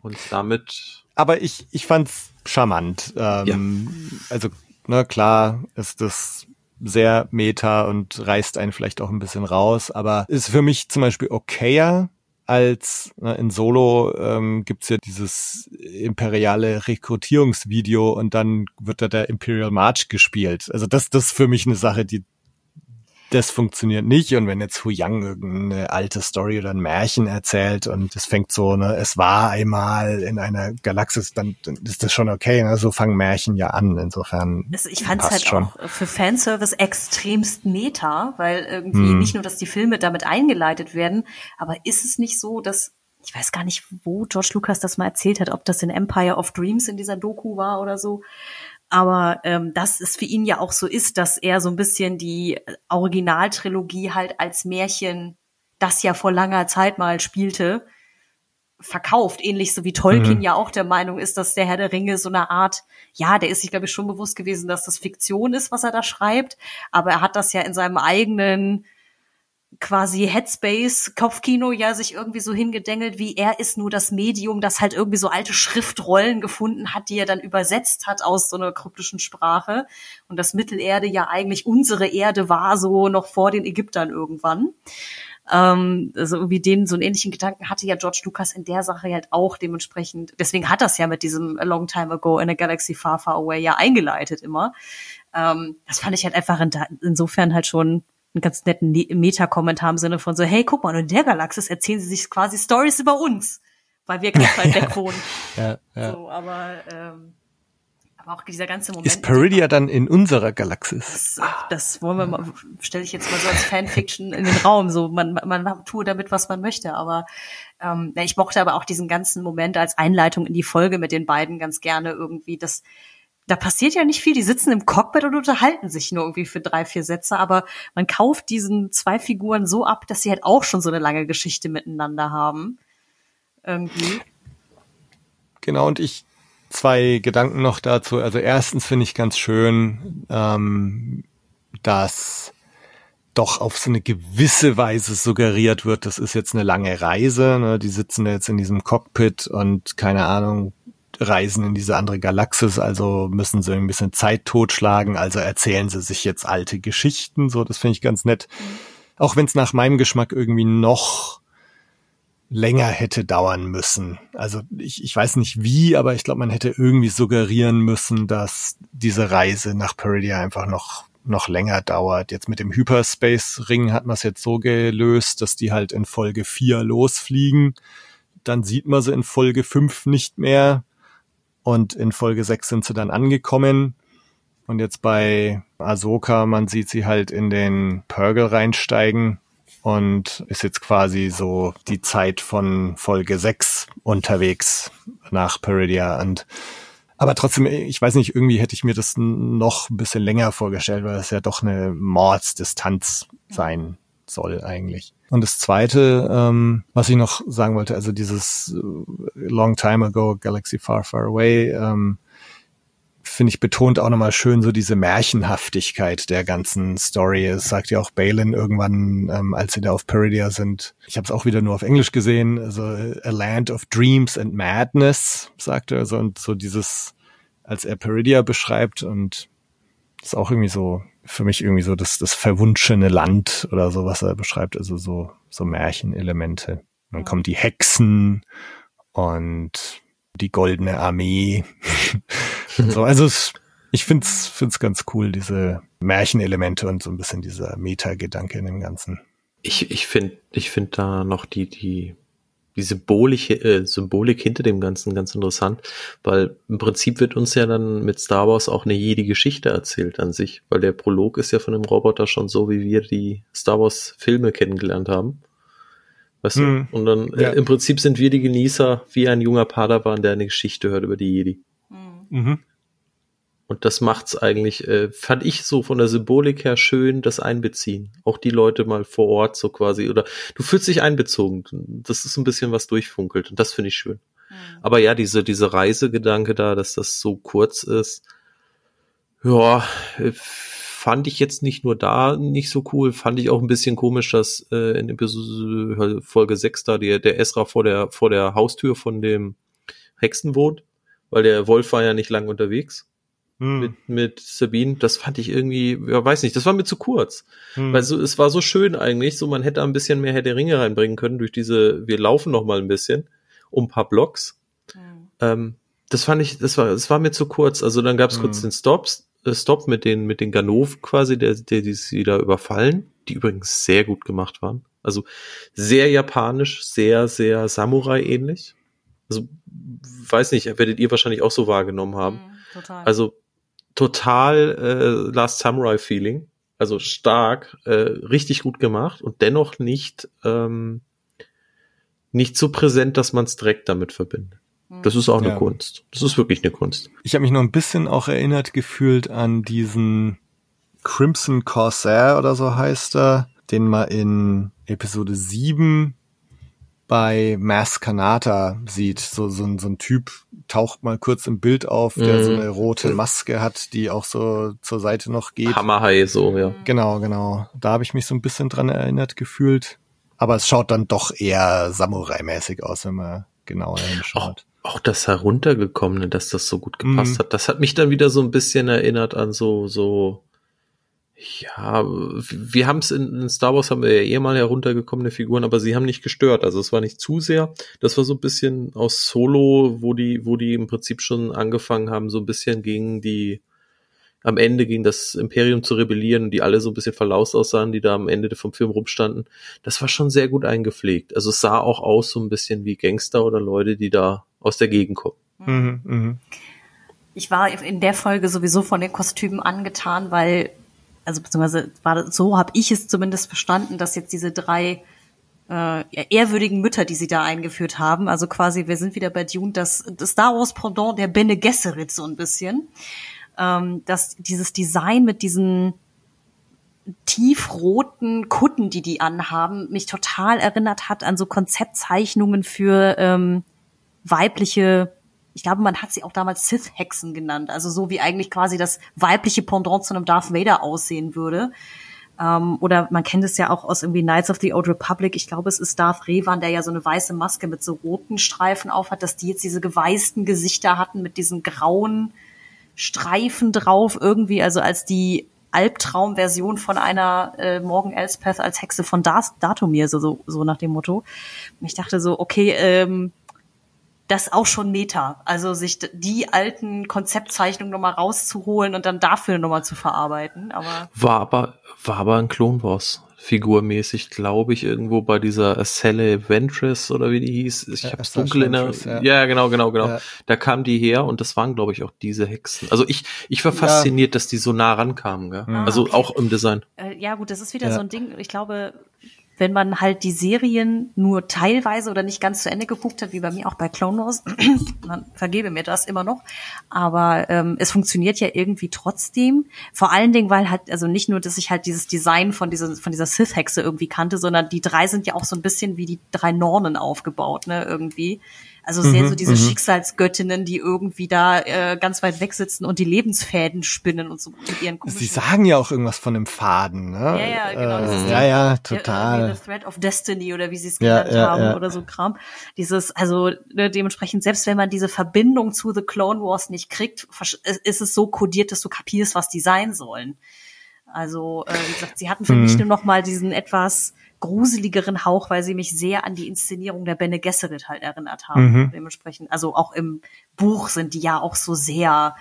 Und damit. Aber ich, ich fand's charmant. Ähm, ja. Also, na klar, ist das sehr meta und reißt einen vielleicht auch ein bisschen raus, aber ist für mich zum Beispiel okayer als na, in Solo ähm, gibt's ja dieses imperiale Rekrutierungsvideo und dann wird da der Imperial March gespielt. Also das, das ist für mich eine Sache, die das funktioniert nicht. Und wenn jetzt Hu Yang irgendeine alte Story oder ein Märchen erzählt und es fängt so, ne, es war einmal in einer Galaxis, dann, dann ist das schon okay. Ne? So fangen Märchen ja an. Insofern. Also ich fand es halt schon. auch für Fanservice extremst meta, weil irgendwie hm. nicht nur, dass die Filme damit eingeleitet werden, aber ist es nicht so, dass ich weiß gar nicht, wo George Lucas das mal erzählt hat, ob das in Empire of Dreams in dieser Doku war oder so, aber ähm, dass es für ihn ja auch so ist, dass er so ein bisschen die Originaltrilogie halt als Märchen, das ja vor langer Zeit mal spielte, verkauft. Ähnlich so wie Tolkien mhm. ja auch der Meinung ist, dass der Herr der Ringe so eine Art, ja, der ist sich, glaube ich, schon bewusst gewesen, dass das Fiktion ist, was er da schreibt. Aber er hat das ja in seinem eigenen quasi Headspace Kopfkino ja sich irgendwie so hingedengelt, wie er ist nur das Medium, das halt irgendwie so alte Schriftrollen gefunden hat, die er dann übersetzt hat aus so einer kryptischen Sprache und das Mittelerde ja eigentlich unsere Erde war so noch vor den Ägyptern irgendwann. Ähm, also irgendwie den so einen ähnlichen Gedanken hatte ja George Lucas in der Sache halt auch dementsprechend. Deswegen hat das ja mit diesem A Long Time Ago in a Galaxy Far Far Away ja eingeleitet immer. Ähm, das fand ich halt einfach in, insofern halt schon einen ganz netten ne-, Meta-Kommentar im Sinne von so, hey, guck mal, in der Galaxis erzählen sie sich quasi Stories über uns, weil wir ganz weit weg wohnen. ja, ja. So, aber, ähm, aber auch dieser ganze Moment. Ist Peridia dann in unserer Galaxis? Das, das wollen wir mal, stelle ich jetzt mal so als Fanfiction in den Raum. So, man, man tue damit, was man möchte. Aber ähm, ich mochte aber auch diesen ganzen Moment als Einleitung in die Folge mit den beiden ganz gerne irgendwie. Das, da passiert ja nicht viel. Die sitzen im Cockpit und unterhalten sich nur irgendwie für drei, vier Sätze, aber man kauft diesen zwei Figuren so ab, dass sie halt auch schon so eine lange Geschichte miteinander haben. Irgendwie. Genau, und ich zwei Gedanken noch dazu. Also erstens finde ich ganz schön, ähm, dass doch auf so eine gewisse Weise suggeriert wird, das ist jetzt eine lange Reise. Ne? Die sitzen jetzt in diesem Cockpit und keine Ahnung, reisen in diese andere Galaxis, also müssen sie ein bisschen Zeit totschlagen, also erzählen sie sich jetzt alte Geschichten, so, das finde ich ganz nett. Mhm. Auch wenn es nach meinem Geschmack irgendwie noch länger hätte dauern müssen. Also ich, ich weiß nicht wie, aber ich glaube, man hätte irgendwie suggerieren müssen, dass diese Reise nach Peridia einfach noch noch länger dauert. Jetzt mit dem Hyperspace Ring hat man es jetzt so gelöst, dass die halt in Folge 4 losfliegen. Dann sieht man sie in Folge 5 nicht mehr Und in Folge 6 sind sie dann angekommen. Und jetzt bei Ahsoka, man sieht sie halt in den Purgle reinsteigen und ist jetzt quasi so die Zeit von Folge 6 unterwegs nach Peridia und aber trotzdem, ich weiß nicht, irgendwie hätte ich mir das noch ein bisschen länger vorgestellt, weil es ja doch eine Mordsdistanz sein soll eigentlich. Und das Zweite, ähm, was ich noch sagen wollte, also dieses äh, Long Time Ago, Galaxy Far Far Away, ähm, finde ich, betont auch nochmal schön so diese Märchenhaftigkeit der ganzen Story. Es sagt ja auch Balin irgendwann, ähm, als sie da auf Peridia sind. Ich habe es auch wieder nur auf Englisch gesehen. Also A Land of Dreams and Madness, sagt er. Also, und so dieses, als er Peridia beschreibt und ist auch irgendwie so, für mich irgendwie so das, das verwunschene Land oder so, was er beschreibt. Also so, so Märchenelemente. Dann kommen die Hexen und die goldene Armee. so, also es, ich find's, find's ganz cool, diese Märchenelemente und so ein bisschen dieser Meta-Gedanke in dem Ganzen. Ich, ich finde, ich finde da noch die, die, die Symbolik, äh, Symbolik hinter dem Ganzen ganz interessant, weil im Prinzip wird uns ja dann mit Star Wars auch eine jede Geschichte erzählt an sich, weil der Prolog ist ja von dem Roboter schon so, wie wir die Star Wars Filme kennengelernt haben. Weißt hm. du? Und dann äh, ja. äh, im Prinzip sind wir die Genießer wie ein junger Padawan, der eine Geschichte hört über die Jedi. Mhm. Und das macht's eigentlich, äh, fand ich so von der Symbolik her schön, das Einbeziehen. Auch die Leute mal vor Ort so quasi, oder du fühlst dich einbezogen. Das ist ein bisschen was durchfunkelt und das finde ich schön. Mhm. Aber ja, diese, diese Reisegedanke da, dass das so kurz ist, ja, äh, fand ich jetzt nicht nur da nicht so cool, fand ich auch ein bisschen komisch, dass äh, in Episode Folge 6 da der, der Esra vor der, vor der Haustür von dem Hexen wohnt, weil der Wolf war ja nicht lang unterwegs. Hm. Mit, mit Sabine, das fand ich irgendwie, ja, weiß nicht, das war mir zu kurz. Hm. Weil so, es war so schön eigentlich, so man hätte ein bisschen mehr Herr der Ringe reinbringen können durch diese, wir laufen noch mal ein bisschen um ein paar Blocks. Hm. Ähm, das fand ich, das war, das war mir zu kurz. Also dann gab es kurz hm. den Stops, äh, Stop mit den, mit den Ganov quasi, der, der, die sie da überfallen, die übrigens sehr gut gemacht waren. Also sehr japanisch, sehr, sehr Samurai-ähnlich. Also, weiß nicht, werdet ihr wahrscheinlich auch so wahrgenommen haben. Mhm, total. Also total äh, Last Samurai-Feeling. Also stark, äh, richtig gut gemacht und dennoch nicht, ähm, nicht so präsent, dass man es direkt damit verbindet. Das ist auch eine ja. Kunst. Das ist wirklich eine Kunst. Ich habe mich noch ein bisschen auch erinnert gefühlt an diesen Crimson Corsair oder so heißt er, den man in Episode 7 bei Mass Kanata sieht. So, so, so ein Typ taucht mal kurz im Bild auf, der mm. so eine rote Maske hat, die auch so zur Seite noch geht. Hammerhai so, ja. Genau, genau. Da habe ich mich so ein bisschen dran erinnert gefühlt. Aber es schaut dann doch eher Samurai-mäßig aus, wenn man genauer hinschaut. Auch, auch das Heruntergekommene, dass das so gut gepasst mm. hat, das hat mich dann wieder so ein bisschen erinnert an so, so, ja, wir haben es in, in, Star Wars haben wir ja eh mal heruntergekommene Figuren, aber sie haben nicht gestört. Also es war nicht zu sehr. Das war so ein bisschen aus Solo, wo die, wo die im Prinzip schon angefangen haben, so ein bisschen gegen die, am Ende gegen das Imperium zu rebellieren, die alle so ein bisschen verlaust aussahen, die da am Ende vom Film rumstanden. Das war schon sehr gut eingepflegt. Also es sah auch aus so ein bisschen wie Gangster oder Leute, die da aus der Gegend kommen. Mhm, mh. Ich war in der Folge sowieso von den Kostümen angetan, weil, also beziehungsweise war so habe ich es zumindest verstanden, dass jetzt diese drei äh, ehrwürdigen Mütter, die sie da eingeführt haben, also quasi, wir sind wieder bei Dune, das, das Star Wars Pendant der Bene Gesserit so ein bisschen ähm, dass dieses Design mit diesen tiefroten Kutten, die die anhaben, mich total erinnert hat an so Konzeptzeichnungen für ähm, weibliche, ich glaube, man hat sie auch damals Sith-Hexen genannt, also so wie eigentlich quasi das weibliche Pendant zu einem Darth Vader aussehen würde. Ähm, oder man kennt es ja auch aus irgendwie Knights of the Old Republic. Ich glaube, es ist Darth Revan, der ja so eine weiße Maske mit so roten Streifen aufhat, dass die jetzt diese geweißten Gesichter hatten mit diesen grauen Streifen drauf irgendwie, also als die Albtraumversion von einer äh, Morgan Elspeth als Hexe von das Datumir, so, so, so nach dem Motto. Und ich dachte so, okay, ähm, das auch schon Meta. Also sich die alten Konzeptzeichnungen nochmal rauszuholen und dann dafür nochmal zu verarbeiten. Aber war aber war aber ein Clone Wars. figurmäßig, glaube ich, irgendwo bei dieser Sally Ventress oder wie die hieß. Ich Ja, habe Esther dunkel in der, ja. ja. genau, genau, genau. Ja. Da kam die her und das waren, glaube ich, auch diese Hexen. Also ich, ich war fasziniert, dass die so nah rankamen, gell? Mhm. Also okay. auch im Design. Äh, ja, gut, das ist wieder Ja. so ein Ding. Ich glaube, wenn man halt die Serien nur teilweise oder nicht ganz zu Ende geguckt hat, wie bei mir auch bei Clone Wars, man vergebe mir das immer noch, aber ähm, es funktioniert ja irgendwie trotzdem. Vor allen Dingen, weil halt, also nicht nur, dass ich halt dieses Design von dieser, von dieser Sith-Hexe irgendwie kannte, sondern die drei sind ja auch so ein bisschen wie die drei Nornen aufgebaut, ne, irgendwie. Also sehr Mhm, so diese mhm. Schicksalsgöttinnen, die irgendwie da äh, ganz weit weg sitzen und die Lebensfäden spinnen und so mit ihren komischen Sie sagen ja auch irgendwas von einem Faden, ne? Ja, ja, genau, das Äh, ist ja, ja, Ja, total. The Thread of Destiny oder wie sie es Ja, genannt ja, haben ja. oder so Kram. Dieses, also ne, dementsprechend, selbst wenn man diese Verbindung zu The Clone Wars nicht kriegt, ist es so kodiert, dass du kapierst, was die sein sollen. Also, äh, wie gesagt, sie hatten für Mhm. mich nur noch mal diesen etwas gruseligeren Hauch, weil sie mich sehr an die Inszenierung der Bene Gesserit halt erinnert haben. Mhm. Dementsprechend, also auch im Buch sind die ja auch so sehr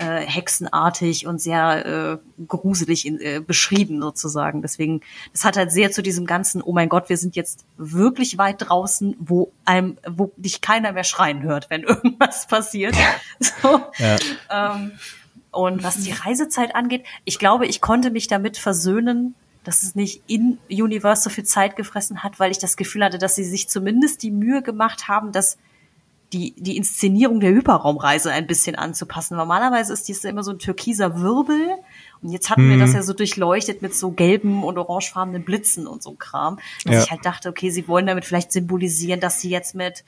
äh, hexenartig und sehr äh, gruselig in, äh, beschrieben sozusagen. Deswegen, das hat halt sehr zu diesem ganzen, oh mein Gott, wir sind jetzt wirklich weit draußen, wo einem, wo dich keiner mehr schreien hört, wenn irgendwas passiert. So. Ja. Ähm, und was die Reisezeit angeht, ich glaube, ich konnte mich damit versöhnen, dass es nicht in Universe so viel Zeit gefressen hat, weil ich das Gefühl hatte, dass sie sich zumindest die Mühe gemacht haben, dass die, die Inszenierung der Hyperraumreise ein bisschen anzupassen. Normalerweise ist dies immer so ein türkiser Wirbel. Und jetzt hatten wir Mhm. das ja so durchleuchtet mit so gelben und orangefarbenen Blitzen und so Kram. Dass Ja. ich halt dachte, okay, sie wollen damit vielleicht symbolisieren, dass sie jetzt mit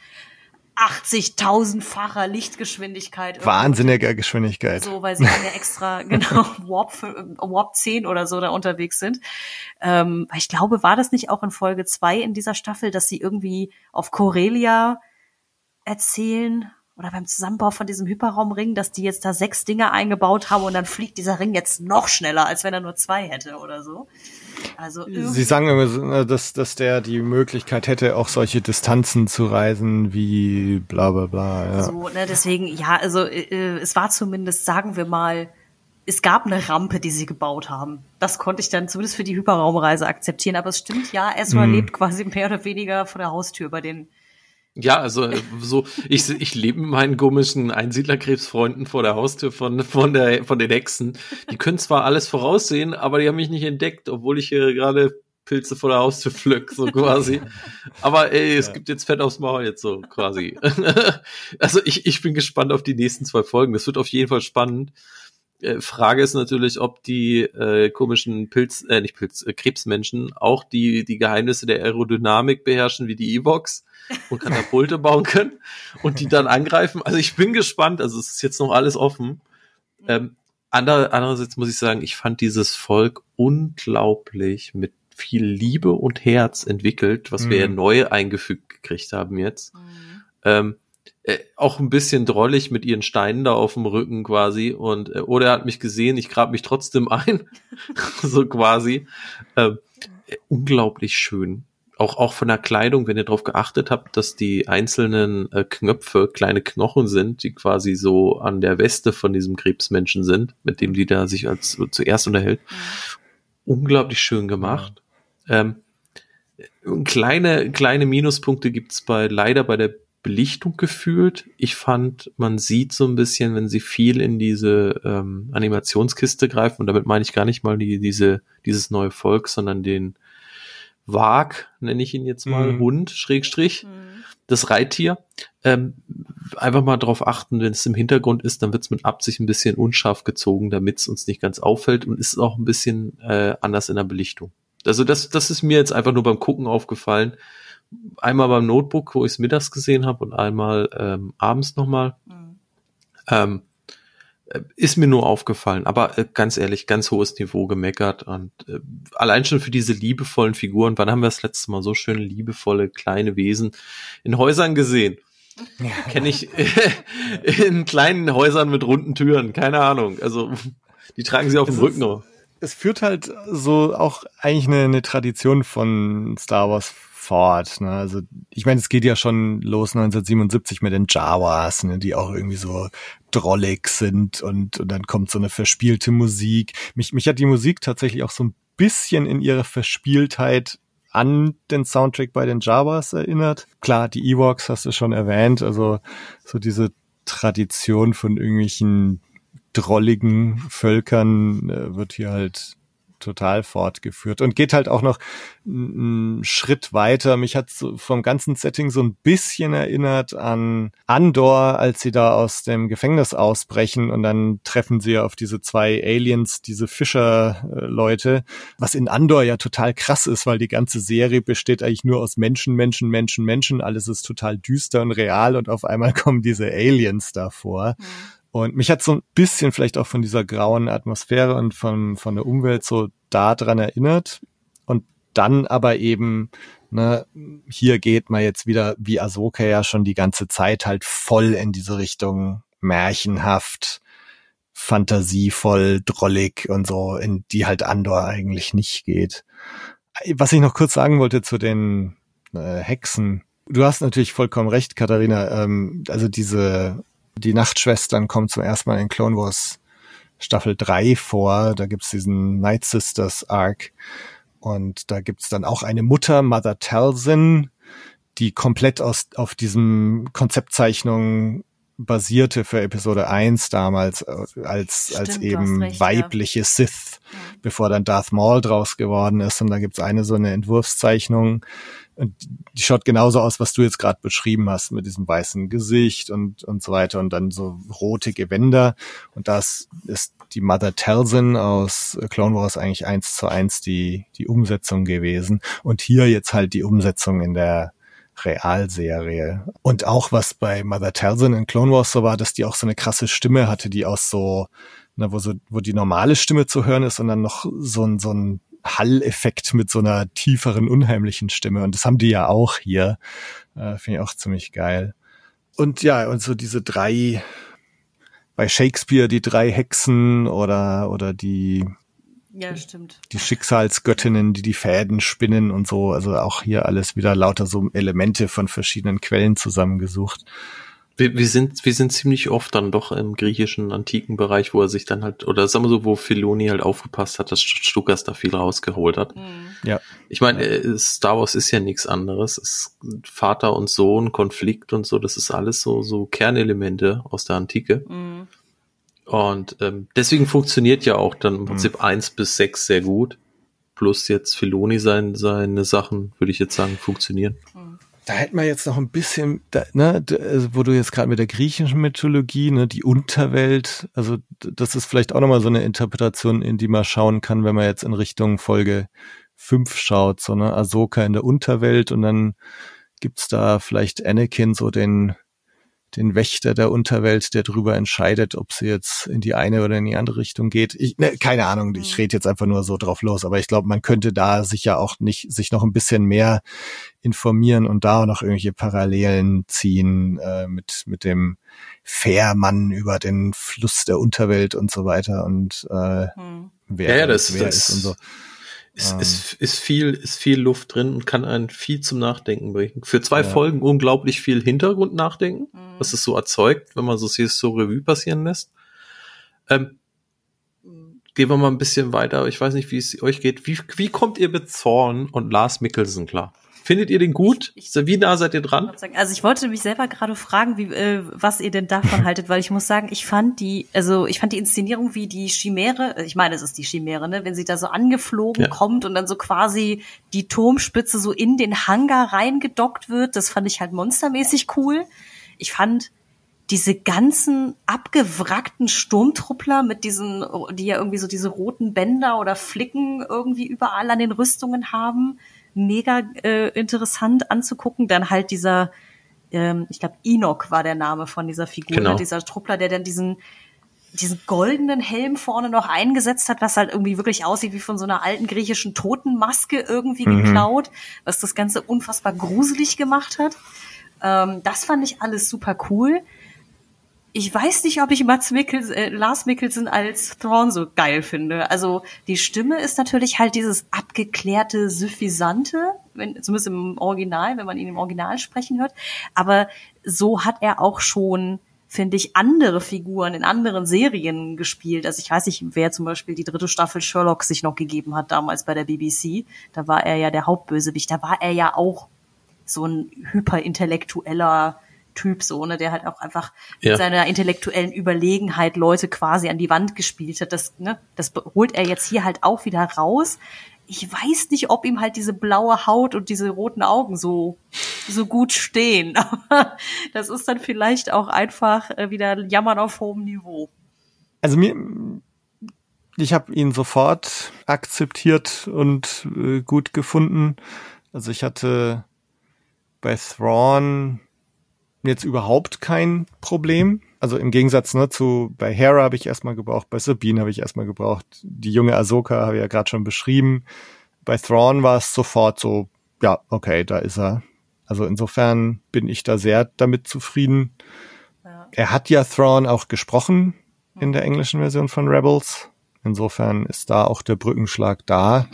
80.000-facher Lichtgeschwindigkeit Wahnsinniger Geschwindigkeit. so, weil sie ja extra, genau, Warp, fü- Warp 10 oder so da unterwegs sind. Ähm, weil ich glaube, war das nicht auch in Folge 2 in dieser Staffel, dass sie irgendwie auf Corellia erzählen oder beim Zusammenbau von diesem Hyperraumring, dass die jetzt da sechs Dinge eingebaut haben und dann fliegt dieser Ring jetzt noch schneller, als wenn er nur zwei hätte oder so. Also Sie sagen immer, dass, dass der die Möglichkeit hätte, auch solche Distanzen zu reisen wie bla bla bla. Ja. so, ne, deswegen, ja, also äh, es war zumindest, sagen wir mal, es gab eine Rampe, die sie gebaut haben. Das konnte ich dann zumindest für die Hyperraumreise akzeptieren. Aber es stimmt, ja, Ezra Mhm. lebt quasi mehr oder weniger vor der Haustür bei den. Ja, also äh, so ich ich lebe mit meinen komischen Einsiedlerkrebsfreunden vor der Haustür von von der von den Hexen. Die können zwar alles voraussehen, aber die haben mich nicht entdeckt, obwohl ich hier gerade Pilze vor der Haustür pflück, so quasi. Aber ey, es Ja. gibt jetzt Fett aufs Maul jetzt so quasi. also ich ich bin gespannt auf die nächsten zwei Folgen. Das wird auf jeden Fall spannend. Äh, Frage ist natürlich, ob die äh, komischen Pilz, äh, nicht Pilz, äh, Krebsmenschen auch die die Geheimnisse der Aerodynamik beherrschen wie die Evox und Katapulte bauen können und die dann angreifen. Also ich bin gespannt. Also es ist jetzt noch alles offen. Ähm, ander, andererseits muss ich sagen, ich fand dieses Volk unglaublich mit viel Liebe und Herz entwickelt, was wir ja Mhm. neu eingefügt gekriegt haben jetzt. Ähm, äh, auch ein bisschen drollig mit ihren Steinen da auf dem Rücken quasi und äh, oder er hat mich gesehen, ich grab mich trotzdem ein, so quasi. Ähm, äh, unglaublich schön. Auch auch von der Kleidung, wenn ihr darauf geachtet habt, dass die einzelnen äh, Knöpfe kleine Knochen sind, die quasi so an der Weste von diesem Krebsmenschen sind, mit dem die da sich als zuerst unterhält. Unglaublich schön gemacht. Ähm, kleine, kleine Minuspunkte gibt's bei, leider bei der Belichtung gefühlt. Ich fand, man sieht so ein bisschen, wenn sie viel in diese ähm, Animationskiste greifen, und damit meine ich gar nicht mal die, diese, dieses neue Volk, sondern den Wag, nenne ich ihn jetzt mal, Mhm. Hund, Schrägstrich, das Reittier. Ähm, einfach mal drauf achten, wenn es im Hintergrund ist, dann wird es mit Absicht ein bisschen unscharf gezogen, damit es uns nicht ganz auffällt und ist auch ein bisschen äh, anders in der Belichtung. Also das, das ist mir jetzt einfach nur beim Gucken aufgefallen. Einmal beim Notebook, wo ich es mittags gesehen habe und einmal ähm, abends nochmal. Mhm. Ähm, äh, ist mir nur aufgefallen, aber äh, ganz ehrlich, ganz hohes Niveau gemeckert und äh, allein schon für diese liebevollen Figuren, wann haben wir das letzte Mal so schöne liebevolle kleine Wesen in Häusern gesehen? Kenne ich in kleinen Häusern mit runden Türen, keine Ahnung. Also die tragen sie auf dem Rücken. ist- es führt halt so auch eigentlich eine, eine Tradition von Star Wars fort. Ne? Also ich meine, es geht ja schon los 1977 mit den Jawas, ne? die auch irgendwie so drollig sind und, und dann kommt so eine verspielte Musik. Mich, mich hat die Musik tatsächlich auch so ein bisschen in ihrer Verspieltheit an den Soundtrack bei den Jawas erinnert. Klar, die Ewoks hast du schon erwähnt, also so diese Tradition von irgendwelchen drolligen Völkern äh, wird hier halt total fortgeführt und geht halt auch noch einen Schritt weiter. Mich hat vom ganzen Setting so ein bisschen erinnert an Andor, als sie da aus dem Gefängnis ausbrechen und dann treffen sie auf diese zwei Aliens, diese Fischer-Leute, was in Andor ja total krass ist, weil die ganze Serie besteht eigentlich nur aus Menschen, Menschen, Menschen, Menschen. Alles ist total düster und real und auf einmal kommen diese Aliens davor. Mhm. Und mich hat so ein bisschen vielleicht auch von dieser grauen Atmosphäre und von, von der Umwelt so da dran erinnert. Und dann aber eben, ne, hier geht man jetzt wieder, wie Ahsoka ja schon die ganze Zeit halt voll in diese Richtung märchenhaft, fantasievoll, drollig und so, in die halt Andor eigentlich nicht geht. Was ich noch kurz sagen wollte zu den äh, Hexen. Du hast natürlich vollkommen recht, Katharina. Ähm, also diese die Nachtschwestern kommen zum ersten Mal in Clone Wars Staffel 3 vor. Da gibt's diesen Night Sisters Arc. Und da gibt's dann auch eine Mutter, Mother Talzin, die komplett aus, auf diesem Konzeptzeichnung basierte für Episode 1 damals äh, als, Stimmt, als eben recht, weibliche ja. Sith, ja. bevor dann Darth Maul draus geworden ist. Und da gibt's eine so eine Entwurfszeichnung, und die schaut genauso aus, was du jetzt gerade beschrieben hast, mit diesem weißen Gesicht und, und so weiter und dann so rote Gewänder. Und das ist die Mother Telsin aus Clone Wars eigentlich eins zu eins die, die Umsetzung gewesen. Und hier jetzt halt die Umsetzung in der Realserie. Und auch was bei Mother Telsin in Clone Wars so war, dass die auch so eine krasse Stimme hatte, die aus so, na, wo so, wo die normale Stimme zu hören ist und dann noch so ein, so ein Hall-Effekt mit so einer tieferen, unheimlichen Stimme. Und das haben die ja auch hier. Äh, Finde ich auch ziemlich geil. Und ja, und so diese drei, bei Shakespeare die drei Hexen oder, oder die, ja, stimmt. Die Schicksalsgöttinnen, die die Fäden spinnen und so. Also auch hier alles wieder lauter so Elemente von verschiedenen Quellen zusammengesucht wir, wir, sind, wir sind ziemlich oft dann doch im griechischen antiken Bereich, wo er sich dann halt, oder sagen wir so, wo Filoni halt aufgepasst hat, dass Stukas da viel rausgeholt hat. Mhm. Ja. Ich meine, äh, Star Wars ist ja nichts anderes. Es ist Vater und Sohn, Konflikt und so, das ist alles so, so Kernelemente aus der Antike. Mhm. Und ähm, deswegen funktioniert ja auch dann im Prinzip mhm. eins bis sechs sehr gut. Plus jetzt Filoni sein, seine Sachen, würde ich jetzt sagen, funktionieren. Mhm da hätten wir jetzt noch ein bisschen, da, ne, also wo du jetzt gerade mit der griechischen Mythologie, ne, die Unterwelt, also das ist vielleicht auch nochmal so eine Interpretation, in die man schauen kann, wenn man jetzt in Richtung Folge 5 schaut, so ne, Ahsoka in der Unterwelt und dann gibt's da vielleicht Anakin so den den Wächter der Unterwelt, der darüber entscheidet, ob sie jetzt in die eine oder in die andere Richtung geht. Ich, ne, keine Ahnung, ich mhm. rede jetzt einfach nur so drauf los, aber ich glaube, man könnte da sicher auch nicht sich noch ein bisschen mehr informieren und da noch irgendwelche Parallelen ziehen äh, mit mit dem Fährmann über den Fluss der Unterwelt und so weiter und äh, hm. wer, ja, das, wer das, ist und so. Ist, ähm. ist, ist viel, ist viel Luft drin und kann einen viel zum Nachdenken bringen. Für zwei ja. Folgen unglaublich viel Hintergrund nachdenken, mhm. was es so erzeugt, wenn man so sieht, so Revue passieren lässt. Ähm, gehen wir mal ein bisschen weiter. Ich weiß nicht, wie es euch geht. Wie, wie kommt ihr mit Zorn und Lars Mickelson klar? Findet ihr den gut? Wie nah seid ihr dran? Also ich wollte mich selber gerade fragen, wie, äh, was ihr denn davon haltet, weil ich muss sagen, ich fand die, also ich fand die Inszenierung wie die Chimäre, äh, ich meine, es ist die Chimäre, ne, wenn sie da so angeflogen ja. kommt und dann so quasi die Turmspitze so in den Hangar reingedockt wird, das fand ich halt monstermäßig cool. Ich fand diese ganzen abgewrackten Sturmtruppler mit diesen, die ja irgendwie so diese roten Bänder oder Flicken irgendwie überall an den Rüstungen haben, mega äh, interessant anzugucken. Dann halt dieser, ähm, ich glaube, Enoch war der Name von dieser Figur, genau. dieser Truppler, der dann diesen diesen goldenen Helm vorne noch eingesetzt hat, was halt irgendwie wirklich aussieht wie von so einer alten griechischen Totenmaske irgendwie mhm. geklaut, was das Ganze unfassbar gruselig gemacht hat. Ähm, das fand ich alles super cool ich weiß nicht, ob ich Mats Mikkels, äh, Lars Mikkelsen als Thrawn so geil finde. Also die Stimme ist natürlich halt dieses abgeklärte, suffisante, wenn, zumindest im Original, wenn man ihn im Original sprechen hört. Aber so hat er auch schon finde ich, andere Figuren in anderen Serien gespielt. Also ich weiß nicht, wer zum Beispiel die dritte Staffel Sherlock sich noch gegeben hat damals bei der BBC. Da war er ja der Hauptbösewicht. Da war er ja auch so ein hyperintellektueller Typ, so, ne, der halt auch einfach Ja. mit seiner intellektuellen Überlegenheit Leute quasi an die Wand gespielt hat. Das, ne, das holt er jetzt hier halt auch wieder raus. Ich weiß nicht, ob ihm halt diese blaue Haut und diese roten Augen so, so gut stehen. Aber das ist dann vielleicht auch einfach äh, wieder Jammern auf hohem Niveau. Also mir, ich habe ihn sofort akzeptiert und äh, gut gefunden. Also ich hatte bei Thrawn jetzt überhaupt kein Problem. Also im Gegensatz ne, zu bei Hera habe ich erstmal gebraucht, bei Sabine habe ich erstmal gebraucht, die junge Ahsoka habe ich ja gerade schon beschrieben. Bei Thrawn war es sofort so, ja, okay, da ist er. Also insofern bin ich da sehr damit zufrieden. Ja. Er hat ja Thrawn auch gesprochen in der englischen Version von Rebels. Insofern ist da auch der Brückenschlag da.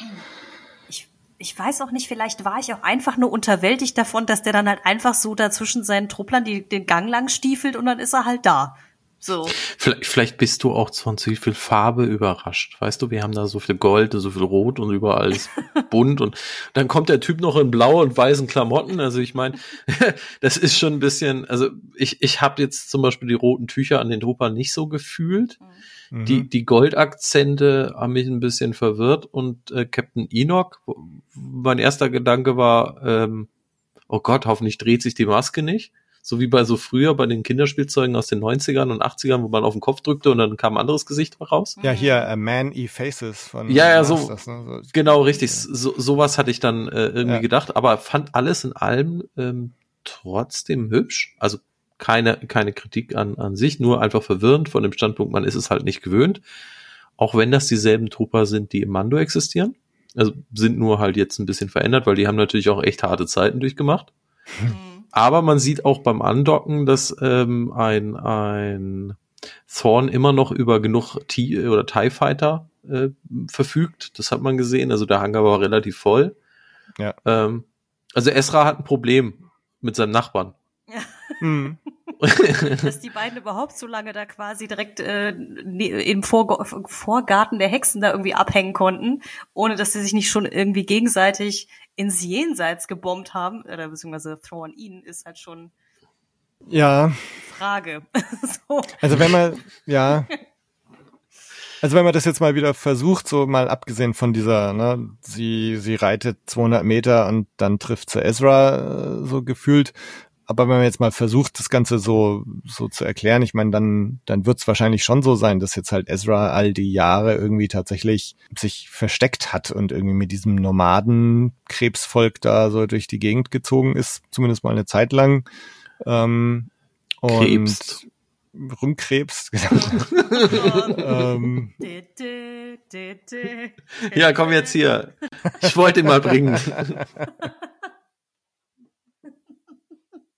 Ich, weiß auch nicht, vielleicht war ich auch einfach nur unterwältigt davon, dass der dann halt einfach so dazwischen seinen Trupplern die, den Gang lang stiefelt und dann ist er halt da. So. Vielleicht, vielleicht bist du auch von zu viel Farbe überrascht. Weißt du, wir haben da so viel Gold und so viel Rot und überall ist bunt und dann kommt der Typ noch in blau und weißen Klamotten. Also ich meine, das ist schon ein bisschen, also ich, ich habe jetzt zum Beispiel die roten Tücher an den Truppern nicht so gefühlt. Mhm. Die, die Goldakzente haben mich ein bisschen verwirrt und äh, Captain Enoch, mein erster Gedanke war, ähm, oh Gott, hoffentlich dreht sich die Maske nicht. So wie bei so früher bei den Kinderspielzeugen aus den 90ern und 80ern, wo man auf den Kopf drückte und dann kam ein anderes Gesicht raus. ja, hier A Man E Faces von Ja, ja, so- Masters, ne? so. Genau, richtig. So, sowas hatte ich dann äh, irgendwie Ja. gedacht, aber fand alles in allem ähm, trotzdem hübsch. Also keine, keine Kritik an, an sich, nur einfach verwirrend von dem Standpunkt, man ist es halt nicht gewöhnt. Auch wenn das dieselben Trooper sind, die im Mando existieren. Also sind nur halt jetzt ein bisschen verändert, weil die haben natürlich auch echt harte Zeiten durchgemacht. Aber man sieht auch beim Andocken, dass ähm, ein, ein Thorn immer noch über genug T oder TIE Fighter äh, verfügt. Das hat man gesehen. Also der Hangar war relativ voll. Ja. Ähm, also Esra hat ein Problem mit seinem Nachbarn. Mhm. dass die beiden überhaupt so lange da quasi direkt äh, ne- im Vorgarten der Hexen da irgendwie abhängen konnten, ohne dass sie sich nicht schon irgendwie gegenseitig ins Jenseits gebombt haben, oder beziehungsweise Thrawn ihn, ist halt schon Ja, Frage. so. also wenn man, ja, also wenn man das jetzt mal wieder versucht, so mal abgesehen von dieser, ne, sie, sie reitet 200 Meter und dann trifft sie Ezra, äh, so gefühlt. Aber wenn man jetzt mal versucht, das Ganze so, so zu erklären, ich meine, dann, dann wird es wahrscheinlich schon so sein, dass jetzt halt Ezra all die Jahre irgendwie tatsächlich sich versteckt hat und irgendwie mit diesem Nomadenkrebsvolk da so durch die Gegend gezogen ist, zumindest mal eine Zeit lang. Ähm, und Krebst. rumkrebst, genau. ähm. Ja, komm jetzt hier. Ich wollte ihn mal bringen.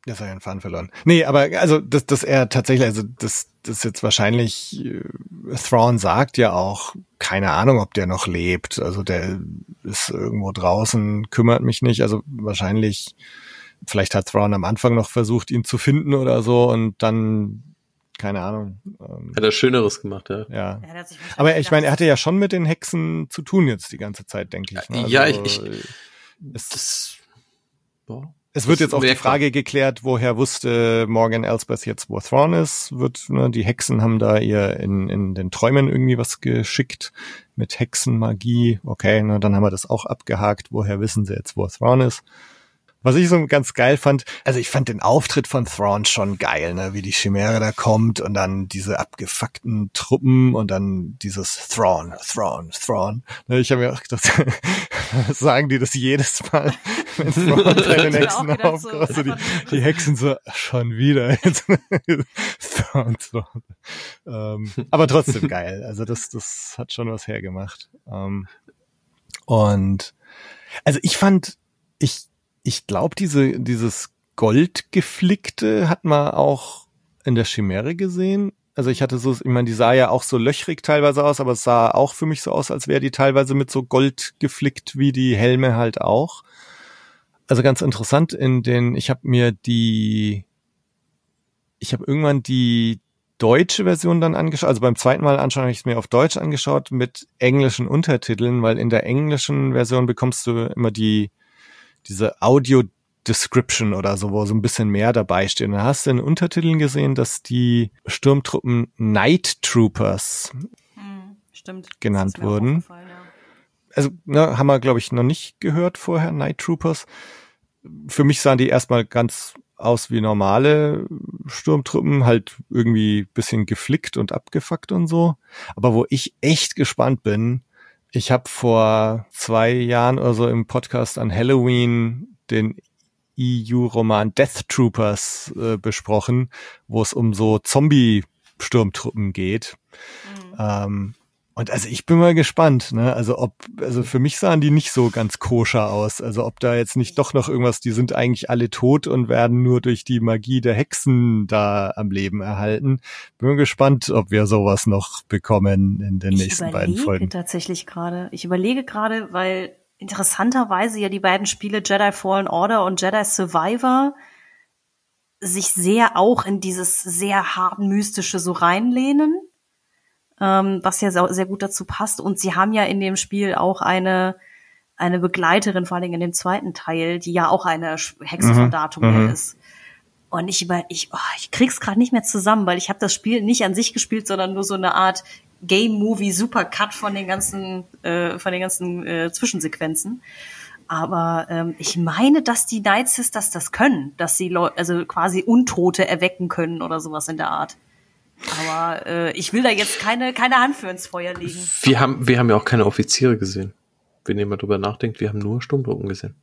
Das war ja ein Faden verloren. Nee, aber also dass, dass er tatsächlich, also das, das jetzt wahrscheinlich, äh, Thrawn sagt ja auch, keine Ahnung, ob der noch lebt. Also der ist irgendwo draußen, kümmert mich nicht. Also wahrscheinlich, vielleicht hat Thrawn am Anfang noch versucht, ihn zu finden oder so und dann, keine Ahnung. Ähm, Hat er Schöneres gemacht, ja. ja. Hat Aber ich meine, er hatte ja schon mit den Hexen zu tun jetzt die ganze Zeit, denke ich. Ne? Ja, Also, ich- äh, es, Das, ja. Es wird jetzt auch die. Frage geklärt, woher wusste Morgan Elsbeth jetzt, wo Thrawn ist. Wird, ne, die Hexen haben da ihr in, in den Träumen irgendwie was geschickt mit Hexenmagie. Okay, ne, dann haben wir das auch abgehakt. Woher wissen sie jetzt, wo Thrawn ist? Was ich so ganz geil fand, also ich fand den Auftritt von Thrawn schon geil, ne, wie die Chimäre da kommt und dann diese abgefuckten Truppen und dann dieses Thrawn, Thrawn, Thrawn. Ne, ich habe mir auch gedacht, sagen die das jedes Mal, wenn Thrawn bei den Hexen auch gedacht, so, aufkommt. So die, die Hexen so, schon wieder. Thrawn, Thrawn. Ähm, aber trotzdem geil. Also das, das hat schon was hergemacht. Ähm, und also ich fand, ich, ich glaube, diese, dieses Goldgeflickte hat man auch in der Chimäre gesehen. Also ich hatte so, ich meine, die sah ja auch so löchrig teilweise aus, aber es sah auch für mich so aus, als wäre die teilweise mit so Gold geflickt, wie die Helme halt auch. Also ganz interessant in den, ich habe mir die ich habe irgendwann die deutsche Version dann angeschaut. Also beim zweiten Mal anschauen habe ich es mir auf Deutsch angeschaut mit englischen Untertiteln, weil in der englischen Version bekommst du immer die diese Audio Description oder so, wo so ein bisschen mehr dabei steht. Und da hast du in den Untertiteln gesehen, dass die Sturmtruppen Night Troopers Hm, stimmt. genannt wurden. ja. Also ne, haben wir, glaube ich, noch nicht gehört vorher, Night Troopers. Für mich sahen die erstmal ganz aus wie normale Sturmtruppen, halt irgendwie bisschen geflickt und abgefuckt und so. Aber wo ich echt gespannt bin, ich habe vor zwei Jahren oder so im Podcast an Halloween den EU-Roman Death Troopers äh, besprochen, wo es um so Zombie-Sturmtruppen geht. Mhm. Ähm, und also ich bin mal gespannt, ne? Also ob, also für mich sahen die nicht so ganz koscher aus. Also ob da jetzt nicht doch noch irgendwas, die sind eigentlich alle tot und werden nur durch die Magie der Hexen da am Leben erhalten. Bin mal gespannt, ob wir sowas noch bekommen in den nächsten beiden überlege Folgen. tatsächlich gerade. Ich überlege gerade, weil interessanterweise ja die beiden Spiele Jedi Fallen Order und Jedi Survivor sich sehr auch in dieses sehr hart mystische so reinlehnen, ähm, was ja sehr, sehr gut dazu passt. Und sie haben ja in dem Spiel auch eine eine Begleiterin, vor allen Dingen in dem zweiten Teil, die ja auch eine Hexe von Mhm, Datum mhm. ist. Und ich über ich, oh, ich krieg's gerade nicht mehr zusammen, weil ich habe das Spiel nicht an sich gespielt, sondern nur so eine Art Game Movie Supercut von den ganzen äh, von den ganzen äh, Zwischensequenzen. Aber ähm, ich meine, dass die Night Sisters das können, dass sie Leu also quasi Untote erwecken können oder sowas in der Art. Aber äh, ich will da jetzt keine keine Hand für ins Feuer legen. Wir haben, wir haben ja auch keine Offiziere gesehen. Wenn ihr mal drüber nachdenkt, wir haben nur Sturmtruppen gesehen.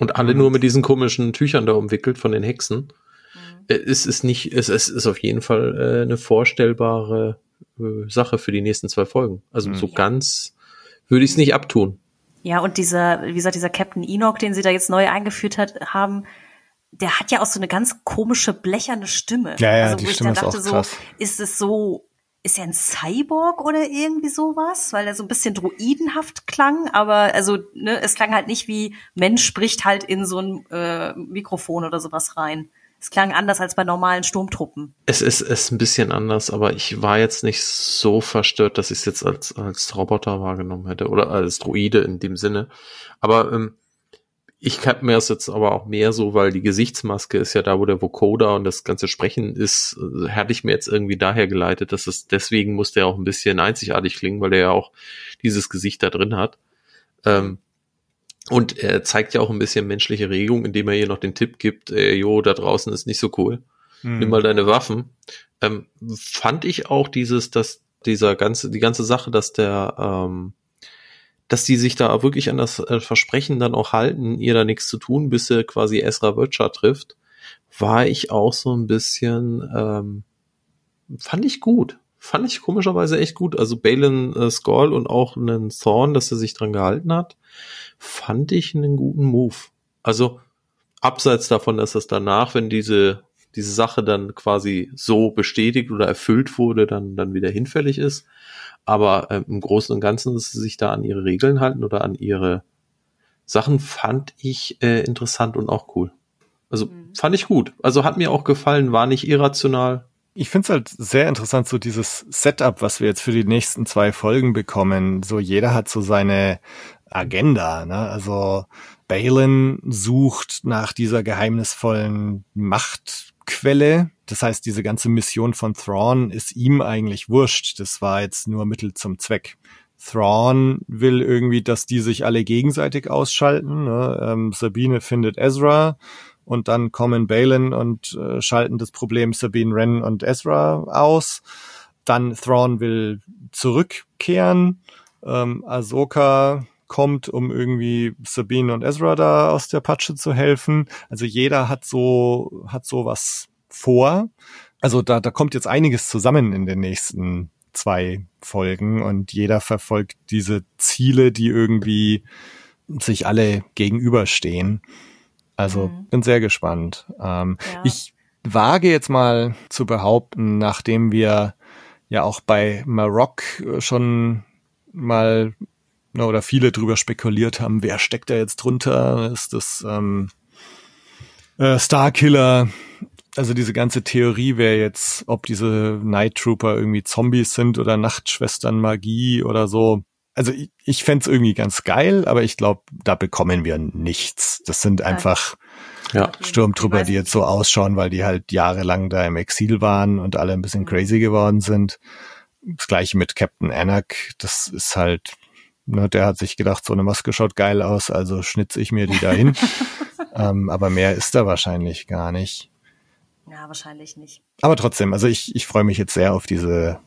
Und alle nur mit diesen komischen Tüchern da umwickelt von den Hexen. Äh, Es ist nicht, es, es ist auf jeden Fall äh, eine vorstellbare äh, Sache für die nächsten zwei Folgen. Also so ganz würde ich es nicht abtun. Ja, und dieser, wie gesagt, dieser Captain Enoch, den sie da jetzt neu eingeführt hat, haben, der hat ja auch so eine ganz komische blecherne Stimme. Ja, ja, also, die wo ich Stimme dann ist dachte auch so, krass. ist es so, ist er ein Cyborg oder irgendwie sowas? Weil er so ein bisschen druidenhaft klang, aber also, ne, es klang halt nicht wie Mensch spricht halt in so ein äh, Mikrofon oder sowas rein. Es klang anders als bei normalen Sturmtruppen. Es ist, es ist ein bisschen anders, aber ich war jetzt nicht so verstört, dass ich es jetzt als, als Roboter wahrgenommen hätte oder als Droide in dem Sinne. Aber ähm, ich kann mir das jetzt aber auch mehr so, weil die Gesichtsmaske ist ja da, wo der Vocoder und das ganze Sprechen ist, äh, hatte ich mir jetzt irgendwie daher geleitet, dass es deswegen muss der auch ein bisschen einzigartig klingen, weil der ja auch dieses Gesicht da drin hat. Ähm, und er zeigt ja auch ein bisschen menschliche Regung, indem er ihr noch den Tipp gibt, äh, jo, da draußen ist nicht so cool nimm mal deine Waffen. Ähm, fand ich auch dieses, dass dieser ganze, die ganze Sache, dass der, ähm, dass die sich da wirklich an das äh, Versprechen dann auch halten, ihr da nichts zu tun, bis sie quasi Ezra Butcher trifft, war ich auch so ein bisschen, ähm, fand ich gut. Fand ich komischerweise echt gut. Also Balin äh, Skull und auch einen Thorn, dass er sich dran gehalten hat, fand ich einen guten Move. Also abseits davon, dass das danach, wenn diese diese Sache dann quasi so bestätigt oder erfüllt wurde, dann dann wieder hinfällig ist. Aber ähm, im Großen und Ganzen, dass sie sich da an ihre Regeln halten oder an ihre Sachen, fand ich äh, interessant und auch cool. Also fand ich gut. Also hat mir auch gefallen, war nicht irrational. Ich finde es halt sehr interessant, so dieses Setup, was wir jetzt für die nächsten zwei Folgen bekommen. So jeder hat so seine Agenda. Ne? Also Balin sucht nach dieser geheimnisvollen Machtquelle. Das heißt, diese ganze Mission von Thrawn ist ihm eigentlich wurscht. Das war jetzt nur Mittel zum Zweck. Thrawn will irgendwie, dass die sich alle gegenseitig ausschalten. Ne? Ähm, Sabine findet Ezra und dann kommen Balin und äh, schalten das Problem Sabine Wren und Ezra aus. Dann Thrawn will zurückkehren. Ähm, Ahsoka kommt, um irgendwie Sabine und Ezra da aus der Patsche zu helfen. Also jeder hat so, hat so was vor. Also da, da kommt jetzt einiges zusammen in den nächsten zwei Folgen und jeder verfolgt diese Ziele, die irgendwie sich alle gegenüberstehen. Also Mhm. bin sehr gespannt. Ähm, Ja. Ich wage jetzt mal zu behaupten, nachdem wir ja auch bei Maroc schon mal na, oder viele drüber spekuliert haben, wer steckt da jetzt drunter? Ist das ähm, äh, Starkiller also diese ganze Theorie wäre jetzt, ob diese Night Trooper irgendwie Zombies sind oder Nachtschwestern Magie oder so. Also ich, ich fände irgendwie ganz geil, aber ich glaube, da bekommen wir nichts. Das sind einfach Ja. Sturmtrooper, die jetzt so ausschauen, weil die halt jahrelang da im Exil waren und alle ein bisschen crazy geworden sind. Das gleiche mit Captain Anak. Das ist halt, ne, der hat sich gedacht, so eine Maske schaut geil aus, also schnitze ich mir die dahin. ähm, aber mehr ist da wahrscheinlich gar nicht. Ja, wahrscheinlich nicht. Aber trotzdem, also ich, ich freue mich jetzt sehr auf diese,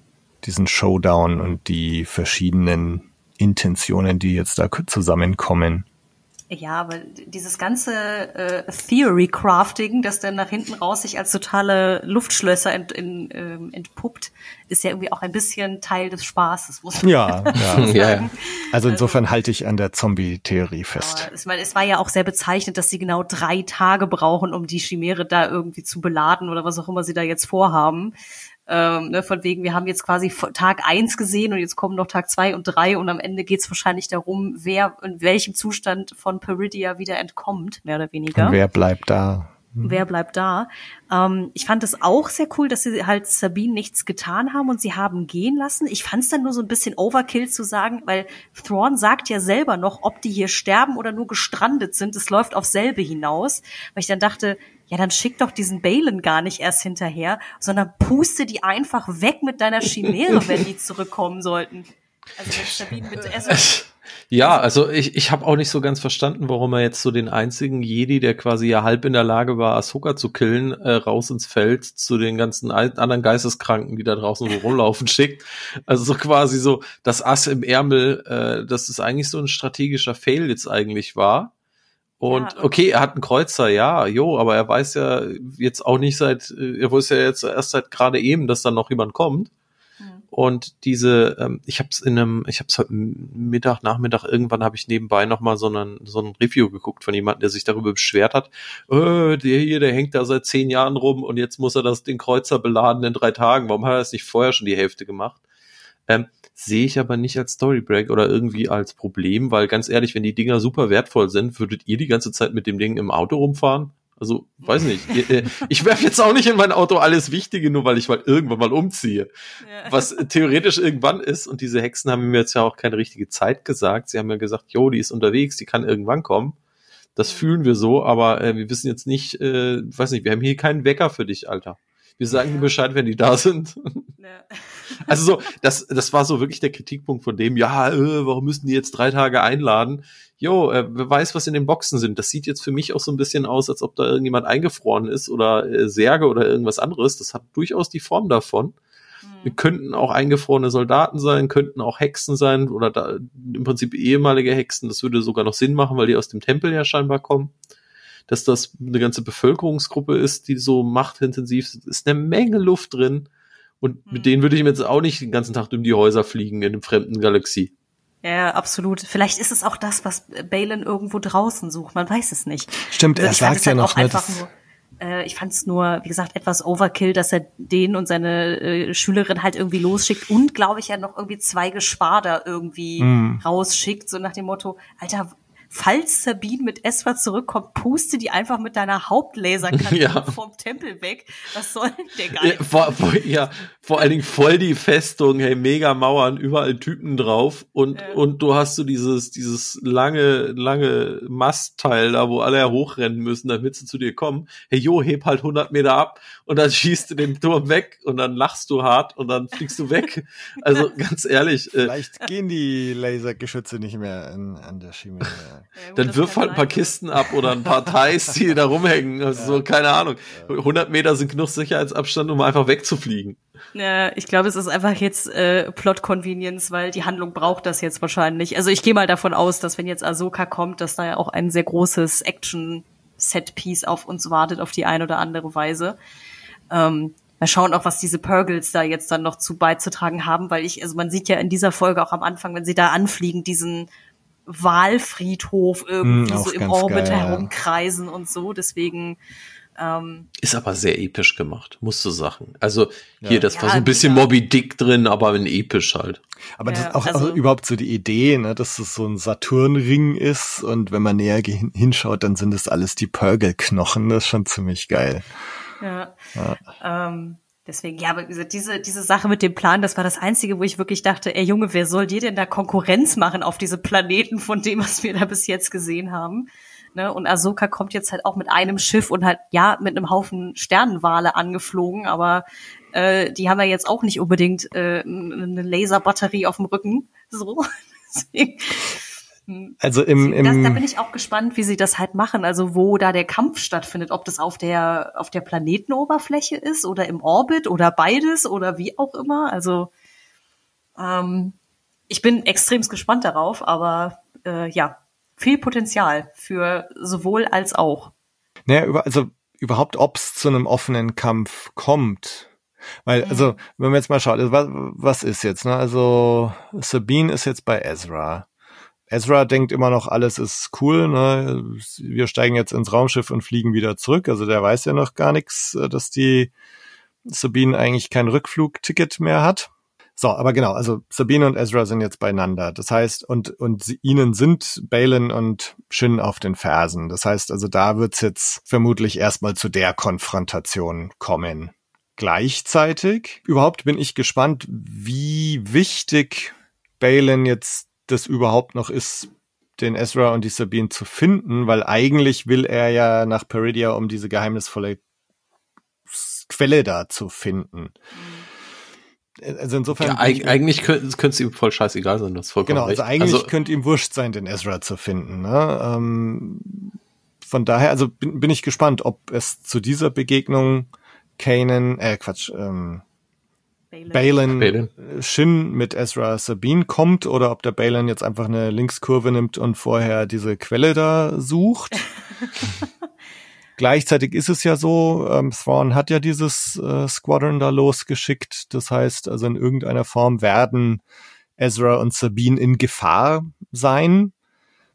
diesen Showdown und die verschiedenen Intentionen, die jetzt da zusammenkommen. Ja, aber dieses ganze äh, Theory-Crafting, das dann nach hinten raus sich als totale Luftschlösser ent, in, ähm, entpuppt, ist ja irgendwie auch ein bisschen Teil des Spaßes, muss man Ja, ja. Ja, ja. Also insofern halte ich an der Zombie-Theorie fest. Es, weil es war ja auch sehr bezeichnet, dass sie genau drei Tage brauchen, um die Chimäre da irgendwie zu beladen oder was auch immer sie da jetzt vorhaben. Ähm, ne, von wegen, wir haben jetzt quasi Tag eins gesehen und jetzt kommen noch Tag zwei und drei und am Ende geht's wahrscheinlich darum, wer in welchem Zustand von Peridia wieder entkommt, mehr oder weniger. Und wer bleibt da? Wer bleibt da? Ähm, ich fand es auch sehr cool, dass sie halt Sabine nichts getan haben und sie haben gehen lassen. Ich fand es dann nur so ein bisschen Overkill zu sagen, weil Thrawn sagt ja selber noch, ob die hier sterben oder nur gestrandet sind. Es läuft auf selbe hinaus. Weil ich dann dachte, ja, dann schick doch diesen Balen gar nicht erst hinterher, sondern puste die einfach weg mit deiner Chimäre, wenn die zurückkommen sollten. Also Sabine mit also, Ja, also ich, ich habe auch nicht so ganz verstanden, warum er jetzt so den einzigen Jedi, der quasi ja halb in der Lage war, Ahsoka zu killen, äh, raus ins Feld zu den ganzen anderen Geisteskranken, die da draußen so rumlaufen, schickt. Also so quasi so das Ass im Ärmel, äh, dass es eigentlich so ein strategischer Fail jetzt eigentlich war. Und- okay, er hat einen Kreuzer, ja, jo, aber er weiß ja jetzt auch nicht seit, äh, er wusste ja jetzt erst seit gerade eben, dass da noch jemand kommt. Und diese, ähm, ich habe es in einem, ich habe es heute Mittag, Nachmittag irgendwann habe ich nebenbei noch mal so einen so ein Review geguckt von jemandem, der sich darüber beschwert hat. Äh, der hier, der hängt da seit zehn Jahren rum und jetzt muss er das den Kreuzer beladen in drei Tagen. Warum hat er das nicht vorher schon die Hälfte gemacht? Ähm, sehe ich aber nicht als Storybreak oder irgendwie als Problem, weil ganz ehrlich, wenn die Dinger super wertvoll sind, würdet ihr die ganze Zeit mit dem Ding im Auto rumfahren? Also, weiß nicht. Äh, ich werfe jetzt auch nicht in mein Auto alles Wichtige, nur weil ich mal irgendwann mal umziehe. Was äh, theoretisch irgendwann ist, und diese Hexen haben mir jetzt ja auch keine richtige Zeit gesagt. Sie haben ja gesagt, jo, die ist unterwegs, die kann irgendwann kommen. Das Mhm. fühlen wir so, aber äh, wir wissen jetzt nicht, äh, weiß nicht, wir haben hier keinen Wecker für dich, Alter. Wir sagen Ja. Bescheid, wenn die da sind. ne. Also so, das, das war so wirklich der Kritikpunkt von dem, ja, äh, warum müssen die jetzt drei Tage einladen? Jo, äh, wer weiß, was in den Boxen sind. Das sieht jetzt für mich auch so ein bisschen aus, als ob da irgendjemand eingefroren ist oder äh, Särge oder irgendwas anderes. Das hat durchaus die Form davon. Wir könnten auch eingefrorene Soldaten sein, könnten auch Hexen sein oder da, im Prinzip ehemalige Hexen. Das würde sogar noch Sinn machen, weil die aus dem Tempel ja scheinbar kommen. Dass das eine ganze Bevölkerungsgruppe ist, die so machtintensiv ist, ist eine Menge Luft drin. Und mit Hm. denen würde ich mir jetzt auch nicht den ganzen Tag um die Häuser fliegen in einem fremden Galaxie. Ja, absolut. Vielleicht ist es auch das, was Balin irgendwo draußen sucht. Man weiß es nicht. Stimmt, er Also sagt es ja halt noch, auch ne, einfach das- nur, äh, ich fand es nur, wie gesagt, etwas Overkill, dass er den und seine äh, Schülerin halt irgendwie losschickt und, glaube ich, ja noch irgendwie zwei Geschwader irgendwie Hm. rausschickt, so nach dem Motto, Alter, falls Sabine mit Esra zurückkommt, puste die einfach mit deiner Hauptlaserkanone Ja. vom Tempel weg. Was soll denn der Ja, geil? vor, vor, ja, vor allen Dingen voll die Festung, hey, mega Mauern, überall Typen drauf und, Ja. und du hast so dieses, dieses lange, lange Mastteil da, wo alle ja hochrennen müssen, damit sie zu dir kommen. Hey, jo, heb halt 100 Meter ab und dann schießt du den Turm weg und dann lachst du hart und dann fliegst du weg. Also ganz ehrlich, äh, Vielleicht gehen die Lasergeschütze nicht mehr an, an der Chimäre. Ja, gut, dann wirf halt ein paar. Kisten ab oder ein paar Thais, die da rumhängen. Also so, keine Ahnung. 100 Meter sind genug Sicherheitsabstand, um einfach wegzufliegen. Ja, ich glaube, es ist einfach jetzt äh, Plot-Convenience, weil die Handlung braucht das jetzt wahrscheinlich. Also ich gehe mal davon aus, dass wenn jetzt Ahsoka kommt, dass da ja auch ein sehr großes Action-Set-Piece auf uns wartet, auf die eine oder andere Weise. Ähm, mal schauen auch, was diese Purgles da jetzt dann noch zu beizutragen haben, weil ich, also man sieht ja in dieser Folge auch am Anfang, wenn sie da anfliegen, diesen Wahlfriedhof irgendwie auch so im Orbit geil, ja. herumkreisen und so. Deswegen, ähm, Ist aber sehr episch gemacht, musst du sagen. Also hier, Ja. das war Ja, so ein bisschen mega. Moby Dick drin, aber in episch halt. Aber das Ja, ist auch, also- auch überhaupt so die Idee, ne, dass es so ein Saturnring ist und wenn man näher hinschaut, dann sind das alles die Purgle-Knochen. Das ist schon ziemlich geil. Ja. ja. Ähm, deswegen, ja, aber diese, diese Sache mit dem Plan, das war das Einzige, wo ich wirklich dachte, ey Junge, wer soll dir denn da Konkurrenz machen auf diese Planeten von dem, was wir da bis jetzt gesehen haben? Ne? Und Ahsoka kommt jetzt halt auch mit einem Schiff und halt, ja, mit einem Haufen Sternenwale angeflogen, aber äh, die haben ja jetzt auch nicht unbedingt äh, eine Laserbatterie auf dem Rücken. So. Also im, im das, da bin ich auch gespannt, wie sie das halt machen. Also wo da der Kampf stattfindet, ob das auf der auf der Planetenoberfläche ist oder im Orbit oder beides oder wie auch immer. Also ähm, ich bin extremst gespannt darauf, aber äh, ja, viel Potenzial für sowohl als auch. Naja, über, also überhaupt, ob es zu einem offenen Kampf kommt. Weil, mhm. also, wenn man jetzt mal schaut, also, was, was ist jetzt, ne? Also, Sabine ist jetzt bei Ezra. Ezra denkt immer noch, alles ist cool, ne? Wir steigen jetzt ins Raumschiff und fliegen wieder zurück. Also der weiß ja noch gar nichts, äh, dass die Sabine eigentlich kein Rückflugticket mehr hat. So, aber genau, also Sabine und Ezra sind jetzt beieinander. Das heißt, und, und sie, ihnen sind Balin und Shin auf den Fersen. Das heißt, also da wird's jetzt vermutlich erstmal zu der Konfrontation kommen. Gleichzeitig, überhaupt bin ich gespannt, wie wichtig Balin jetzt das überhaupt noch ist, den Ezra und die Sabine zu finden, weil eigentlich will er ja nach Peridia, um diese geheimnisvolle Quelle da zu finden. Mhm also insofern. Ja, eigentlich könnte es ihm voll scheißegal sein, das vollkommen Genau, also eigentlich also, könnte ihm wurscht sein, den Ezra zu finden. Ne? Ähm, von daher, also bin, bin ich gespannt, ob es zu dieser Begegnung Kanan, äh Quatsch, ähm, Balin, Balin Shin mit Ezra Sabine kommt oder ob der Balin jetzt einfach eine Linkskurve nimmt und vorher diese Quelle da sucht. Gleichzeitig ist es ja so, ähm, Thrawn hat ja dieses äh, Squadron da losgeschickt. Das heißt, also in irgendeiner Form werden Ezra und Sabine in Gefahr sein.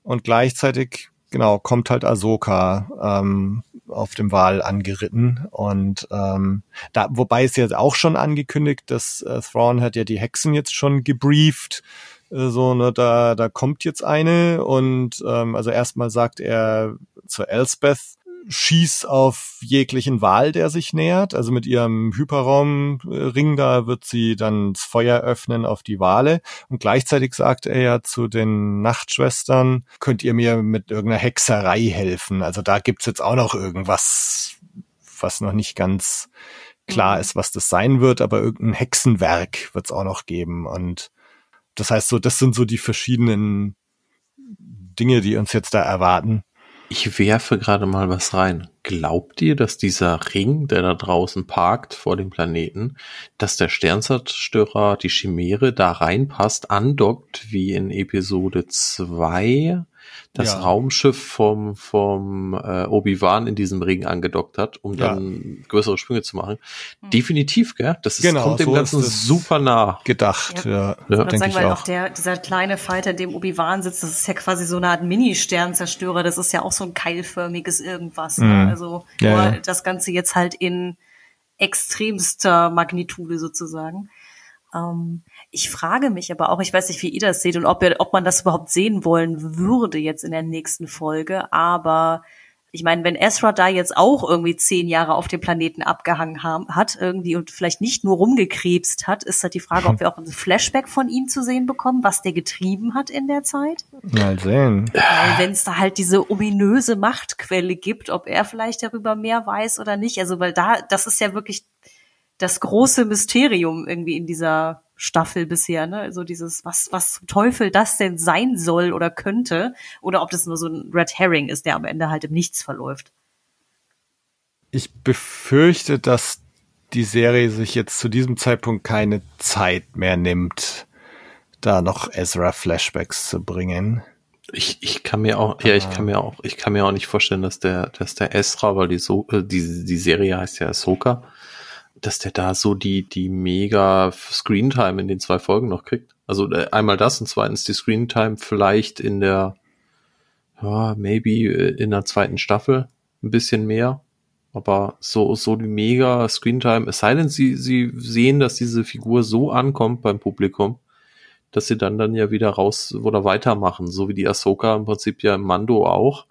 Und gleichzeitig, genau, kommt halt Ahsoka ähm, auf dem Wal angeritten. Und ähm, da, wobei es ja auch schon angekündigt, dass äh, Thrawn hat ja die Hexen jetzt schon gebrieft äh, so, ne, da, da kommt jetzt eine und ähm, also erstmal sagt er zu Elspeth, schieß auf jeglichen Wal, der sich nähert. Also mit ihrem Hyperraumring da wird sie dann das Feuer öffnen auf die Wale. Und gleichzeitig sagt er ja zu den Nachtschwestern, könnt ihr mir mit irgendeiner Hexerei helfen? Also da gibt's jetzt auch noch irgendwas, was noch nicht ganz klar mhm. ist, was das sein wird, aber irgendein Hexenwerk wird's auch noch geben. Und das heißt so, das sind so die verschiedenen Dinge, die uns jetzt da erwarten. Ich werfe gerade mal was rein. Glaubt ihr, dass dieser Ring, der da draußen parkt vor dem Planeten, dass der Sternzerstörer, die Chimäre, da reinpasst, andockt wie in Episode 2 das ja. Raumschiff vom, vom äh, Obi-Wan in diesem Ring angedockt hat, um ja. dann größere Sprünge zu machen. Mhm. Definitiv, gell? Das ist, genau, kommt dem so Ganzen super nah. Gedacht, ja. ja. ja denke ich weil auch. auch der, dieser kleine Fighter, in dem Obi-Wan sitzt, das ist ja quasi so eine Art Mini-Sternzerstörer. Das ist ja auch so ein keilförmiges irgendwas. Ne? Mhm. Ne? Also ja, das Ganze jetzt halt in extremster Magnitude sozusagen. Ähm, ich frage mich aber auch, ich weiß nicht, wie ihr das seht und ob, ihr, ob man das überhaupt sehen wollen würde jetzt in der nächsten Folge, aber ich meine, wenn Ezra da jetzt auch irgendwie zehn Jahre auf dem Planeten abgehangen haben, hat irgendwie und vielleicht nicht nur rumgekrebst hat, ist halt die Frage, ob wir auch ein Flashback von ihm zu sehen bekommen, was der getrieben hat in der Zeit. Mal sehen. Weil wenn es da halt diese ominöse Machtquelle gibt, ob er vielleicht darüber mehr weiß oder nicht. Also weil da, das ist ja wirklich das große Mysterium irgendwie in dieser Staffel bisher, ne? Also dieses, was, was zum Teufel das denn sein soll oder könnte, oder ob das nur so ein Red Herring ist, der am Ende halt im Nichts verläuft. Ich befürchte, dass die Serie sich jetzt zu diesem Zeitpunkt keine Zeit mehr nimmt, da noch Ezra Flashbacks zu bringen. Ich, ich kann mir auch, ja, ich kann mir auch, ich kann mir auch nicht vorstellen, dass der, dass der Ezra, weil die so, äh, die, die Serie heißt ja Ahsoka, dass der da so die, die mega Screentime in den zwei Folgen noch kriegt. Also äh, einmal das und zweitens die Screentime vielleicht in der, ja, maybe äh, in der zweiten Staffel ein bisschen mehr. Aber so, so die mega Screentime, es sei denn, sie, sie sehen, dass diese Figur so ankommt beim Publikum, dass sie dann dann ja wieder raus oder weitermachen, so wie die Ahsoka im Prinzip ja im Mando auch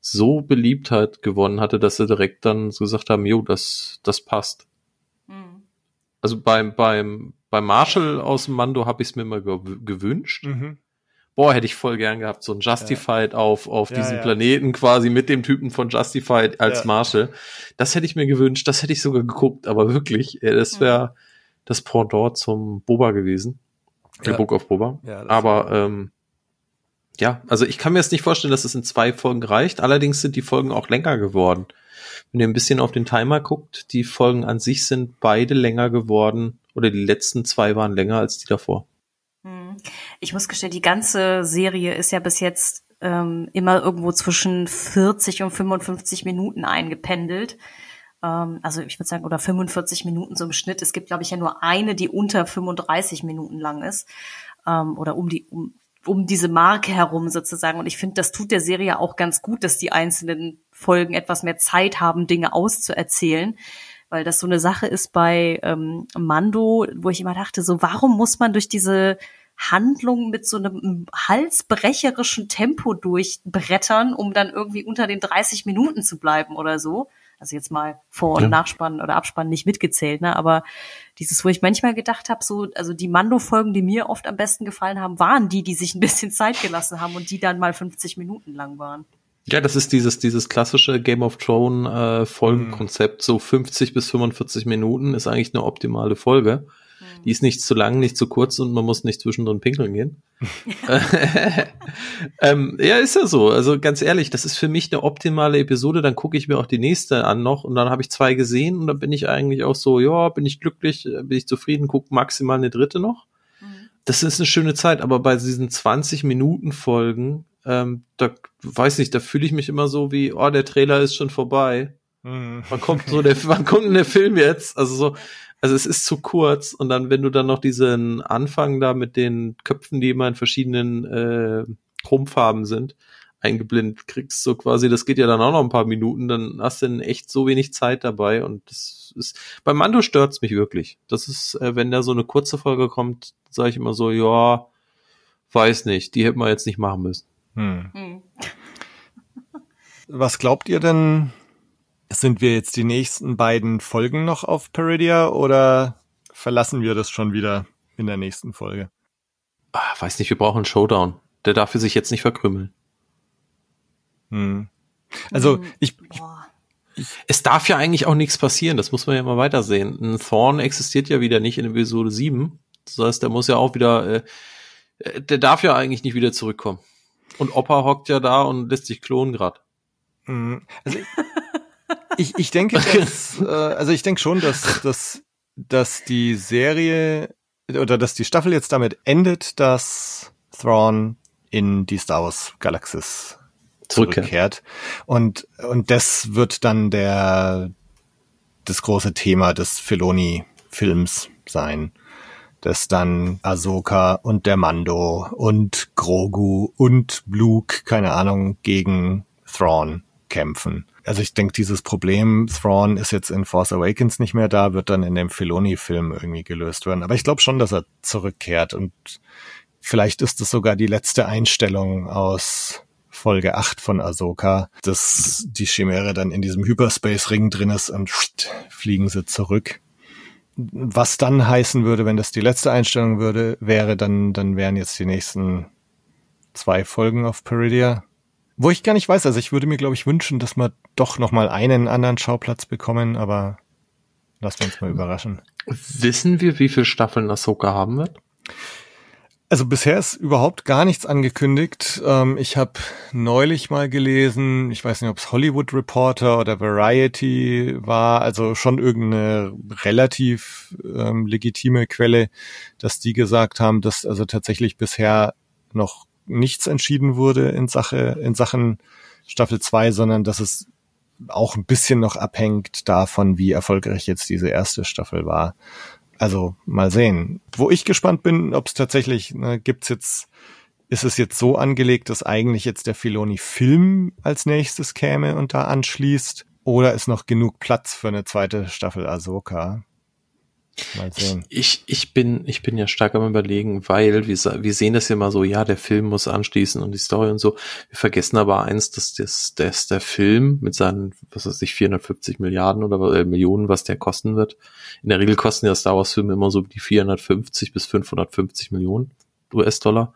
so Beliebtheit gewonnen hatte, dass sie direkt dann so gesagt haben, jo, das, das passt. Also beim, beim, beim Marshall aus dem Mando habe ich es mir mal gew gewünscht. Mhm. Boah, hätte ich voll gern gehabt, so ein Justified auf, auf Ja, diesem ja. Planeten quasi mit dem Typen von Justified als Ja. Marshall. Das hätte ich mir gewünscht, das hätte ich sogar geguckt, aber wirklich, äh, das wäre das Pendant zum Boba gewesen. Der Ja. Book of Boba. Ja, aber ähm, ja, also ich kann mir jetzt nicht vorstellen, dass es in zwei Folgen reicht. Allerdings sind die Folgen auch länger geworden. Wenn ihr ein bisschen auf den Timer guckt, die Folgen an sich sind beide länger geworden oder die letzten zwei waren länger als die davor. Mhm. Ich muss gestehen, die ganze Serie ist ja bis jetzt ähm, immer irgendwo zwischen 40 und 55 Minuten eingependelt. Ähm, also ich würde sagen, oder 45 Minuten so im Schnitt. Es gibt, glaube ich, ja nur eine, die unter 35 Minuten lang ist. Ähm, oder um die, um, um diese Marke herum sozusagen. Und ich finde, das tut der Serie auch ganz gut, dass die einzelnen Folgen etwas mehr Zeit haben, Dinge auszuerzählen weil das so eine Sache ist bei ähm, Mando, wo ich immer dachte, so warum muss man durch diese Handlung mit so einem halsbrecherischen Tempo durchbrettern, um dann irgendwie unter den 30 Minuten zu bleiben oder so. Also jetzt mal Vor- und Ja. Nachspann oder Abspann nicht mitgezählt, ne? Aber dieses, wo ich manchmal gedacht habe, so, also die Mando-Folgen, die mir oft am besten gefallen haben, waren die, die sich ein bisschen Zeit gelassen haben und die dann mal 50 Minuten lang waren. Ja, das ist dieses, dieses klassische Game of Thrones äh, Folgenkonzept. So 50 bis 45 Minuten ist eigentlich eine optimale Folge. Die ist nicht zu lang, nicht zu kurz und man muss nicht zwischendrin pinkeln gehen. ähm, ja, ist ja so. Also ganz ehrlich, das ist für mich eine optimale Episode. Dann gucke ich mir auch die nächste an noch und dann habe ich zwei gesehen und dann bin ich eigentlich auch so, ja, bin ich glücklich, äh, bin ich zufrieden, guck maximal eine dritte noch. Das ist eine schöne Zeit, aber bei diesen 20 Minuten Folgen, ähm, da weiß nicht, da fühle ich mich immer so wie, oh, der Trailer ist schon vorbei. Mhm. Wann kommt so der, wann kommt denn der Film jetzt? Also so, also es ist zu kurz und dann, wenn du dann noch diesen Anfang da mit den Köpfen, die immer in verschiedenen äh, Chromfarben sind, eingeblendet kriegst, so quasi, das geht ja dann auch noch ein paar Minuten, dann hast du dann echt so wenig Zeit dabei und das ist, bei Mando stört's mich wirklich. Das ist, äh, wenn da so eine kurze Folge kommt, sage ich immer so, ja, weiß nicht, die hätten wir jetzt nicht machen müssen. Hm. Hm. Was glaubt ihr denn? Sind wir jetzt die nächsten beiden Folgen noch auf Peridia oder verlassen wir das schon wieder in der nächsten Folge? Ah, weiß nicht, wir brauchen einen Showdown. Der darf für sich jetzt nicht verkrümmeln. Hm. Also Hm. ich, Boah. Es darf ja eigentlich auch nichts passieren, das muss man ja mal weitersehen. Ein Thorn existiert ja wieder nicht in Episode 7. Das heißt, der muss ja auch wieder, äh, äh, der darf ja eigentlich nicht wieder zurückkommen. Und Opa hockt ja da und lässt sich klonen grad. hm, also ich, ich denke, dass, äh, also ich denke schon, dass, dass, dass die Serie oder dass die Staffel jetzt damit endet, dass Thrawn in die Star Wars Galaxis Zurückkehrt. Und, und das wird dann der, das große Thema des Filoni-Films sein. Dass dann Ahsoka und der Mando und Grogu und Luke, keine Ahnung, gegen Thrawn kämpfen. Also ich denke, dieses Problem, Thrawn ist jetzt in Force Awakens nicht mehr da, wird dann in dem Filoni-Film irgendwie gelöst werden. Aber ich glaube schon, dass er zurückkehrt und vielleicht ist es sogar die letzte Einstellung aus Folge 8 von Ahsoka, dass die Chimäre dann in diesem Hyperspace-Ring drin ist und fliegen sie zurück. Was dann heißen würde, wenn das die letzte Einstellung würde, wäre, dann, dann wären jetzt die nächsten zwei Folgen auf Peridia. Wo ich gar nicht weiß, also ich würde mir, glaube ich, wünschen, dass wir doch noch mal einen anderen Schauplatz bekommen, aber lassen wir uns mal überraschen. Wissen wir, wie viele Staffeln Ahsoka haben wird? Also bisher ist überhaupt gar nichts angekündigt. Ähm, ich habe neulich mal gelesen, ich weiß nicht, ob es Hollywood Reporter oder Variety war, also schon irgendeine relativ ähm, legitime Quelle, dass die gesagt haben, dass also tatsächlich bisher noch nichts entschieden wurde in Sache in Sachen Staffel 2, sondern dass es auch ein bisschen noch abhängt davon, wie erfolgreich jetzt diese erste Staffel war. Also mal sehen. Wo ich gespannt bin, ob es tatsächlich, ne, gibt's jetzt, ist es jetzt so angelegt, dass eigentlich jetzt der Filoni-Film als nächstes käme und da anschließt? Oder ist noch genug Platz für eine zweite Staffel Ahsoka? Mal sehen. Ich, ich bin, ich bin ja stark am überlegen, weil wir, wir sehen das ja mal so, ja, der Film muss anschließen und die Story und so. Wir vergessen aber eins, dass das, dass der Film mit seinen, was weiß ich, 450 Milliarden oder äh, Millionen, was der kosten wird. In der Regel kosten ja Star Wars Filme immer so die 450 bis 550 Millionen US-Dollar.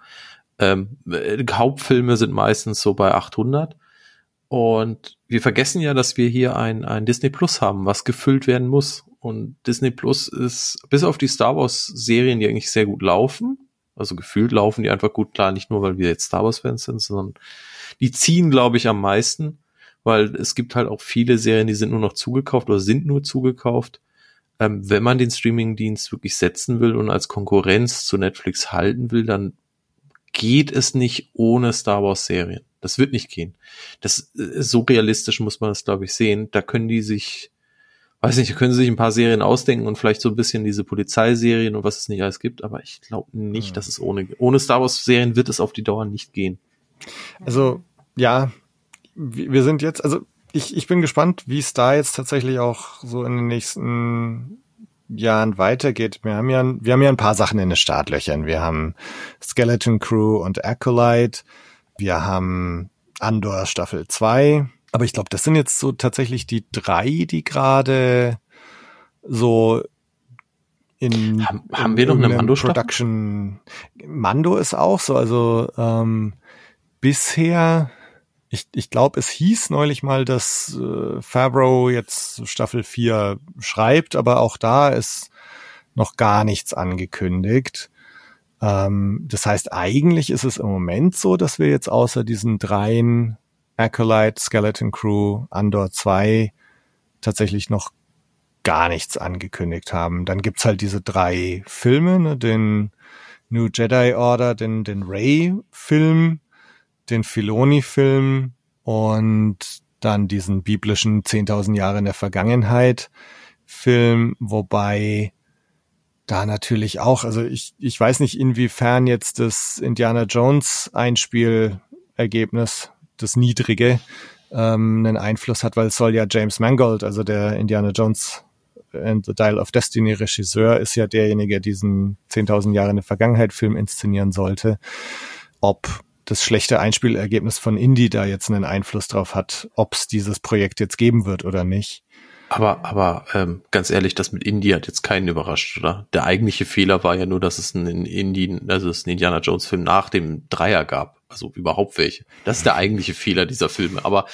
Ähm, äh, Hauptfilme sind meistens so bei 800. Und wir vergessen ja, dass wir hier ein, ein Disney Plus haben, was gefüllt werden muss. Und Disney Plus ist, bis auf die Star Wars Serien, die eigentlich sehr gut laufen, also gefühlt laufen die einfach gut, klar, nicht nur, weil wir jetzt Star Wars Fans sind, sondern die ziehen, glaube ich, am meisten, weil es gibt halt auch viele Serien, die sind nur noch zugekauft oder sind nur zugekauft. Ähm, wenn man den Streaming-Dienst wirklich setzen will und als Konkurrenz zu Netflix halten will, dann geht es nicht ohne Star Wars Serien. Das wird nicht gehen. Das äh, so realistisch muss man das, glaube ich, sehen. Da können die sich, weiß nicht, können sie sich ein paar Serien ausdenken und vielleicht so ein bisschen diese Polizeiserien und was es nicht alles gibt, aber ich glaube nicht, Ja. dass es ohne, ohne Star Wars Serien wird es auf die Dauer nicht gehen. Also, ja, wir wir sind jetzt, also ich, ich bin gespannt, wie es da jetzt tatsächlich auch so in den nächsten Jahren weitergeht. Wir haben ja, wir haben ja ein paar Sachen in den Startlöchern. Wir haben Skeleton Crew und Acolyte. Wir haben Andor Staffel 2. Aber ich glaube, das sind jetzt so tatsächlich die drei, die gerade so in Haben- haben in wir noch eine Mando-Staffel? Production. Mando ist auch so, also ähm, bisher, ich, ich glaube, es hieß neulich mal, dass äh, Favreau jetzt Staffel 4 schreibt, aber auch da ist noch gar nichts angekündigt. Ähm, das heißt, eigentlich ist es im Moment so, dass wir jetzt außer diesen dreien Acolyte, Skeleton Crew, Andor 2 tatsächlich noch gar nichts angekündigt haben. Dann gibt's halt diese drei Filme, ne, den New Jedi Order, den, den Ray-Film, den Filoni-Film und dann diesen biblischen 10.000 Jahre in der Vergangenheit Film, wobei da natürlich auch, also ich, ich weiß nicht, inwiefern jetzt das Indiana Jones Einspielergebnis, das niedrige, ähm, einen Einfluss hat, weil es soll ja James Mangold, also der Indiana Jones and the Dial of Destiny Regisseur, ist ja derjenige, der diesen 10.000 Jahre in der Vergangenheit Film inszenieren sollte. Ob das schlechte Einspielergebnis von Indie da jetzt einen Einfluss drauf hat, ob es dieses Projekt jetzt geben wird oder nicht. Aber, aber ähm, ganz ehrlich, das mit Indie hat jetzt keinen überrascht, oder? Der eigentliche Fehler war ja nur, dass es einen Indie, also es einen Indiana Jones Film nach dem Dreier gab. Also überhaupt welche. Das ist der eigentliche Fehler dieser Filme. Aber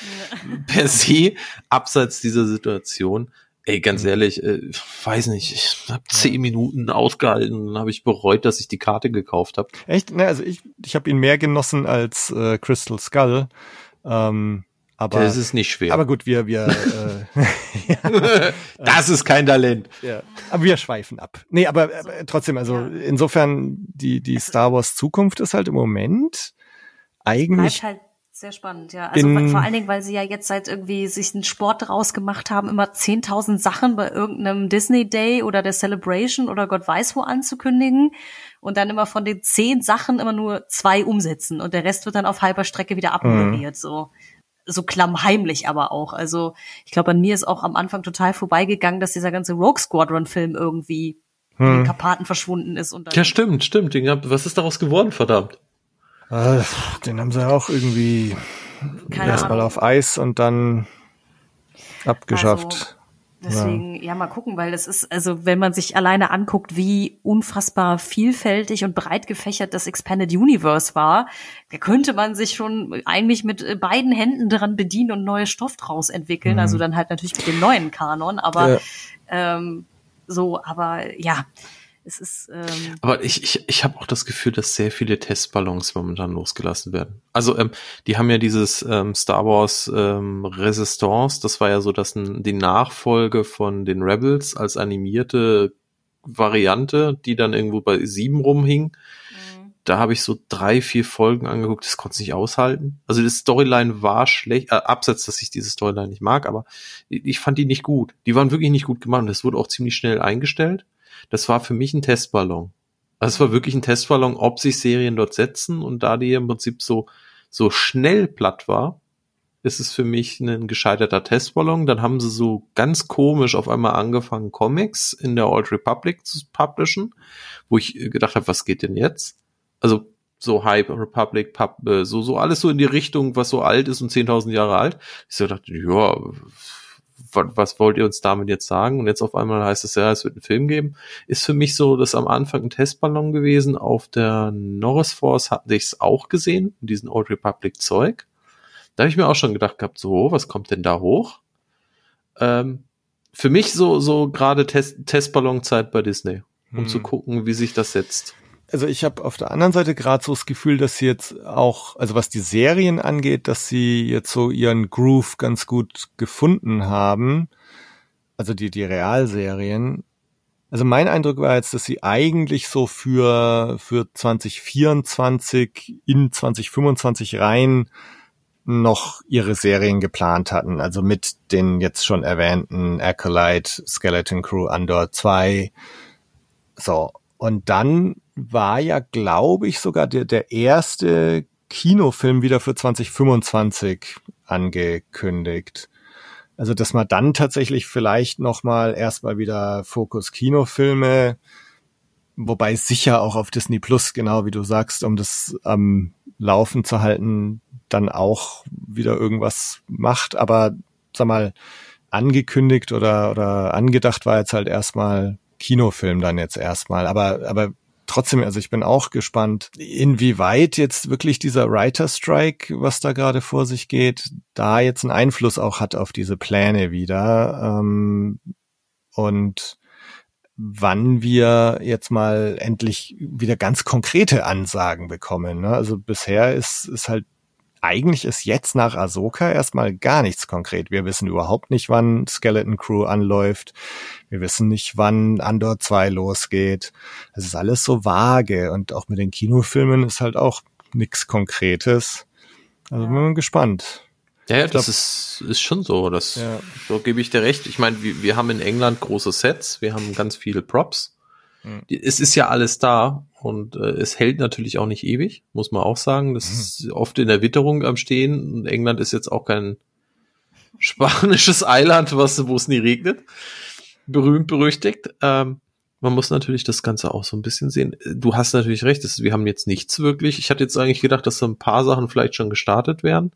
per se, abseits dieser Situation, ey, ganz ehrlich, äh, weiß nicht, ich habe zehn Minuten ausgehalten und habe ich bereut, dass ich die Karte gekauft habe. Echt? Ne, also ich, ich habe ihn mehr genossen als äh, Crystal Skull. Ähm, aber, Das ist nicht schwer. aber gut, wir, wir, äh, das ist kein Talent. ja, aber wir schweifen ab. Nee, aber, aber trotzdem, also Ja. insofern, die, die Star Wars Zukunft ist halt im Moment eigentlich Bleibt halt sehr spannend, ja. Also In- vor allen Dingen, weil sie ja jetzt seit irgendwie sich einen Sport draus gemacht haben, immer 10.000 Sachen bei irgendeinem Disney Day oder der Celebration oder Gott weiß wo anzukündigen und dann immer von den zehn Sachen immer nur zwei umsetzen und der Rest wird dann auf halber Strecke wieder abmoderiert, so. So klammheimlich aber auch. Also ich glaube, an mir ist auch am Anfang total vorbeigegangen, dass dieser ganze Rogue Squadron Film irgendwie in den hm, Karpaten verschwunden ist. Und dann Ja, stimmt, stimmt. Den was ist daraus geworden, verdammt? Äh, den haben sie auch irgendwie erstmal auf Eis und dann abgeschafft. Deswegen, ja. mal gucken, weil es ist, also wenn man sich alleine anguckt, wie unfassbar vielfältig und breit gefächert das Expanded Universe war, da könnte man sich schon eigentlich mit äh, beiden Händen dran bedienen und neue Stoff draus entwickeln. Mhm. Also dann halt natürlich mit dem neuen Kanon, aber Ja. ähm, so, aber ja, es ist ähm, Aber ich, ich, ich habe auch das Gefühl, dass sehr viele Testballons momentan losgelassen werden. Also ähm, die haben ja dieses ähm, Star Wars ähm, Resistance, das war ja so dass n- die Nachfolge von den Rebels als animierte Variante, die dann irgendwo bei sieben rumhing. Da habe ich so drei, vier Folgen angeguckt, das konnte ich nicht aushalten. Also die Storyline war schlecht, äh, abseits, dass ich diese Storyline nicht mag, aber ich ich fand die nicht gut. Die waren wirklich nicht gut gemacht und das wurde auch ziemlich schnell eingestellt. Das war für mich ein Testballon. Also es war wirklich ein Testballon, ob sich Serien dort setzen und da die im Prinzip so, so schnell platt war, ist es für mich ein gescheiterter Testballon. Dann haben sie so ganz komisch auf einmal angefangen, Comics in der Old Republic zu publishen, wo ich gedacht habe, was geht denn jetzt? Also so Hype Republic, Pub, äh, so, so alles so in die Richtung, was so alt ist und 10.000 Jahre alt. Ich so dachte, ja, was wollt ihr uns damit jetzt sagen? Und jetzt auf einmal heißt es ja, es wird einen Film geben. Ist für mich so, dass am Anfang ein Testballon gewesen. Auf der Norris Force hatte ich es auch gesehen, diesen Old Republic Zeug. Da habe ich mir auch schon gedacht gehabt, so, was kommt denn da hoch? Ähm, für mich so, so gerade Test, Testballonzeit bei Disney, um hm. zu gucken, wie sich das setzt. Also ich habe auf der anderen Seite gerade so das Gefühl, dass sie jetzt auch, also was die Serien angeht, dass sie jetzt so ihren Groove ganz gut gefunden haben. Also die, die Realserien. Also mein Eindruck war jetzt, dass sie eigentlich so für, für 2024 in 2025 rein noch ihre Serien geplant hatten. Also mit den jetzt schon erwähnten Acolyte, Skeleton Crew, Andor 2. So. Und dann war ja, glaube ich, sogar der, der erste Kinofilm wieder für 2025 angekündigt. Also, dass man dann tatsächlich vielleicht nochmal erstmal wieder Fokus Kinofilme, wobei sicher auch auf Disney Plus, genau wie du sagst, um das am Laufen zu halten, dann auch wieder irgendwas macht. Aber sag mal, angekündigt oder, oder angedacht war jetzt halt erstmal Kinofilm dann jetzt erstmal. Aber, aber trotzdem, also ich bin auch gespannt, inwieweit jetzt wirklich dieser Writer Strike, was da gerade vor sich geht, da jetzt einen Einfluss auch hat auf diese Pläne wieder. Ähm, und wann wir jetzt mal endlich wieder ganz konkrete Ansagen bekommen. Ne? Also bisher ist, ist halt eigentlich ist jetzt nach Ahsoka erstmal gar nichts konkret. Wir wissen überhaupt nicht, wann Skeleton Crew anläuft. Wir wissen nicht, wann Andor 2 losgeht. Es ist alles so vage und auch mit den Kinofilmen ist halt auch nichts Konkretes. Also bin mal gespannt. Ja, ja das ist, ist schon so. Das, ja. So gebe ich dir recht. Ich meine, wir, wir haben in England große Sets, wir haben ganz viele Props. Mhm. Es ist ja alles da und äh, es hält natürlich auch nicht ewig, muss man auch sagen. Das mhm. ist oft in der Witterung am Stehen. Und England ist jetzt auch kein spanisches Eiland, was, wo es nie regnet. Berühmt, berüchtigt. Ähm, man muss natürlich das Ganze auch so ein bisschen sehen. Du hast natürlich recht, wir haben jetzt nichts wirklich. Ich hatte jetzt eigentlich gedacht, dass so ein paar Sachen vielleicht schon gestartet werden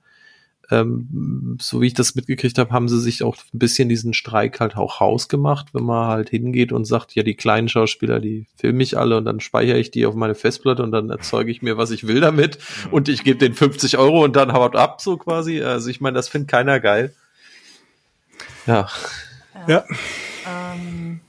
ähm, so wie ich das mitgekriegt habe, haben sie sich auch ein bisschen diesen Streik halt auch rausgemacht, wenn man halt hingeht und sagt, ja, die kleinen Schauspieler, die filme ich alle und dann speichere ich die auf meine Festplatte und dann erzeuge ich mir, was ich will damit und ich gebe den 50 Euro und dann haut ab, so quasi. Also ich meine, das findet keiner geil. Ja. Ja. Ähm,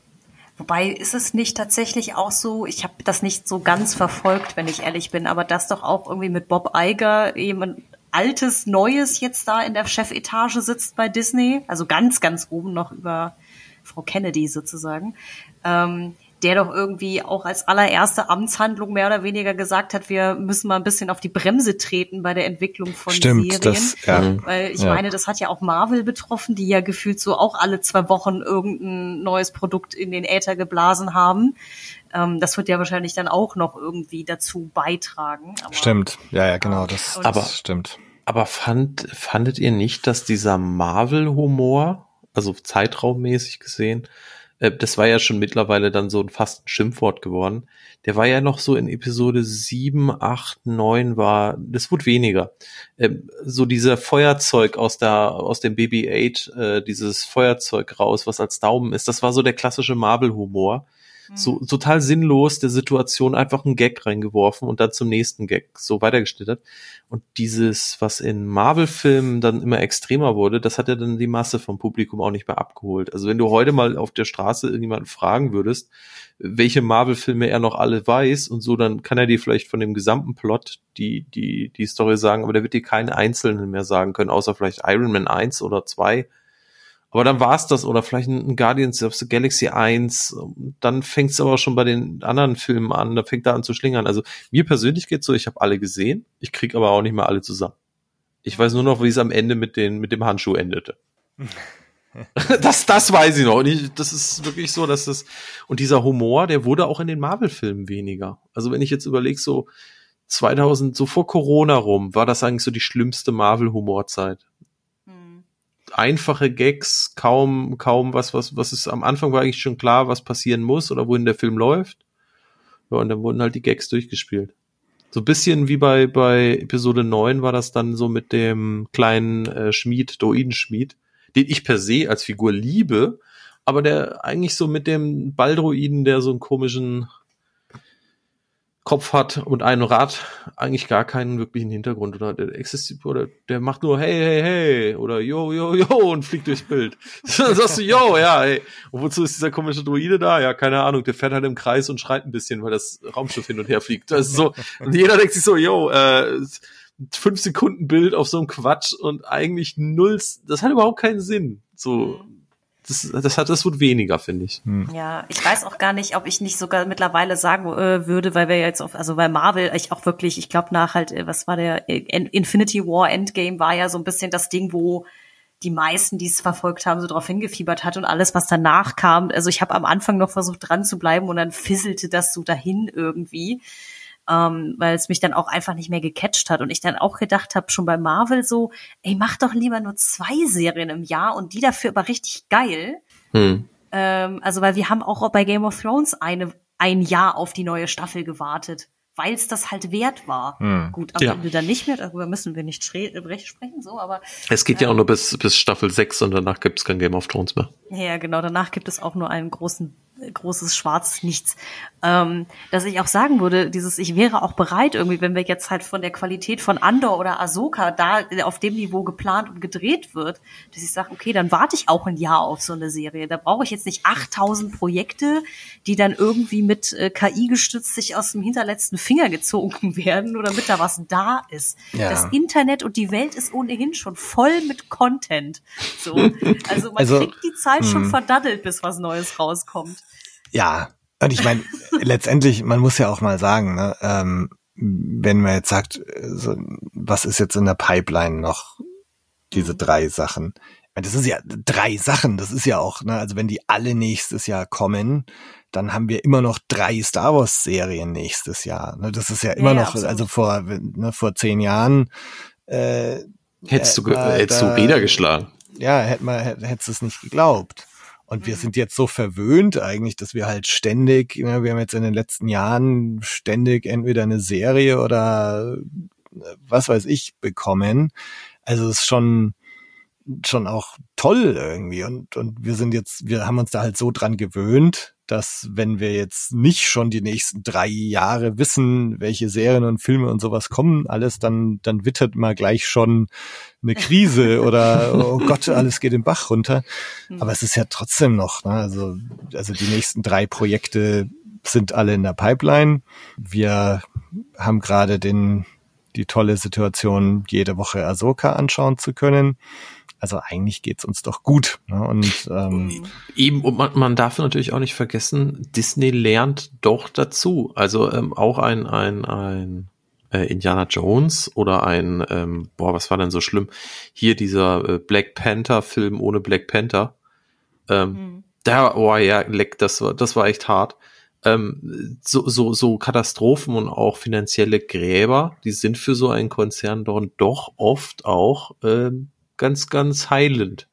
wobei ist es nicht tatsächlich auch so, ich habe das nicht so ganz verfolgt, wenn ich ehrlich bin, aber das doch auch irgendwie mit Bob Iger jemand altes Neues jetzt da in der Chefetage sitzt bei Disney, also ganz, ganz oben noch über Frau Kennedy sozusagen, ähm, der doch irgendwie auch als allererste Amtshandlung mehr oder weniger gesagt hat, wir müssen mal ein bisschen auf die Bremse treten bei der Entwicklung von Stimmt, Serien. Das, ja. Weil ich ja. meine, das hat ja auch Marvel betroffen, die ja gefühlt so auch alle zwei Wochen irgendein neues Produkt in den Äther geblasen haben. Ähm, das wird ja wahrscheinlich dann auch noch irgendwie dazu beitragen. Aber, stimmt, ja, ja, genau, das, das aber, stimmt. Aber fand, fandet ihr nicht, dass dieser Marvel-Humor, also zeitraummäßig gesehen, äh, das war ja schon mittlerweile dann so ein fast ein Schimpfwort geworden. Der war ja noch so in Episode 7, 8, 9 war, das wurde weniger. Ähm, so dieser Feuerzeug aus der, aus dem BB-8, äh, dieses Feuerzeug raus, was als Daumen ist, das war so der klassische Marvel-Humor so mhm. total sinnlos der Situation einfach einen Gag reingeworfen und dann zum nächsten Gag so weitergeschnittert. Und dieses, was in Marvel-Filmen dann immer extremer wurde, das hat ja dann die Masse vom Publikum auch nicht mehr abgeholt. Also wenn du heute mal auf der Straße irgendjemanden fragen würdest, welche Marvel-Filme er noch alle weiß und so, dann kann er dir vielleicht von dem gesamten Plot die, die, die Story sagen, aber der wird dir keinen einzelnen mehr sagen können, außer vielleicht Iron Man 1 oder 2 aber dann war's das oder vielleicht ein Guardians of the Galaxy 1. Dann fängt's aber schon bei den anderen Filmen an, da fängt er an zu schlingern. Also mir persönlich geht's so, ich habe alle gesehen, ich krieg aber auch nicht mehr alle zusammen. Ich weiß nur noch, wie es am Ende mit, den, mit dem Handschuh endete. das, das weiß ich noch. Und ich, das ist wirklich so, dass das, und dieser Humor, der wurde auch in den Marvel-Filmen weniger. Also wenn ich jetzt überlege, so 2000, so vor Corona rum, war das eigentlich so die schlimmste Marvel-Humorzeit einfache Gags, kaum, kaum was, was, was ist am Anfang war eigentlich schon klar, was passieren muss oder wohin der Film läuft. Ja, und dann wurden halt die Gags durchgespielt. So ein bisschen wie bei, bei Episode 9 war das dann so mit dem kleinen äh, Schmied, Droidenschmied, den ich per se als Figur liebe, aber der eigentlich so mit dem Baldroiden, der so einen komischen Kopf hat und ein Rad eigentlich gar keinen wirklichen Hintergrund oder der existiert oder der macht nur hey hey hey oder yo yo yo und fliegt durchs Bild. Dann sagst du yo ja hey und wozu ist dieser komische Druide da? Ja keine Ahnung. Der fährt halt im Kreis und schreit ein bisschen, weil das Raumschiff hin und her fliegt. Das ist so und jeder denkt sich so yo äh, fünf Sekunden Bild auf so einem Quatsch und eigentlich null. Das hat überhaupt keinen Sinn. So das, das hat das wird weniger, finde ich. Hm. Ja, ich weiß auch gar nicht, ob ich nicht sogar mittlerweile sagen äh, würde, weil wir jetzt auf, also weil Marvel ich auch wirklich, ich glaube nach halt, äh, was war der äh, Infinity War Endgame war ja so ein bisschen das Ding, wo die meisten, die es verfolgt haben, so drauf hingefiebert hat und alles, was danach kam. Also ich habe am Anfang noch versucht dran zu bleiben und dann fisselte das so dahin irgendwie ähm, weil es mich dann auch einfach nicht mehr gecatcht hat und ich dann auch gedacht habe, schon bei Marvel so, ey, mach doch lieber nur zwei Serien im Jahr und die dafür aber richtig geil. Hm. Ähm, also weil wir haben auch bei Game of Thrones eine ein Jahr auf die neue Staffel gewartet weil es das halt wert war. Hm. Gut, am ja. Ende dann nicht mehr, darüber müssen wir nicht sprechen, so, aber. Es geht ja auch nur bis, bis Staffel 6 und danach gibt es kein Game of Thrones mehr. Ja, genau, danach gibt es auch nur einen großen großes schwarzes Nichts. Ähm, dass ich auch sagen würde, dieses, ich wäre auch bereit, irgendwie, wenn wir jetzt halt von der Qualität von Andor oder Ahsoka da auf dem Niveau geplant und gedreht wird, dass ich sage, okay, dann warte ich auch ein Jahr auf so eine Serie. Da brauche ich jetzt nicht 8000 Projekte, die dann irgendwie mit äh, KI gestützt sich aus dem hinterletzten Finger gezogen werden, nur damit da was da ist. Ja. Das Internet und die Welt ist ohnehin schon voll mit Content. So. Also man also, kriegt die Zeit schon hm. verdaddelt, bis was Neues rauskommt. Ja, und ich meine, letztendlich, man muss ja auch mal sagen, ne, ähm, wenn man jetzt sagt, so, was ist jetzt in der Pipeline noch, diese drei Sachen. Das ist ja drei Sachen, das ist ja auch, ne, also wenn die alle nächstes Jahr kommen, dann haben wir immer noch drei Star Wars Serien nächstes Jahr. Ne, das ist ja immer ja, noch, absolut. also vor, ne, vor zehn Jahren, äh, hättest du, hättest du Räder geschlagen. Ja, hätte man, hättest du es nicht geglaubt. Und wir mhm. sind jetzt so verwöhnt eigentlich, dass wir halt ständig, ne, wir haben jetzt in den letzten Jahren ständig entweder eine Serie oder äh, was weiß ich bekommen. Also es ist schon, schon auch toll irgendwie. Und, und wir sind jetzt, wir haben uns da halt so dran gewöhnt, dass wenn wir jetzt nicht schon die nächsten drei Jahre wissen, welche Serien und Filme und sowas kommen, alles, dann, dann wittert mal gleich schon eine Krise oder oh Gott, alles geht den Bach runter. Hm. Aber es ist ja trotzdem noch, ne? also, also die nächsten drei Projekte sind alle in der Pipeline. Wir haben gerade den, die tolle Situation, jede Woche Ahsoka anschauen zu können. Also eigentlich geht's uns doch gut. Ne? Und ähm, eben, und man, man darf natürlich auch nicht vergessen, Disney lernt doch dazu. Also ähm, auch ein, ein, ein äh, Indiana Jones oder ein, ähm, boah, was war denn so schlimm? Hier dieser äh, Black Panther-Film ohne Black Panther. Ähm, mhm. Da, oh ja, leck, das war, das war echt hart. Ähm, so, so, so Katastrophen und auch finanzielle Gräber, die sind für so einen Konzern doch oft auch ähm, ganz, ganz heilend.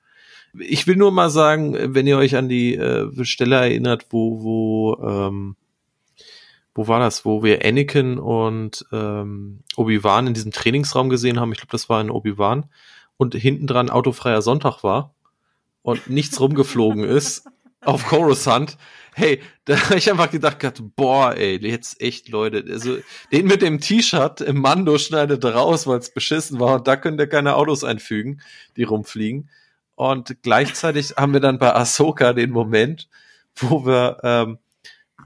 Ich will nur mal sagen, wenn ihr euch an die äh, Stelle erinnert, wo, wo, ähm, wo war das, wo wir Anakin und ähm, Obi-Wan in diesem Trainingsraum gesehen haben, ich glaube, das war in Obi-Wan, und hinten dran autofreier Sonntag war. Und nichts rumgeflogen ist auf Coruscant, hey, da habe ich einfach gedacht, boah, ey, jetzt echt Leute, also den mit dem T-Shirt im Mando schneidet raus, weil es beschissen war und da könnt ihr keine Autos einfügen, die rumfliegen. Und gleichzeitig haben wir dann bei Ahsoka den Moment, wo wir, ähm,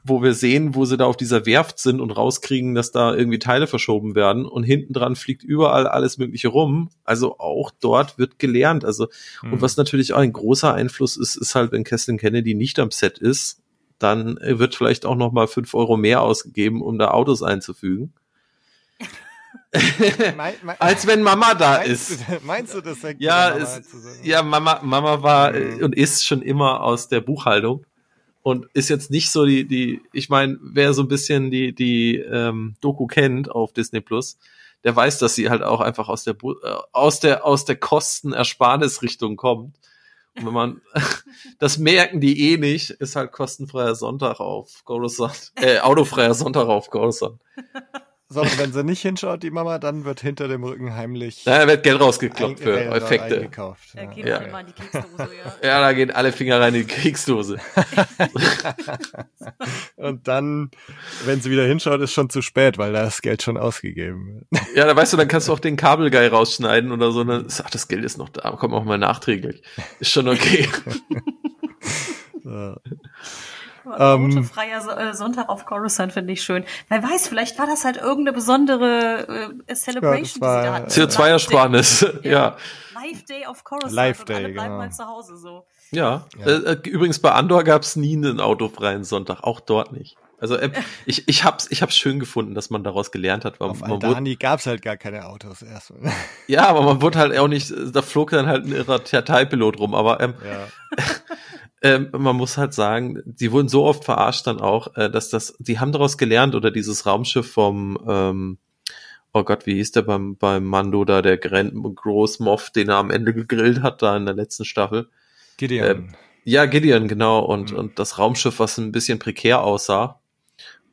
wo wir sehen, wo sie da auf dieser Werft sind und rauskriegen, dass da irgendwie Teile verschoben werden und hinten dran fliegt überall alles Mögliche rum. Also auch dort wird gelernt. Also, mhm. und was natürlich auch ein großer Einfluss ist, ist halt, wenn Kathleen Kennedy nicht am Set ist dann wird vielleicht auch noch mal fünf Euro mehr ausgegeben, um da Autos einzufügen. mein, mein, Als wenn Mama da meinst ist. Du, meinst du das? Ja, Mama es, ja, Mama, Mama war mhm. und ist schon immer aus der Buchhaltung und ist jetzt nicht so die, die, ich meine, wer so ein bisschen die, die ähm, Doku kennt auf Disney Plus, der weiß, dass sie halt auch einfach aus der Bu- äh, aus der aus der Kostenersparnisrichtung kommt. Und wenn man das merken die eh nicht, ist halt kostenfreier Sonntag auf Coruscant, äh, autofreier Sonntag auf Coruscant. So, und wenn sie nicht hinschaut, die Mama, dann wird hinter dem Rücken heimlich Da wird Geld rausgekloppt ein- für äh, Effekte. eingekauft. Da Ja, gehen Ja. in die Keksdose, ja. Ja, da gehen alle Finger rein in die Kriegsdose. Und dann, wenn sie wieder hinschaut, ist schon zu spät, weil da das Geld schon ausgegeben wird. Ja, da weißt du, dann kannst du auch den Kabelguy rausschneiden oder so. Dann, ach, das Geld ist noch da, komm auch mal nachträglich. Ist schon okay. So. Ähm, Ähm, freier äh, Sonntag auf Coruscant finde ich schön. Wer weiß, vielleicht war das halt irgendeine besondere äh, Celebration, war die sie da hatten. CO2-Ersparnis. Ja. Live Day auf Coruscant Live und Day, alle bleiben genau. mal zu Hause so. Ja. Ja. Äh, äh, übrigens bei Andor gab's nie einen autofreien Sonntag, auch dort nicht. Also äh, ich, ich hab's, ich hab's schön gefunden, dass man daraus gelernt hat. Weil Auf man wurde, Aldani gab's halt gar keine Autos erstmal. ja, aber man wurde halt auch nicht, da flog dann halt ein irrer Teilpilot rum. Aber ähm, Ja. Ähm, man muss halt sagen, die wurden so oft verarscht dann auch, äh, dass das, die haben daraus gelernt oder dieses Raumschiff vom, ähm, oh Gott, wie hieß der beim, beim Mando da, der Grand Großmoff, den er am Ende gegrillt hat, da in der letzten Staffel. Gideon. Ja, Gideon, genau, und, Mhm. und das Raumschiff, was ein bisschen prekär aussah.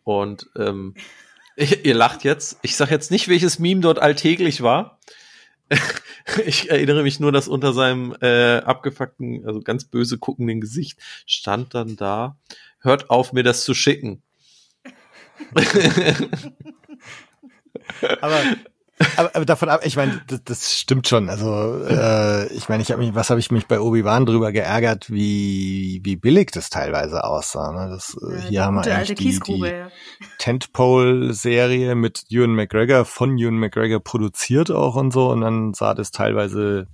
Und ähm, ihr, ihr lacht jetzt. Ich sag jetzt nicht, welches Meme dort alltäglich war. ich erinnere mich nur, dass unter seinem äh, abgefuckten, also ganz böse guckenden Gesicht stand dann da, hört auf, mir das zu schicken. aber, aber, aber davon ab, ich meine, das, das stimmt schon. Also äh, ich meine, ich habe mich, was habe ich mich bei Obi Wan drüber geärgert, wie wie billig das teilweise aussah. Ne? Das, äh, hier die haben wir eigentlich alte die, die ja. Tentpole-Serie mit Ewan McGregor von Ewan McGregor produziert auch und so und dann sah das teilweise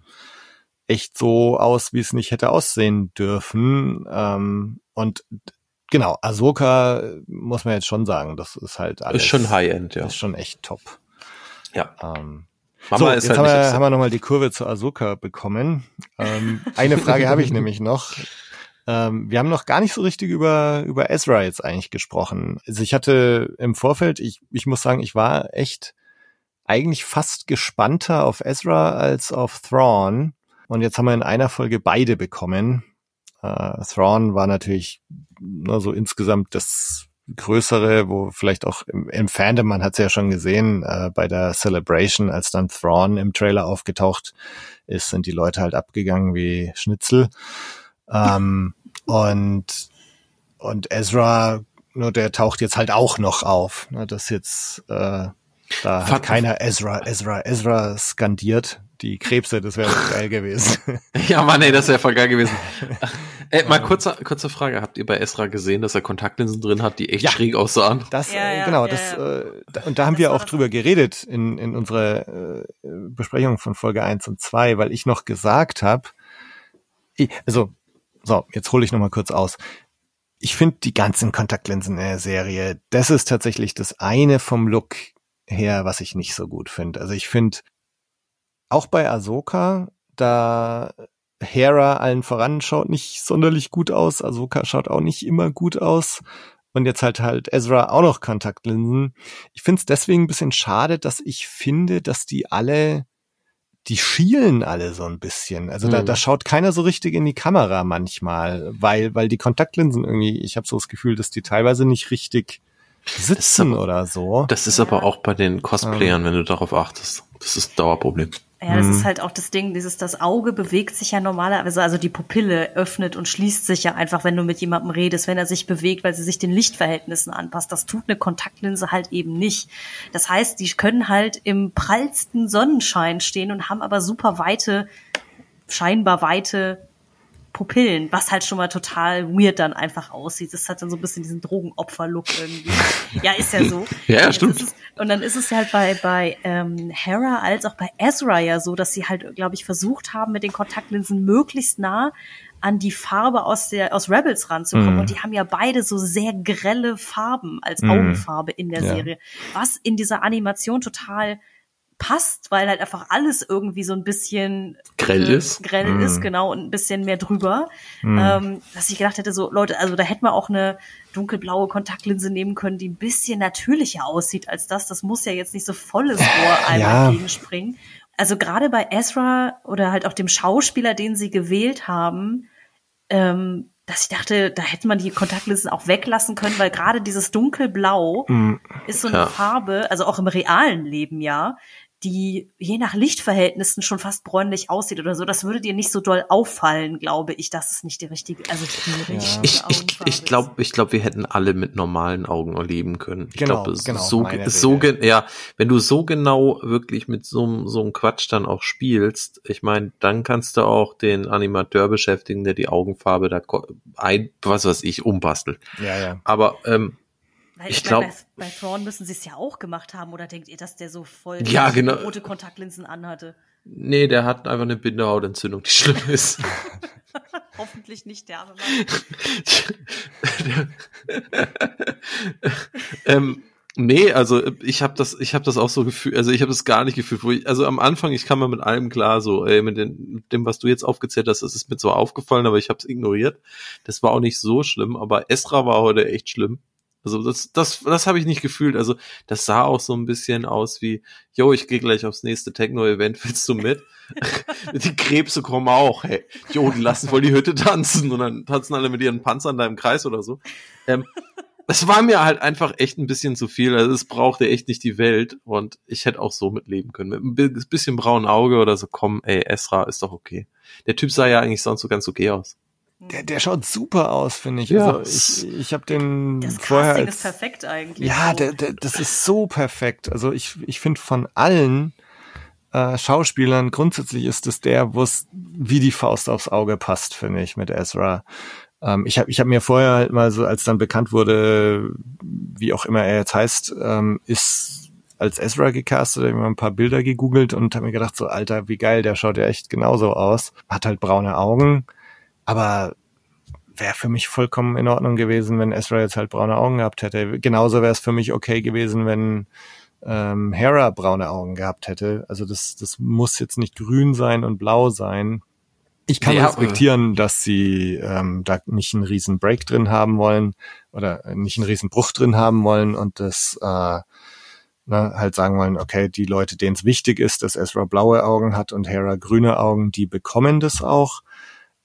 echt so aus, wie es nicht hätte aussehen dürfen. Ähm, und genau, Ahsoka äh, muss man jetzt schon sagen, das ist halt alles. Ist schon High-End, ja. Ist schon echt top. Ja. Ähm, Mama so, ist jetzt halt haben, wir, haben wir nochmal die Kurve zu Ahsoka bekommen. Ähm, eine Frage habe ich nämlich noch. Ähm, wir haben noch gar nicht so richtig über, über Ezra jetzt eigentlich gesprochen. Also ich hatte im Vorfeld, ich, ich muss sagen, ich war echt eigentlich fast gespannter auf Ezra als auf Thrawn. Und jetzt haben wir in einer Folge beide bekommen. Äh, Thrawn war natürlich nur so insgesamt das größere, wo vielleicht auch im, im Fandom, man hat es ja schon gesehen, äh, bei der Celebration, als dann Thrawn im Trailer aufgetaucht ist, sind die Leute halt abgegangen wie Schnitzel. Ähm, und, und Ezra, nur der taucht jetzt halt auch noch auf. Ne, das jetzt, äh, da hat Fand- keiner Ezra, Ezra, Ezra skandiert. Die Krebse, das wäre geil gewesen. Ja, Mann, ey, das wäre voll geil gewesen. äh, mal kurze, kurze Frage. Habt ihr bei Esra gesehen, dass er Kontaktlinsen drin hat, die echt Ja. schräg aussahen? Das, Ja, äh, ja, genau, ja, das, ja. Äh, und da haben Das wir auch drüber geredet in, in unserer äh, Besprechung von Folge 1 und 2, weil ich noch gesagt habe, also, so, jetzt hole ich noch mal kurz aus. Ich finde die ganzen Kontaktlinsen in der Serie, das ist tatsächlich das eine vom Look her, was ich nicht so gut finde. Also ich finde, auch bei Ahsoka, da Hera allen voran schaut nicht sonderlich gut aus. Ahsoka schaut auch nicht immer gut aus. Und jetzt halt halt Ezra auch noch Kontaktlinsen. Ich finde es deswegen ein bisschen schade, dass ich finde, dass die alle, die schielen alle so ein bisschen. Also da, Hm. da schaut keiner so richtig in die Kamera manchmal, weil, weil die Kontaktlinsen irgendwie, ich habe so das Gefühl, dass die teilweise nicht richtig sitzen aber- oder so. Das ist aber auch bei den Cosplayern, wenn du darauf achtest. Das ist ein Dauerproblem. Ja, das Mhm. ist halt auch das Ding, dieses, das Auge bewegt sich ja normalerweise, also die Pupille öffnet und schließt sich ja einfach, wenn du mit jemandem redest, wenn er sich bewegt, weil sie sich den Lichtverhältnissen anpasst. Das tut eine Kontaktlinse halt eben nicht. Das heißt, die können halt im prallsten Sonnenschein stehen und haben aber super weite, scheinbar weite Pupillen, was halt schon mal total weird dann einfach aussieht. Das hat dann so ein bisschen diesen Drogenopfer-Look irgendwie. ja, ist ja so. Ja, jetzt stimmt. es- Und dann ist es halt bei, bei ähm, Hera als auch bei Ezra ja so, dass sie halt, glaube ich, versucht haben, mit den Kontaktlinsen möglichst nah an die Farbe aus der aus Rebels ranzukommen. Mhm. Und die haben ja beide so sehr grelle Farben als Mhm. Augenfarbe in der Ja. Serie, was in dieser Animation total passt, weil halt einfach alles irgendwie so ein bisschen Grell äh, ist. grell Mm. ist, genau, und ein bisschen mehr drüber. Mm. Ähm, dass ich gedacht hätte, so Leute, also da hätte man auch eine dunkelblaue Kontaktlinse nehmen können, die ein bisschen natürlicher aussieht als das. Das muss ja jetzt nicht so volles Rohr einmal Ja. entgegenspringen. Also gerade bei Ezra oder halt auch dem Schauspieler, den sie gewählt haben, ähm, dass ich dachte, da hätte man die Kontaktlinsen auch weglassen können, weil gerade dieses dunkelblau Mm. ist so eine Ja. Farbe, also auch im realen Leben ja, die je nach Lichtverhältnissen schon fast bräunlich aussieht oder so. Das würde dir nicht so doll auffallen, glaube ich, dass es nicht die richtige, also die richtige Ich, ich, Augenfarbe ich glaube, ich glaube, wir hätten alle mit normalen Augen leben können. Ich Genau, glaube, genau, ist so, ist so, ja, wenn du so genau wirklich mit so, einem- so einem Quatsch dann auch spielst, ich meine, dann kannst du auch den Animateur beschäftigen, der die Augenfarbe da ein, was weiß ich, umbastelt. Ja, ja. Aber ähm, ist. Weil ich meine, glaub- bei, bei Thrawn müssen sie es ja auch gemacht haben, oder denkt ihr, dass der so voll Ja, genau. rote Kontaktlinsen anhatte? nee, der hat einfach eine Bindehautentzündung, die schlimm ist. Hoffentlich nicht der arme Mann. ähm, nee, also ich habe das, ich habe das auch so gefühlt, also ich habe das gar nicht gefühlt, wo ich, also am Anfang, ich kam mal mit allem klar, so ey, mit, den, mit dem, was du jetzt aufgezählt hast, das ist mir so aufgefallen, aber ich habe es ignoriert. Das war auch nicht so schlimm, aber Esra war heute echt schlimm. Also das, das, das habe ich nicht gefühlt. Also das sah auch so ein bisschen aus wie, yo, ich gehe gleich aufs nächste Techno-Event, willst du mit? die Krebse kommen auch, hey. Jo, die lassen voll die Hütte tanzen und dann tanzen alle mit ihren Panzern da im Kreis oder so. Ähm, es war mir halt einfach echt ein bisschen zu viel. Also es brauchte echt nicht die Welt und ich hätte auch so mitleben können. Mit ein bi- bisschen braunen Auge oder so, komm, ey, Esra ist doch okay. Der Typ sah ja eigentlich sonst so ganz okay aus. Der, der schaut super aus, finde ich. Ja. Also ich, ich habe den Das vorher Casting als, ist perfekt eigentlich. Ja, so. der, der, das ist so perfekt. Also ich, ich finde von allen äh, Schauspielern grundsätzlich ist es der, wo es wie die Faust aufs Auge passt, finde ich, mit Ezra. Ähm, ich habe ich hab mir vorher halt mal so, als dann bekannt wurde, wie auch immer er jetzt heißt, ähm, ist als Ezra gecastet, hab ich mal ein paar Bilder gegoogelt und habe mir gedacht, so Alter, wie geil, der schaut ja echt genauso aus. Hat halt braune Augen, aber wäre für mich vollkommen in Ordnung gewesen, wenn Ezra jetzt halt braune Augen gehabt hätte. Genauso wäre es für mich okay gewesen, wenn ähm, Hera braune Augen gehabt hätte. Also das, das muss jetzt nicht grün sein und blau sein. Ich kann Ja, respektieren, dass sie ähm, da nicht einen riesen Break drin haben wollen oder nicht einen riesen Bruch drin haben wollen und das äh, ne, halt sagen wollen, okay, die Leute, denen es wichtig ist, dass Ezra blaue Augen hat und Hera grüne Augen, die bekommen das auch.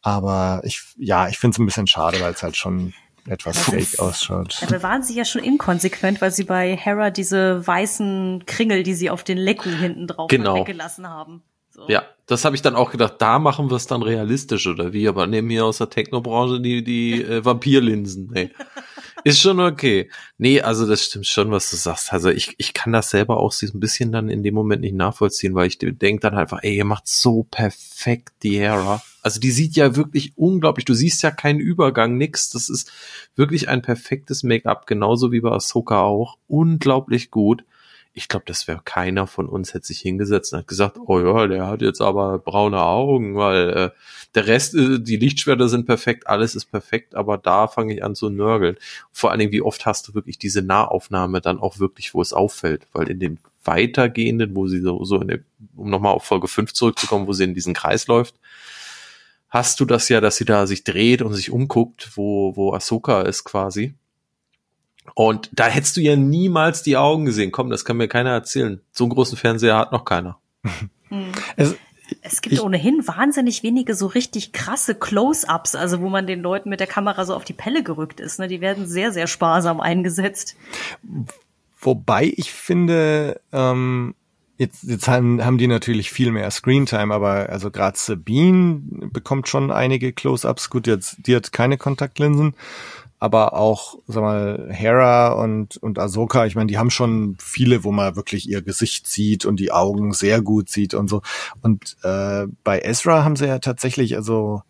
Aber ich, ja, ich finde es ein bisschen schade, weil es halt schon etwas Das fake ist- ausschaut. Dabei waren sie ja schon inkonsequent, weil sie bei Hera diese weißen Kringel, die sie auf den Leku hinten drauf Genau. weggelassen haben. So. Ja, das habe ich dann auch gedacht, da machen wir es dann realistisch oder wie, aber nehmen hier aus der Technobranche die, die äh, Vampirlinsen. Nee. Ist schon okay. Nee, also das stimmt schon, was du sagst. Also ich, ich kann das selber auch so ein bisschen dann in dem Moment nicht nachvollziehen, weil ich denke dann einfach, ey, ihr macht so perfekt die Hera. Also die sieht ja wirklich unglaublich, du siehst ja keinen Übergang, nix. Das ist wirklich ein perfektes Make-up, genauso wie bei Ahsoka auch. Unglaublich gut ich glaube, das wäre keiner von uns hätte sich hingesetzt und hat gesagt, oh ja, der hat jetzt aber braune Augen, weil äh, der Rest, äh, die Lichtschwerter sind perfekt, alles ist perfekt, aber da fange ich an zu nörgeln. Vor allen Dingen, wie oft hast du wirklich diese Nahaufnahme dann auch wirklich, wo es auffällt, weil in den weitergehenden, wo sie so, so in der, um nochmal auf Folge 5 zurückzukommen, wo sie in diesen Kreis läuft, hast du das ja, dass sie da sich dreht und sich umguckt, wo, wo Ahsoka ist quasi. Und da hättest du ja niemals die Augen gesehen. Komm, das kann mir keiner erzählen. So einen großen Fernseher hat noch keiner. Hm. Es, Es gibt Ich- ohnehin wahnsinnig wenige so richtig krasse Close-ups, also wo man den Leuten mit der Kamera so auf die Pelle gerückt ist. Ne? Die werden sehr, sehr sparsam eingesetzt. Wobei ich finde, ähm, jetzt, jetzt haben, haben die natürlich viel mehr Screentime, aber also gerade Sabine bekommt schon einige Close-ups. Gut, jetzt die hat keine Kontaktlinsen, aber auch, sag mal, Hera und und Ahsoka, ich meine, die haben schon viele, wo man wirklich ihr Gesicht sieht und die Augen sehr gut sieht und so. Und äh, bei Ezra haben sie ja tatsächlich, also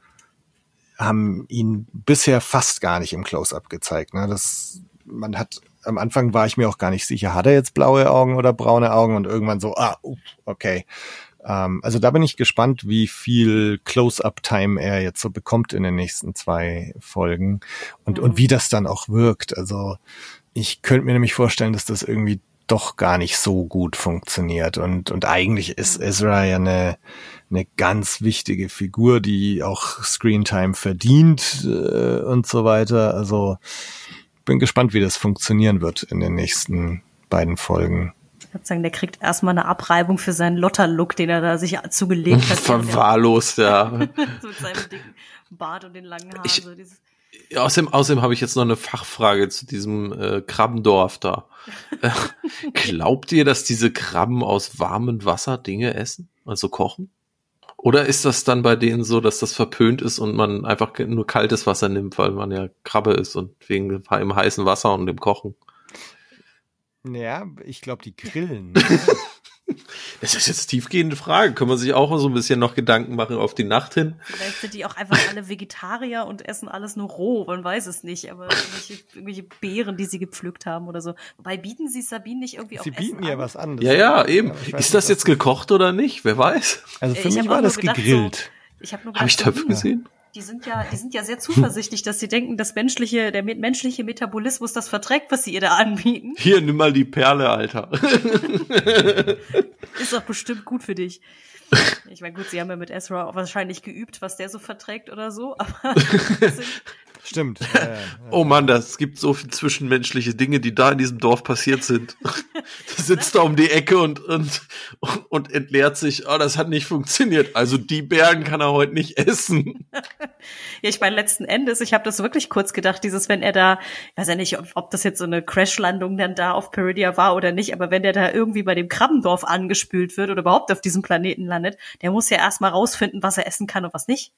haben ihn bisher fast gar nicht im Close-up gezeigt. Ne? Das, man hat am Anfang war ich mir auch gar nicht sicher, hat er jetzt blaue Augen oder braune Augen und irgendwann so, ah, okay. Ähm, also da bin ich gespannt, wie viel Close-up-Time er jetzt so bekommt in den nächsten zwei Folgen und, Mhm. und wie das dann auch wirkt. Also ich könnte mir nämlich vorstellen, dass das irgendwie doch gar nicht so gut funktioniert. Und, und eigentlich ist Ezra ja eine, eine ganz wichtige Figur, die auch Screentime verdient äh, und so weiter. Also bin gespannt, wie das funktionieren wird in den nächsten beiden Folgen. Ich würde sagen, der kriegt erstmal eine Abreibung für seinen Lotter-Look, den er da sich zugelegt hat. Verwahrlost, ja. Mit seinem dicken Bart und den langen Haaren. Ich- so Ja, Außerdem, außerdem habe ich jetzt noch eine Fachfrage zu diesem äh, Krabbendorf da. Äh, Glaubt ihr, dass diese Krabben aus warmem Wasser Dinge essen? Also kochen? Oder ist das dann bei denen so, dass das verpönt ist und man einfach nur kaltes Wasser nimmt, weil man ja Krabbe ist und wegen dem heißen Wasser und dem Kochen? Ja, ich glaube, die grillen. Das ist jetzt tiefgehende Frage. Kann man sich auch so ein bisschen noch Gedanken machen auf die Nacht hin? vielleicht sind die auch einfach alle Vegetarier und essen alles nur roh, man weiß es nicht, aber irgendwelche, irgendwelche Beeren, die sie gepflückt haben oder so. Wobei bieten sie Sabine nicht irgendwie Sie auch bieten Essen ja an? was an. Das Ja, ja, eben. weiß Ist das jetzt gekocht oder nicht? Wer weiß? Also für Ich mich hab war das gedacht, gegrillt. Ich habe nur Habe ich Töpfe so, gesehen? Die sind ja, die sind ja sehr zuversichtlich, dass sie denken, das menschliche, der menschliche Metabolismus das verträgt, was sie ihr da anbieten. Hier, nimm mal die Perle, Alter. Ist doch bestimmt gut für dich. Ich meine, gut, sie haben ja mit Ezra auch wahrscheinlich geübt, was der so verträgt oder so, aber das sind, Stimmt. Ja, ja, ja. Oh Mann, das gibt so viel zwischenmenschliche Dinge, die da in diesem Dorf passiert sind. Da sitzt da um die Ecke und, und, und entleert sich, oh, das hat nicht funktioniert. Also die Bären kann er heute nicht essen. ja, ich meine, letzten Endes, ich habe das wirklich kurz gedacht, dieses, wenn er da, ich weiß ja nicht, ob, ob das jetzt so eine Crashlandung dann da auf Peridia war oder nicht, aber wenn der da irgendwie bei dem Krabbendorf angespült wird oder überhaupt auf diesem Planeten landet, der muss ja erstmal rausfinden, was er essen kann und was nicht.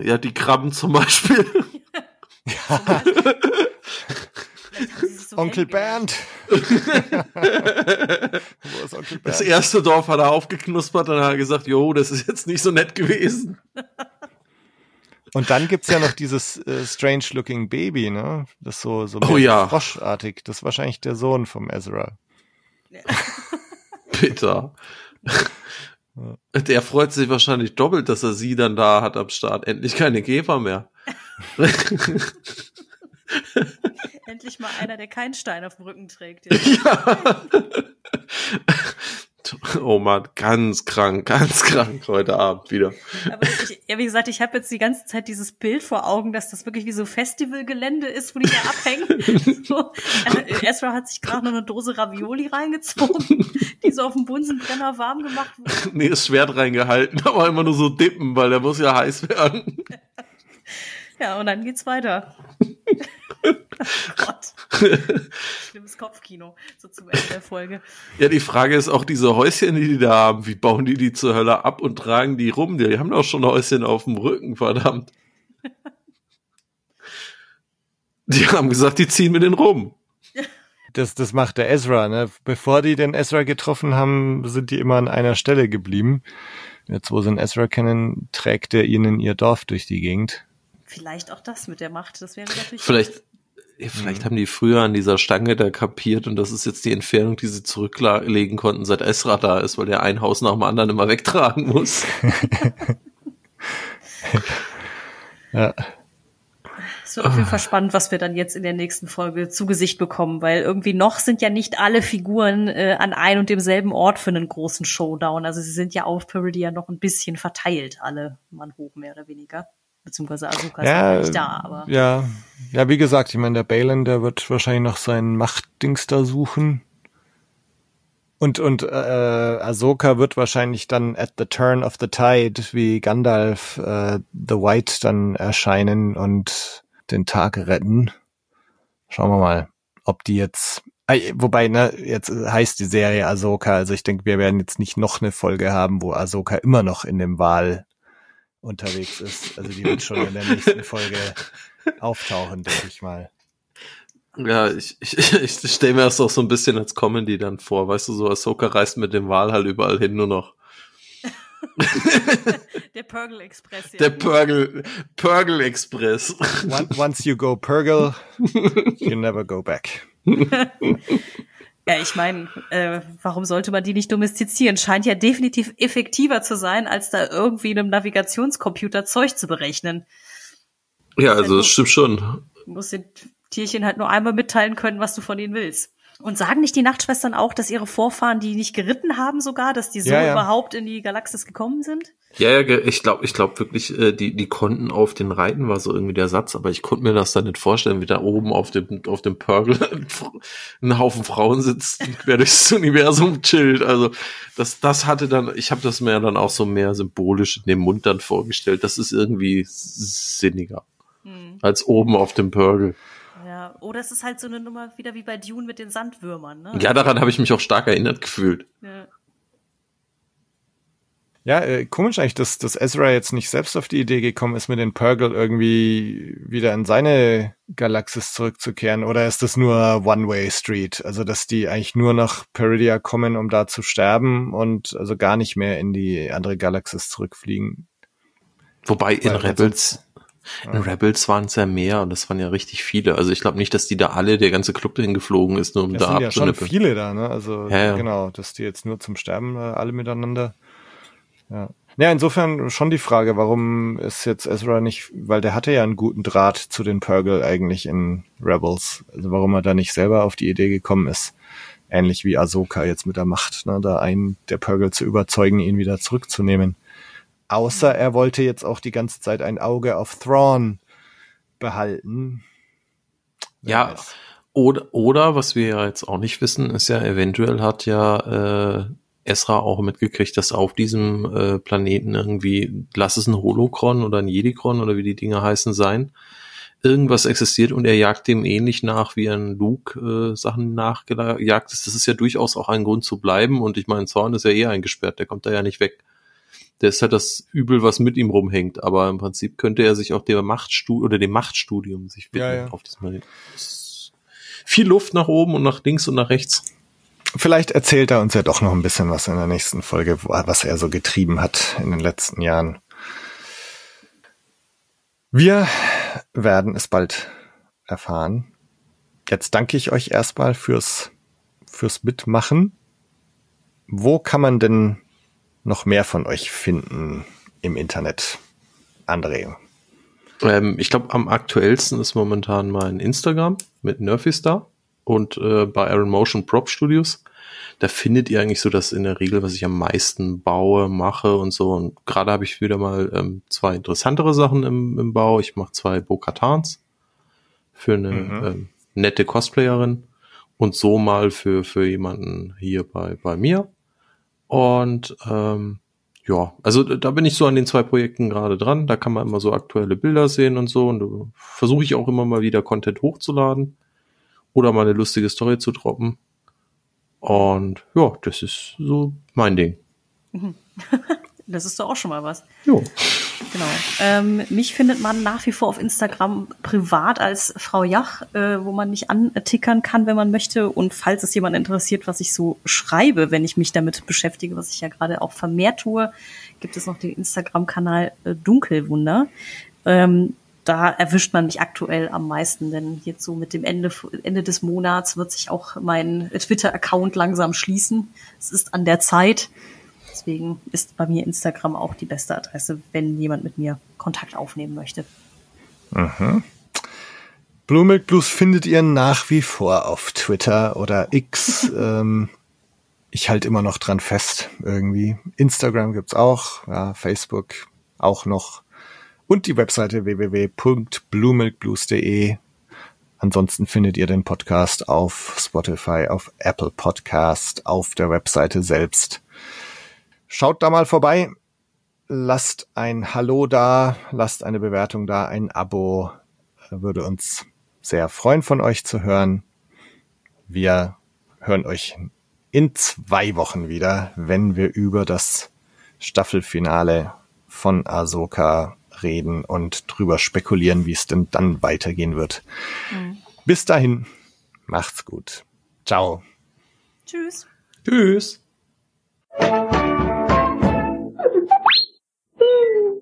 Ja, die Krabben zum Beispiel. So Onkel. Bernd. Wo ist Onkel Das erste Dorf hat er aufgeknuspert und hat gesagt, jo, das ist jetzt nicht so nett gewesen. Und dann gibt's ja noch dieses äh, strange-looking Baby, ne? Das so, so Oh ja. froschartig. Das ist wahrscheinlich der Sohn vom Ezra. Bitter. Der freut sich wahrscheinlich doppelt, dass er sie dann da hat am Start. Endlich keine Käfer mehr. Endlich mal einer, der keinen Stein auf dem Rücken trägt. Ja. Oh Mann, ganz krank, ganz krank heute Abend wieder. Aber ich, ja, wie gesagt, ich habe jetzt die ganze Zeit dieses Bild vor Augen, dass das wirklich wie so Festivalgelände ist, wo die da abhängen. So, äh, Ezra hat sich gerade noch eine Dose Ravioli reingezogen, die so auf dem Bunsenbrenner warm gemacht wurde. Nee, das Schwert reingehalten, aber immer nur so dippen, weil der muss ja heiß werden. Ja, und dann geht's weiter. oh Gott. Schlimmes Kopfkino, so zum Ende der Folge. Ja, die Frage ist auch diese Häuschen, die die da haben, wie bauen die die zur Hölle ab und tragen die rum? Die haben doch schon Häuschen auf dem Rücken, verdammt. Die haben gesagt, die ziehen mit den rum. Das, das macht der Ezra, ne? Bevor die den Ezra getroffen haben, sind die immer an einer Stelle geblieben. Jetzt, wo sie einen Ezra kennen, trägt er ihnen ihr Dorf durch die Gegend. Vielleicht auch das mit der Macht, das wäre natürlich. Vielleicht, vielleicht haben die früher an dieser Stange da kapiert und das ist jetzt die Entfernung, die sie zurücklegen konnten, seit Esra da ist, weil der ein Haus nach dem anderen immer wegtragen muss. Ja. Es wird auf jeden Fall spannend, was wir dann jetzt in der nächsten Folge zu Gesicht bekommen, weil irgendwie noch sind ja nicht alle Figuren äh, an ein und demselben Ort für einen großen Showdown. Also sie sind ja auf Peridia noch ein bisschen verteilt, alle Mann hoch mehr oder weniger. Beziehungsweise Asuka ist Ja, ja nicht da, aber ja, ja, wie gesagt, ich meine, der Balin, der wird wahrscheinlich noch sein Machtdings da suchen. Und, und äh, Ahsoka wird wahrscheinlich dann at the turn of the tide wie Gandalf äh, the White dann erscheinen und den Tag retten. Schauen wir mal, ob die jetzt äh, Wobei, ne, jetzt heißt die Serie Ahsoka, also ich denke, wir werden jetzt nicht noch eine Folge haben, wo Ahsoka immer noch in dem Wal unterwegs ist. Also die wird schon in der nächsten Folge auftauchen, denke ich mal. Ja, ich, ich, ich stelle mir das auch so ein bisschen als Comedy dann vor. Weißt du, so Ahsoka reist mit dem Wal halt überall hin nur noch. der Purgle Express, ja. Der Purgle, Purgle Express. Once you go Purgle, you never go back. Ja, ich meine, äh, warum sollte man die nicht domestizieren? Scheint ja definitiv effektiver zu sein, als da irgendwie einem Navigationscomputer Zeug zu berechnen. Ja, also das stimmt schon. Du musst den Tierchen halt nur einmal mitteilen können, was du von ihnen willst. Und sagen nicht die Nachtschwestern auch, dass ihre Vorfahren die nicht geritten haben sogar, dass die so Ja, ja. überhaupt in die Galaxis gekommen sind? Ja, ja, ich glaube, ich glaube wirklich, äh, die, die konnten auf den reiten, war so irgendwie der Satz, aber ich konnte mir das dann nicht vorstellen, wie da oben auf dem, auf dem Purgle ein Haufen Frauen sitzt, quer durchs Universum chillt. Also das, das hatte dann, ich habe das mir dann auch so mehr symbolisch in dem Mund dann vorgestellt. Das ist irgendwie sinniger Hm. als oben auf dem Purgle. Oder es ist halt so eine Nummer wieder wie bei Dune mit den Sandwürmern, ne? Ja, daran habe ich mich auch stark erinnert gefühlt. Ja. Ja, äh, komisch eigentlich, dass, dass Ezra jetzt nicht selbst auf die Idee gekommen ist, mit den Purgle irgendwie wieder in seine Galaxis zurückzukehren. Oder ist das nur One-Way-Street? Also, dass die eigentlich nur nach Peridia kommen, um da zu sterben und also gar nicht mehr in die andere Galaxis zurückfliegen. Wobei in Weil Rebels, in Rebels waren es ja mehr und das waren ja richtig viele. Also ich glaube nicht, dass die da alle, der ganze Club dahin geflogen ist, nur um Es da sind ja schon abzunippeln. viele da, ne? Also Ja, ja. genau, dass die jetzt nur zum Sterben äh, alle miteinander. Ja. Ja, insofern schon die Frage, warum ist jetzt Ezra nicht, weil der hatte ja einen guten Draht zu den Purgle eigentlich in Rebels. Also warum er da nicht selber auf die Idee gekommen ist, ähnlich wie Ahsoka jetzt mit der Macht, ne, da einen der Purgle zu überzeugen, ihn wieder zurückzunehmen. Außer er wollte jetzt auch die ganze Zeit ein Auge auf Thrawn behalten. Wer Ja, weiß. oder, oder was wir ja jetzt auch nicht wissen, ist ja, eventuell hat ja äh, Esra auch mitgekriegt, dass auf diesem äh, Planeten irgendwie, lass es ein Holocron oder ein Jedikron oder wie die Dinge heißen sein, irgendwas existiert und er jagt dem ähnlich nach, wie ein Luke äh, Sachen nachgejagt ist. Das ist ja durchaus auch ein Grund zu bleiben und ich meine, Zorn ist ja eh eingesperrt, der kommt da ja nicht weg. Der ist halt das Übel, was mit ihm rumhängt, aber im Prinzip könnte er sich auch dem Machtstudium oder dem Machtstudium sich widmen Ja, ja. auf diesem Planeten. Viel Luft nach oben und nach links und nach rechts. Vielleicht erzählt er uns ja doch noch ein bisschen was in der nächsten Folge, was er so getrieben hat in den letzten Jahren. Wir werden es bald erfahren. Jetzt danke ich euch erstmal fürs, fürs Mitmachen. Wo kann man denn noch mehr von euch finden im Internet? André. Ähm, ich glaube, am aktuellsten ist momentan mein Instagram mit Nerfistar und äh, bei Iron Motion Prop Studios. Da findet ihr eigentlich so das in der Regel, was ich am meisten baue, mache und so. Und gerade habe ich wieder mal ähm, zwei interessantere Sachen im, im Bau. Ich mache zwei Bo-Katans für eine Mhm. ähm, nette Cosplayerin und so mal für, für jemanden hier bei, bei mir. Und ähm, ja, also da bin ich so an den zwei Projekten gerade dran. Da kann man immer so aktuelle Bilder sehen und so. Und da versuche ich auch immer mal wieder Content hochzuladen oder mal eine lustige Story zu droppen. Und ja, das ist so mein Ding. Das ist doch auch schon mal was. Jo. Genau. Ähm, mich findet man nach wie vor auf Instagram privat als Frau Jach, äh, wo man mich antickern kann, wenn man möchte. Und falls es jemand interessiert, was ich so schreibe, wenn ich mich damit beschäftige, was ich ja gerade auch vermehrt tue, gibt es noch den Instagram-Kanal äh, Dunkelwunder. Ähm, da erwischt man mich aktuell am meisten, denn jetzt so mit dem Ende, Ende des Monats wird sich auch mein Twitter-Account langsam schließen. Es ist an der Zeit. Deswegen ist bei mir Instagram auch die beste Adresse, wenn jemand mit mir Kontakt aufnehmen möchte. Blue Milk Blues findet ihr nach wie vor auf Twitter oder X. ähm, ich halte immer noch dran fest, irgendwie. Instagram gibt's auch, ja, Facebook auch noch. Und die Webseite www.bluemilkblues.de. Ansonsten findet ihr den Podcast auf Spotify, auf Apple Podcast, auf der Webseite selbst. Schaut da mal vorbei. Lasst ein Hallo da, lasst eine Bewertung da, ein Abo. Würde uns sehr freuen, von euch zu hören. Wir hören euch in zwei Wochen wieder, wenn wir über das Staffelfinale von Ahsoka reden und drüber spekulieren, wie es denn dann weitergehen wird. Bis dahin, macht's gut. Ciao. Tschüss. Tschüss. Woo!